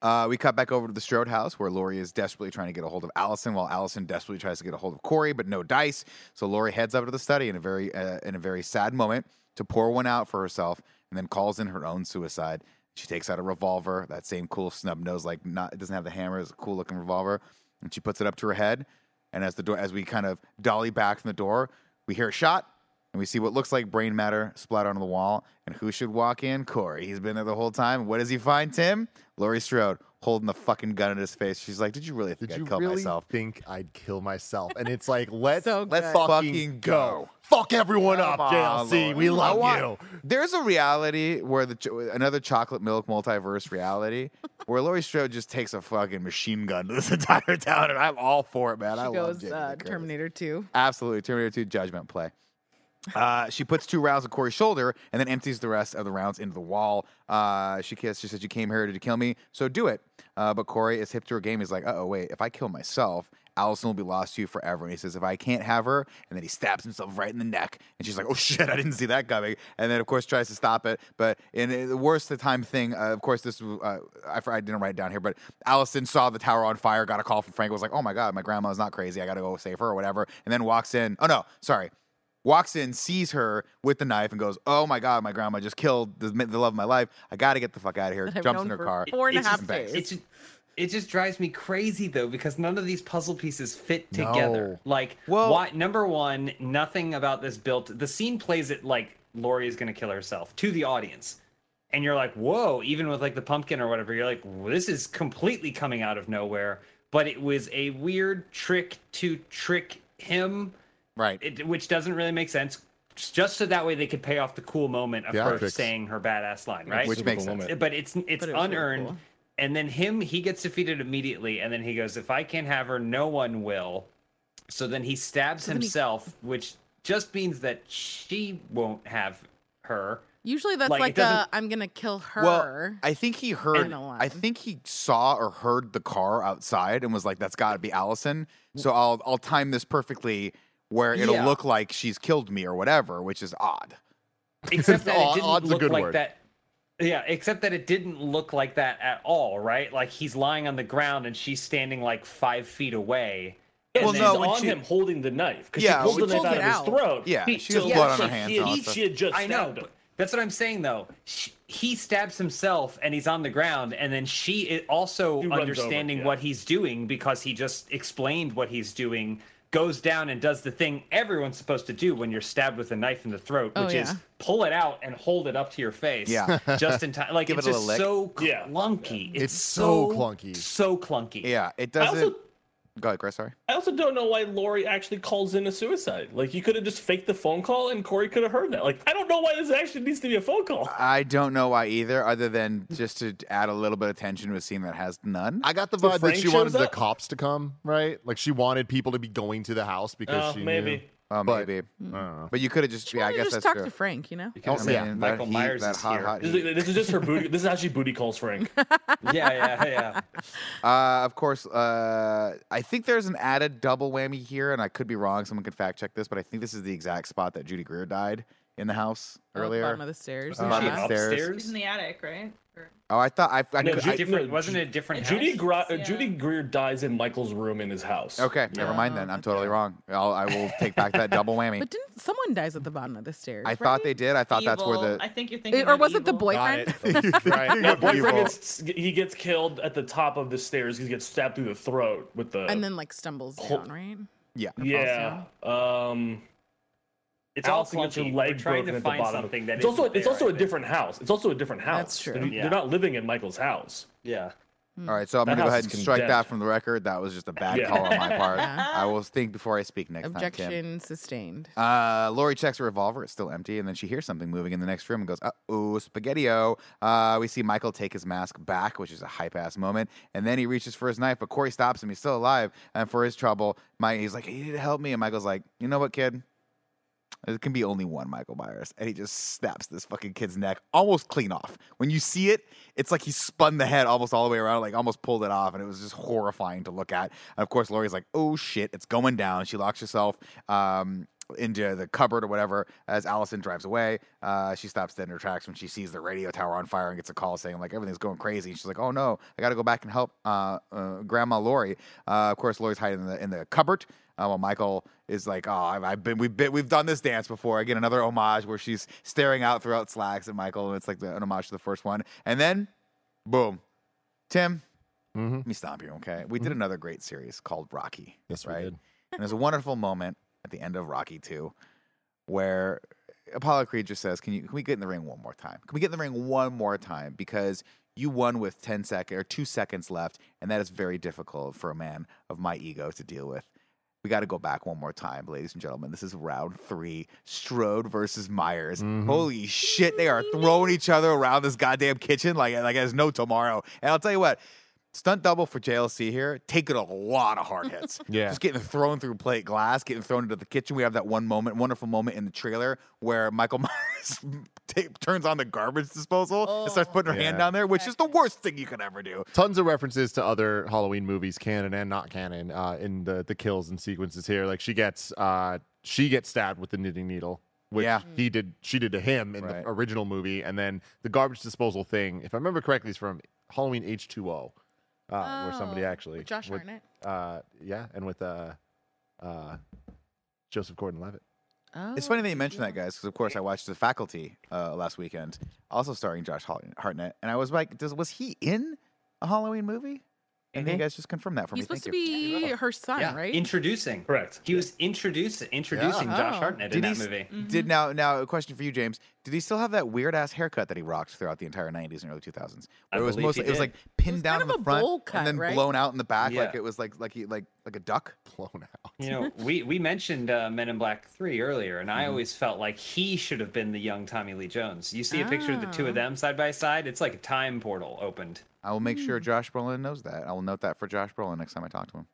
Uh, we cut back over to the Strode house where Laurie is desperately trying to get a hold of Allison, while Allison desperately tries to get a hold of Corey, but no dice. So Laurie heads up to the study in a very uh, in a very sad moment to pour one out for herself, and then calls in her own suicide. She takes out a revolver, that same cool snub nose, like not it doesn't have the hammer, it's a cool looking revolver, and she puts it up to her head. And as the door, as we kind of dolly back from the door, we hear a shot, and we see what looks like brain matter splatter on the wall. And who should walk in? Corey. He's been there the whole time. What does he find, Tim? Laurie Strode holding the fucking gun in his face. She's like, "Did you really think Did I'd you kill really myself?" think I'd kill myself? And it's like let's So let's fucking, Fucking go. go. Fuck everyone Come up, on, JLC. Lord. We love want- you. There's a reality where the cho- another chocolate milk multiverse reality where Laurie Strode just takes a fucking machine gun to this entire town, and I'm all for it, man. I She love goes Jamie Lee uh, Terminator 2. Absolutely. Terminator 2 judgment play. Uh, she puts two rounds of Corey's shoulder and then empties the rest of the rounds into the wall. Uh, she kissed. She says, "You came here to kill me, so do it." Uh, but Corey is hip to her game. He's like, "Oh wait, if I kill myself, Allison will be lost to you forever." And he says, "If I can't have her," and then he stabs himself right in the neck. And she's like, "Oh shit, I didn't see that coming." And then of course tries to stop it, but in the worst of the time thing, uh, of course this uh, I, I didn't write it down here, but Allison saw the tower on fire, got a call from Frank, was like, "Oh my god, my grandma's not crazy. I got to go save her or whatever." And then walks in. Oh no, sorry walks in, sees her with the knife, and goes, "Oh my god, my grandma just killed the, the love of my life. I got to get the fuck out of here." I've Jumps in her car. Four and a half days. It just, it just drives me crazy though because none of these puzzle pieces fit together. No. Like, Well- why, number one, nothing about this built. The scene plays it like Laurie is going to kill herself to the audience, and you're like, whoa! Even with like the pumpkin or whatever, you're like, this is completely coming out of nowhere. But it was a weird trick to trick him, Right. it, which doesn't really make sense. Just so that way they could pay off the cool moment of Yeah, her tricks. saying her badass line, right? Which makes sense. moment. but it's it's But it was really unearned cool. and then him he gets defeated immediately and then he goes if i can't have her no one will so then he stabs then he- himself which just means that she won't have her Usually that's like, it like, uh, doesn't- a I'm gonna kill her. Well, I think he heard. I a I think he saw or heard the car outside and was like, "That's got to be Allison." So I'll I'll time this perfectly where it'll Yeah. look like she's killed me or whatever, which is odd. except that Odd- it didn't look good like word. that yeah except that it didn't look like that at all right like he's lying on the ground and she's standing like five feet away and Well, no, on she- him holding the knife because Yeah, she pulled when the knife she out of his throat. Yeah, He- she has so blood on so her hands He, he, she had just I know. him. but That's what I'm saying, though. Sh he stabs himself, and he's on the ground, and then she also He runs over, understanding yeah. what he's doing because he just explained what he's doing. Goes down and does the thing everyone's supposed to do when you're stabbed with a knife in the throat, Oh, which is pull it out and hold it up to your face. Yeah. just in time. Like Give it's it just little so Yeah. clunky. It's so clunky. So clunky. Yeah, it doesn't. Also, Go ahead, Kris. Sorry. I also don't know why Laurie actually calls in a suicide. Like, you could have just faked the phone call and Corey could have heard that. Like, I don't know why this actually needs to be a phone call. I don't know why either, other than just to add a little bit of tension to a scene that has none. I got the So vibe that she wanted shows the cops to come, right? Like she wanted people to be going to the house because Oh, she maybe. knew. Oh, but- maybe. I don't. But you could have just. Yeah, I Why don't you guess just that's talk true. to Frank, you know? Because Oh, yeah. Man, Michael that heat, Myers that is hot, here. hot This is, this is just her booty. This is actually booty calls Frank. yeah, yeah, yeah. Uh, of course, uh, I think there's an added double whammy here, and I could be wrong. Someone could fact check this, but I think this is the exact spot that Judy Greer died in the house Oh, earlier. bottom of the stairs. Uh, bottom yeah. of the stairs. upstairs? She's in the attic, right? Or- Oh, I thought I. I No, could- Ju- I- different. no, wasn't it a different Judy? Gra- uh, Yeah. Judy Greer dies in Michael's room in his house. okay, never mind then. I'm totally wrong. I'll, I will take back that double whammy. But didn't someone dies at the bottom of the stairs? I thought they did. I thought that's where Evil. the. I think you're thinking. It- or of was it the Evil. boyfriend? right. No, boyfriend gets he gets killed at the top of the stairs. He gets stabbed through the throat with the and then like stumbles Hol- down, right? yeah. yeah. Um, It's all Allison gets her clunky. leg We're trying broken to at the find bottom. something that it's also isn't it's also I a think. different house. It's also a different house. That's true. They're, Yeah. they're not living in Michael's house. Yeah. All right, so I'm That gonna go ahead is and strike that from the record. That was just a bad Yeah. call on my part. I will think before I speak next time. Objection sustained. Uh, Laurie checks her revolver; it's still empty, and then she hears something moving in the next room and goes, "Uh oh, spaghetti-o!" Uh, we see Michael take his mask back, which is a hype ass moment, and then he reaches for his knife, but Corey stops him. He's still alive, and for his trouble, Mike, he's like, "You need to help me," and Michael's like, "You know what, kid?" There can be only one Michael Myers. And he just snaps this fucking kid's neck almost clean off. When you see it, it's like he spun the head almost all the way around, like almost pulled it off. And it was just horrifying to look at. And of course, Laurie's like, oh shit, it's going down. She locks herself um, into the cupboard or whatever as Allison drives away. Uh, she stops dead in her tracks when she sees the radio tower on fire and gets a call saying, like, everything's going crazy. And she's like, oh no, I got to go back and help uh, uh, Grandma Laurie. Uh, of course, Laurie's hiding in the, in the cupboard. Uh, while Michael is like, "Oh, I've, I've been, we've been, we've done this dance before." Again, another homage where she's staring out throughout slacks at Michael, and it's like the, an homage to the first one. And then, boom, Tim, Mhm. let me stop you, okay? We did another great series called Rocky. Yes, right? And there's a wonderful moment at the end of Rocky Two where Apollo Creed just says, "Can you can we get in the ring one more time? Can we get in the ring one more time because you won with 10 seconds or 2 seconds left and that is very difficult for a man of my ego to deal with." We got to go back one more time, ladies and gentlemen. This is round three. Strode versus Myers. Mm-hmm. Holy shit, they are throwing each other around this goddamn kitchen like like there's no tomorrow. And I'll tell you what, stunt double for JLC here, taking a lot of hard hits. yeah. Just getting thrown through plate glass, getting thrown into the kitchen. We have that one moment, wonderful moment in the trailer where Michael Myers t- turns on the garbage disposal oh. and starts putting her yeah. hand oh. down there, which is the worst thing you could ever do. Tons of references to other Halloween movies, canon and not canon, uh, in the, the kills and sequences here. Like she gets uh, she gets stabbed with the knitting needle which yeah. he did she did to him in right. the original movie and then the garbage disposal thing if i remember correctly is from halloween h2o uh, oh, where somebody oh, actually with Josh with, Hartnett. Uh, yeah, and with uh, uh, Joseph Gordon-Levitt. Oh, it's funny that you mentioned that, oh, guys, because of course I watched The Faculty uh, last weekend, also starring Josh Hartnett, and I was like, does, was he in a Halloween movie? And you guys just confirm that for He's me. supposed to Thank you. be her son, Yeah. right? Introducing. Correct. He was introducing introducing Josh Oh. Hartnett Did in he that s- movie. Mm-hmm. Did now now a question for you, James? Did he still have that weird ass haircut that he rocked throughout the entire '90s and early 2000s? I Where it was mostly he it was like pinned was down in the front bowl and then right? blown out in the back, like it was like like he like like a duck. Blown out. You know, we we mentioned uh, Men in Black Three earlier, and Mm-hmm. I always felt like he should have been the young Tommy Lee Jones. You see a picture of the two of them side by side; it's like a time portal opened. I will make sure Hmm. Josh Brolin knows that. I will note that for Josh Brolin next time I talk to him.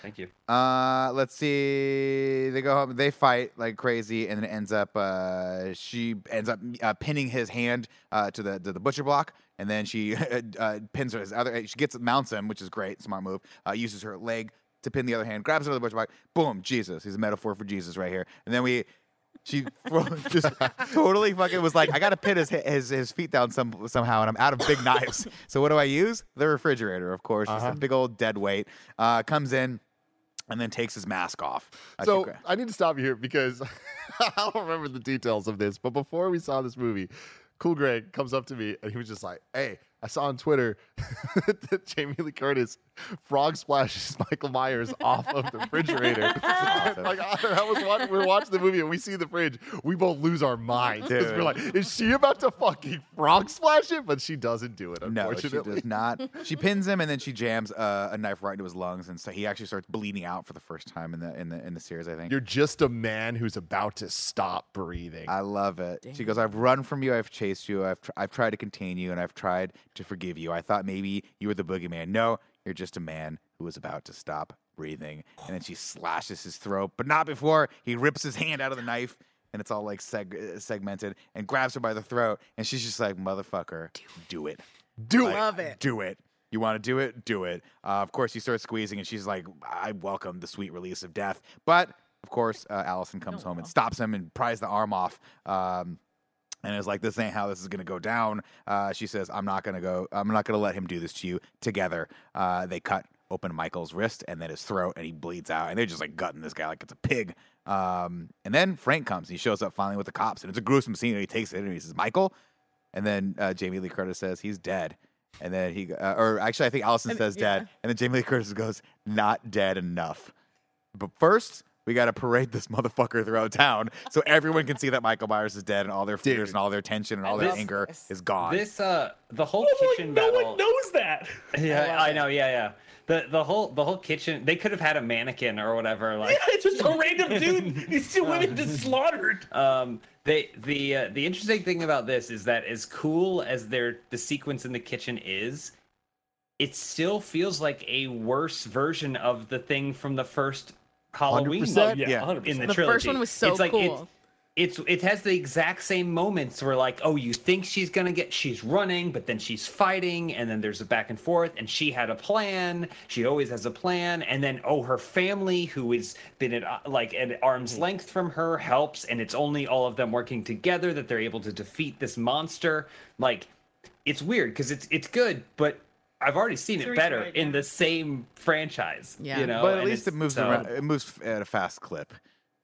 Thank you. Uh, let's see. They go home. They fight like crazy, and then it ends up. Uh, she ends up uh, pinning his hand uh, to the to the butcher block, and then she uh, pins his other. She gets mounts him, which is great, smart move. Uh, uses her leg to pin the other hand, grabs another butcher block. Boom, Jesus. He's a metaphor for Jesus right here. And then we. She just totally fucking was like, I gotta pin his, his his feet down some somehow, and I'm out of big knives. So what do I use? The refrigerator, of course, just a big old dead weight. Uh, comes in, and then takes his mask off. I So think- I need to stop you here because I don't remember the details of this. But before we saw this movie, Cool Greg comes up to me and he was just like, "Hey, I saw on Twitter that Jamie Lee Curtis frog splashes Michael Myers off of the refrigerator." like Otter, I was watching, we're watching the movie and we see the fridge. We both lose our minds because we're like, "Is she about to fucking frog splash it?" But she doesn't do it. no, she does not. She pins him, and then she jams uh, a knife right into his lungs, and so he actually starts bleeding out for the first time in the in the in the series. I think. You're just a man who's about to stop breathing. I love it. She goes, I've run from you, I've chased you, I've, tr- I've tried to contain you, and I've tried to forgive you. I thought maybe you were the boogeyman. No, you're just a man who was about to stop breathing. And then she slashes his throat, but not before he rips his hand out of the knife, and it's all like seg- uh, segmented, and grabs her by the throat. And she's just like, Motherfucker, do it. do Like, it. Love it. Do it. You want to do it? Do it. Uh, of course, he starts squeezing, and she's like, I welcome the sweet release of death. But of course, uh, Allison comes Oh, home and stops him and pries the arm off. Um, and is like, "This ain't how this is gonna go down." Uh, she says, "I'm not gonna go. I'm not gonna let him do this to you." Together, uh, they cut open Michael's wrist and then his throat, and he bleeds out. And they're just like gutting this guy like it's a pig. Um, and then Frank comes. And He shows up finally with the cops, and it's a gruesome scene. And he takes it and he says, "Michael," and then uh, Jamie Lee Curtis says, "He's dead." And then he, uh, or actually, I think Allison says yeah. dead, and then Jamie Lee Curtis goes, "Not dead enough." But first, we got to parade this motherfucker throughout town so everyone can see that Michael Myers is dead and all their fears and all their tension and all their anger is gone. This uh, the whole I'm like, kitchen no battle. one knows that. Yeah, I know. Yeah, yeah. The the whole the whole kitchen. They could have had a mannequin or whatever. Like Yeah, it's just a random dude. These two women just slaughtered. Um, they the uh, the interesting thing about this is that as cool as their the sequence in the kitchen is, it still feels like a worse version of the thing from the first Halloween 100%? movie Yeah, Yeah. 100%. in the, The trilogy. first one was so it's like, cool. It's, it's it has the exact same moments where like oh you think she's gonna get she's running but then she's fighting and then there's a back and forth and she had a plan she always has a plan and then oh her family who has been at uh, like at arm's length from her helps and it's only all of them working together that they're able to defeat this monster like it's weird because it's it's good but I've already seen it better retread, in the same franchise Yeah. you know but at and least it moves so- around. It moves at a fast clip.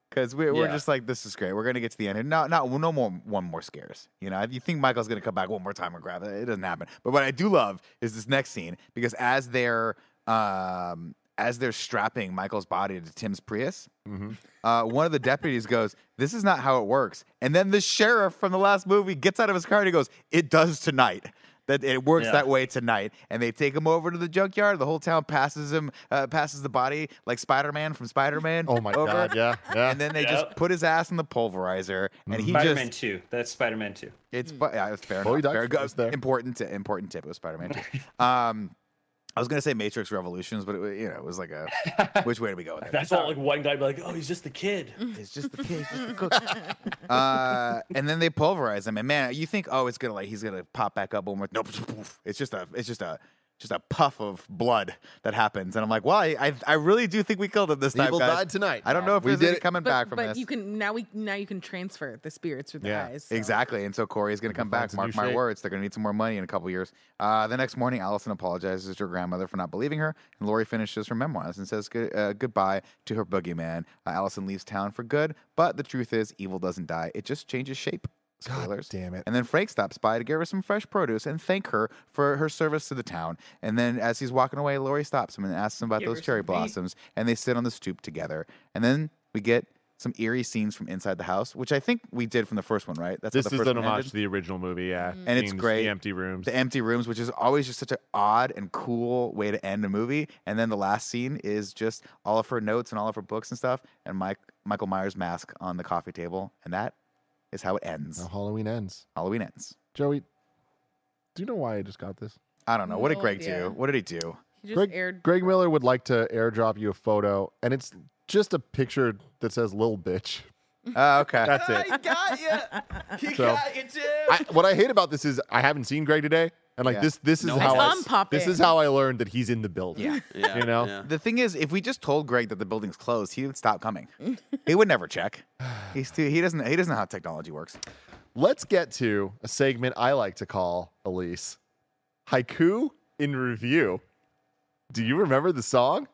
Because we're, we're Yeah. just like, this is great. We're gonna get to the end, and not not no more one more scares. You know, if you think Michael's gonna come back one more time and grab it, it doesn't happen. But what I do love is this next scene because as they're um as they're strapping Michael's body to Tim's Prius, uh, one of the deputies goes, "This is not how it works." And then the sheriff from the last movie gets out of his car and he goes, "It does tonight." That it works Yeah. that way tonight, and they take him over to the junkyard. The whole town passes him, uh, passes the body like Spider-Man from Spider-Man. Oh my over. god, yeah, yeah. And then they Yep. just put his ass in the pulverizer, and he Spider-Man just 2 that's Spider-Man 2 it's yeah, it's fair Bowie enough. Fair, Dykstra go- there. important t- important tip. It was Spider-Man 2. um, I was gonna say Matrix Revolutions, but it, you know, it was like a which way do we go with it? That's all like one guy be like, oh, he's just the kid. He's just the kid, just the cook. uh, and then they pulverize him, and man, you think, oh, it's gonna like he's gonna pop back up one more. Nope, it's just a, it's just a, just a puff of blood that happens, and I'm like, well, I, I, I really do think we killed him this The time, evil guys. died tonight. I don't know if We there's did any it. coming But, back from this. but this. you can now we now you can transfer the spirits through the Yeah, eyes. so- Exactly. And so Corey's going to come back. finds a Mark new my shape. words. They're going to need some more money in a couple years. Uh, the next morning, Allison apologizes to her grandmother for not believing her. And Laurie finishes her memoirs and says good, uh, goodbye to her boogeyman. Uh, Allison leaves town for good. But the truth is, evil doesn't die, it just changes shape. God damn it. And then Frank stops by to give her some fresh produce and thank her for her service to the town. And then as he's walking away, Laurie stops him and asks him about Give those cherry some meat. blossoms. And they sit on the stoop together. And then we get some eerie scenes from inside the house, which I think we did from the first one, right? That's This the is first an homage ended. to the original movie, yeah. Mm-hmm. And it's great. the empty rooms. the empty rooms, which is always just such an odd and cool way to end a movie. And then the last scene is just all of her notes and all of her books and stuff, and Mike Michael Myers' mask on the coffee table, and that is how it ends. How Halloween ends. Halloween ends. Joey, do you know why I just got this? I don't know. What did No Greg idea. do? What did he do? He just Greg, aired. Greg Miller would like to airdrop you a photo, and it's just a picture that says "little Bitch." Oh, okay. That's it. I got you. You So- got you too. I, what I hate about this is I haven't seen Greg today, and like Yeah. this, this is No, how I I, saw him pop this in. is how I learned that he's in the building. Yeah. yeah, you know? yeah. The thing is, if we just told Greg that the building's closed, he would stop coming. he would never check. He's too, he doesn't he doesn't know how technology works. Let's get to a segment I like to call Elyse haiku in review. Do you remember the song?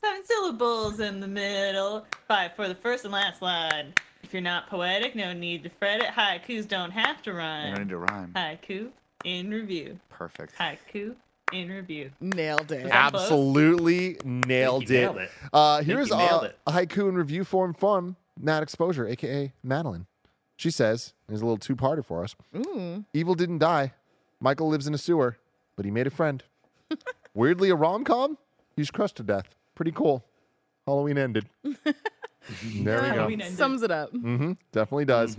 Seven syllables in the middle. Five for the first and last line. If you're not poetic, no need to fret it. Haikus don't have to You don't rhyme. need to rhyme. Haiku in review. Perfect. Haiku in review. Nailed it. Absolutely nailed it. nailed it. Uh, here's you a, nailed it. a haiku in review form from Nat Exposure, aka Madeline. She says, "There's a little two-parter for us. Ooh. Evil didn't die. Michael lives in a sewer, but he made a friend. Weirdly, a rom-com. He's crushed to death. Pretty cool. Halloween ended. there we go. Sums it up. hmm definitely does.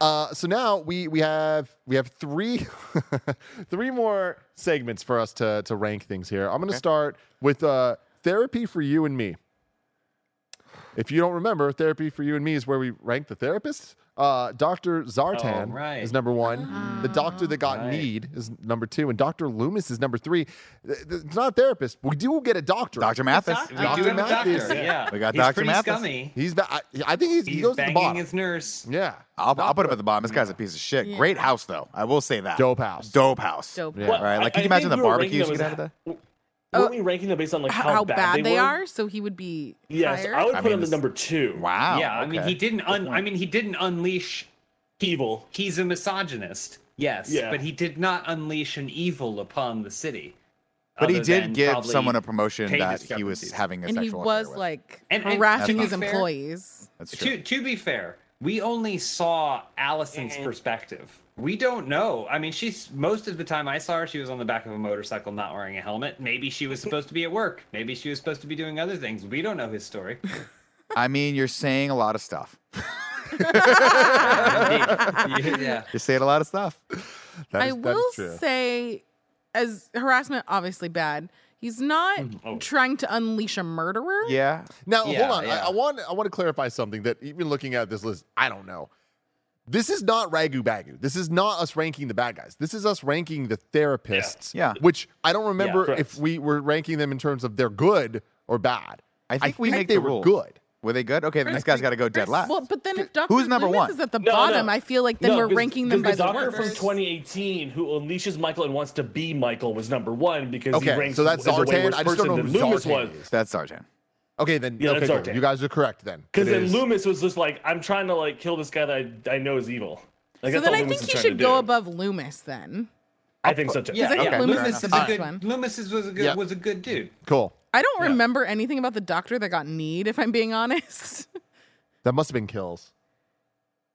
Uh, so now we we have we have three three more segments for us to to rank things here. I'm going to start with uh, therapy for you and me. If you don't remember, therapy for you and me is where we rank the therapists. Uh, Dr. Zartan right. is number one. The doctor that got Right. need is number two, and Dr. Loomis is number three. Th- th- It's not a therapist. We do get a doctor. Dr. Mathis. Doc- Dr. do have a Mathis. doctor. Yeah, We got He's Dr. pretty Mathis. Scummy. He's. Ba- I, I think he's, he goes to the bottom. his nurse. yeah. I'll, I'll put him at the bottom. This guy's a piece of shit. Great house, though. I will say that. Dope house. Dope house. Dope. Yeah. Right? Like, can you I imagine the we barbecues you them could as- have with Oh, Weren't we ranking them based on like How, how, how bad they, were? are, so he would be Yes, higher. I would I put mean, him this- at number two. Wow. yeah, I mean, he didn't. Un- I mean, he didn't unleash. Evil. He's a misogynist. Yes, Yeah. but he did not unleash an evil upon the city. But he did give someone a promotion that he was having a and he sexual was affair with. like And- and harassing his fair- employees. That's true. To to be fair, we only saw Allison's perspective. We don't know. I mean, she's most of the time I saw her, she was on the back of a motorcycle, not wearing a helmet. Maybe she was supposed to be at work. Maybe she was supposed to be doing other things. We don't know his story. I mean, you're saying a lot of stuff. yeah. You're saying a lot of stuff. That I is- that is will true. say, as harassment, obviously bad. He's not mm-hmm. Oh. trying to unleash a murderer. Yeah. Now, Yeah, hold on. I, yeah. I want I want to clarify something that even looking at this list, I don't know. This is not Ragu Bagu. This is not us ranking the bad guys. This is us ranking the therapists. Yeah. Which I don't remember correct. if we were ranking them in terms of they're good or bad. I think we make they the were rules. good. Were they good? Okay, then this guy's got to go dead last. Well, but then if Dr. Who's number Loomis one? is at the No, bottom, no. I feel like then No, we're 'cause- ranking them 'cause by the the doctor worst. from 2018 who unleashes Michael and wants to be Michael was number one because Okay, he ranks so that's as a way Zartan. worse I just don't know who Loomis Zartan was. is. That's Sartain. Okay, then Yeah, okay, that's. Zartan. you guys are correct then. Because then is- Loomis was just like, I'm trying to like kill this guy that I, I know is evil. Like, so then I Loomis think he should go above Loomis then. I think so too. Yeah, I think. Loomis is the enough. Good- one. Loomis was a good was a good dude. cool. I don't remember anything about the doctor that got need, if I'm being honest. That must have been kills.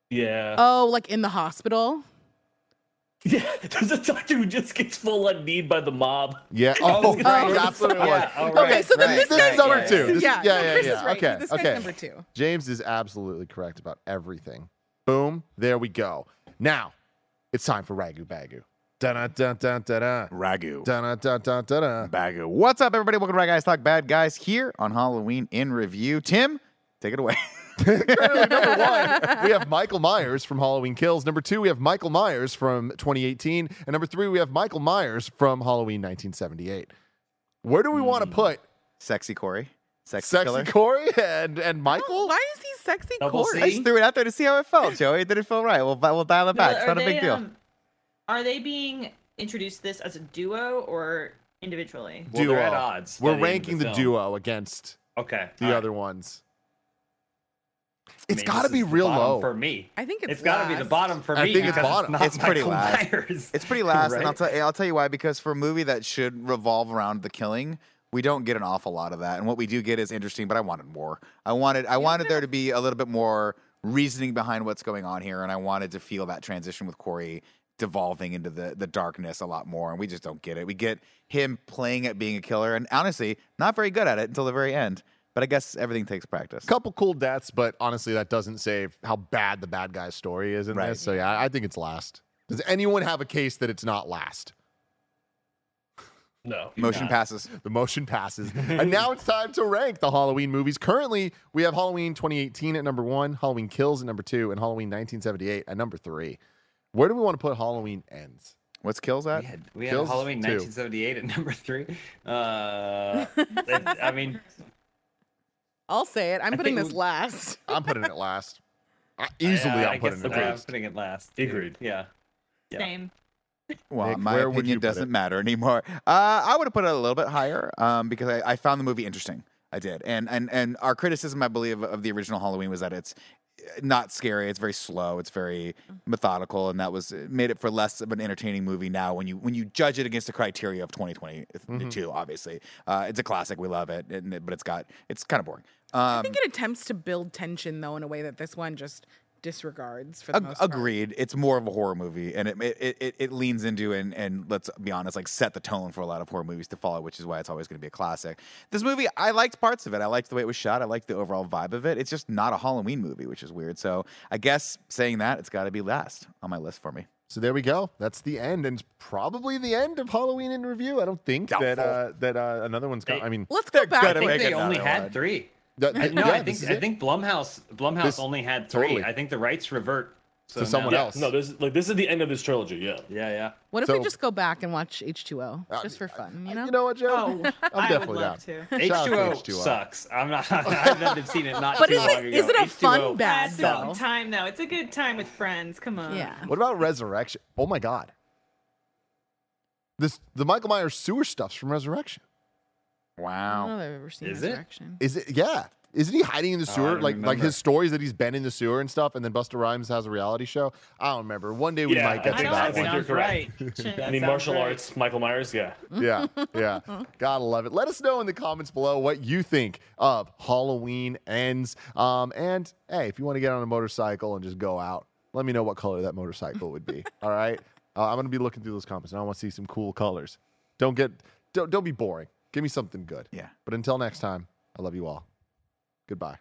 Yeah. oh, like in the hospital. yeah. There's a doctor who just gets full on need by the mob. Yeah. Oh, right. that's what it was. Yeah, oh, Okay, so then right, this This guy's is number two. yeah. This- yeah, yeah, yeah, Kris yeah. Okay, This guy's okay. number two. James is absolutely correct about everything. Boom. There we go. Now, it's time for Ragu Bagu. Ragu. Bagu. What's up, everybody? Welcome to Right Guys Talk Bad Guys here on Halloween in Review. Tim, take it away. Currently, number one, we have Michael Myers from Halloween Kills. Number two, we have Michael Myers from 2018. And number three, we have Michael Myers from Halloween 1978. Where do we want to hmm. put Sexy Corey. Sexy, Sexy killer. Corey and, and oh, Michael? Why is he sexy Double Corey? I just threw it out there to see how it felt, Joey. It didn't feel right. We'll, we'll dial it back. It's Are not a big deal. Are they being introduced this as a duo or individually? Well, they're at odds We're the end of ranking the, film. duo against Okay. the all right. other ones. I It's mean, got to be real low. for me. I think it's it's got to be the bottom for I me. think it's bottom. not It's pretty Michael last. Myers. It's pretty last, and I'll tell I'll tell you why. Because for a movie that should revolve around the killing, we don't get an awful lot of that. And what we do get is interesting. But I wanted more. I wanted I wanted there to be a little bit more reasoning behind what's going on here, and I wanted to feel that transition with Corey devolving into the the darkness a lot more. And we just don't get it. We get him playing at being a killer, and honestly, not very good at it until the very end. But I guess everything takes practice. couple cool deaths, but honestly, that doesn't save how bad the bad guy's story is in Right. this. So yeah, I think it's last. Does anyone have a case that it's not last? No. Motion Nah. passes. The motion passes. and now it's time to rank the Halloween movies. Currently, we have Halloween 2018 at number one, Halloween Kills at number two, and Halloween 1978 at number three. Where do we want to put Halloween Ends? What's kills at? We had, we had Halloween two. 1978 at number three. Uh, I mean, I'll say it. I'm putting this we- last. I'm putting it last. I, easily, I, I I'm putting guess it I'm last. putting it last. Agreed. Yeah. Yeah. Same. Well, Nick, my where would you opinion doesn't it? matter anymore. Uh, I would have put it a little bit higher um, because I, I found the movie interesting. I did, and and and our criticism, I believe, of the original Halloween was that it's not scary. It's very slow. It's very methodical, and that was it made it for less of an entertaining movie. Now, when you when you judge it against the criteria of 2022, obviously, uh, it's a classic. We love it, and, but it's got it's kind of boring. I Um, think it attempts to build tension though in a way that this one just disregards for the Ag- most part. agreed. It's more of a horror movie, and it it, it it leans into and and let's be honest, like set the tone for a lot of horror movies to follow, which is why it's always going to be a classic. This movie, I liked parts of it. I liked the way it was shot. I liked the overall vibe of it. It's just not a Halloween movie, which is weird. So I guess saying that, it's got to be last on my list for me. So there we go. That's the end, and probably the end of Halloween in review. I don't think that uh, that uh, another one's. Got, I mean, Let's go back. good I think Make they only had one. three. That- I, no, yeah, I think I it. think Blumhouse Blumhouse This- only had three. totally. I think the rights revert so To someone now- Yeah, else. no, this is like this is the end of this trilogy. Yeah. Yeah, yeah. What if So- we just go back and watch H2O Uh, just for fun? You know? You know what, Joe? Oh, I'm I would definitely love down. to. Shout out to H2O, H2O. sucks. I'm not. I've never seen it not But too is long it- ago. is it a fun bad, though? time though. It's a good time with friends. Come on. yeah. What about Resurrection? Oh my God. This the Michael Myers sewer stuff's from Resurrection. I don't know Wow. if I've ever seen Is it? Resurrection. Is it? Yeah. Isn't he hiding in the Oh, sewer? don't like like remember. his stories that he's been in the sewer and stuff, and then Busta Rhymes has a reality show. I don't remember. One day we Yeah, might I get I to think- that that think one. you're sounds correct. right. That Any sounds martial right. arts, Michael Myers, yeah. yeah, yeah. Gotta love it. Let us know in the comments below what you think of Halloween ends. Um, and hey, if you want to get on a motorcycle and just go out, let me know what color that motorcycle would be. All right. Uh, I'm gonna be looking through those comments, and I want to see some cool colors. Don't get, don't don't be boring. Give me something good. Yeah. But until next time, I love you all. Goodbye.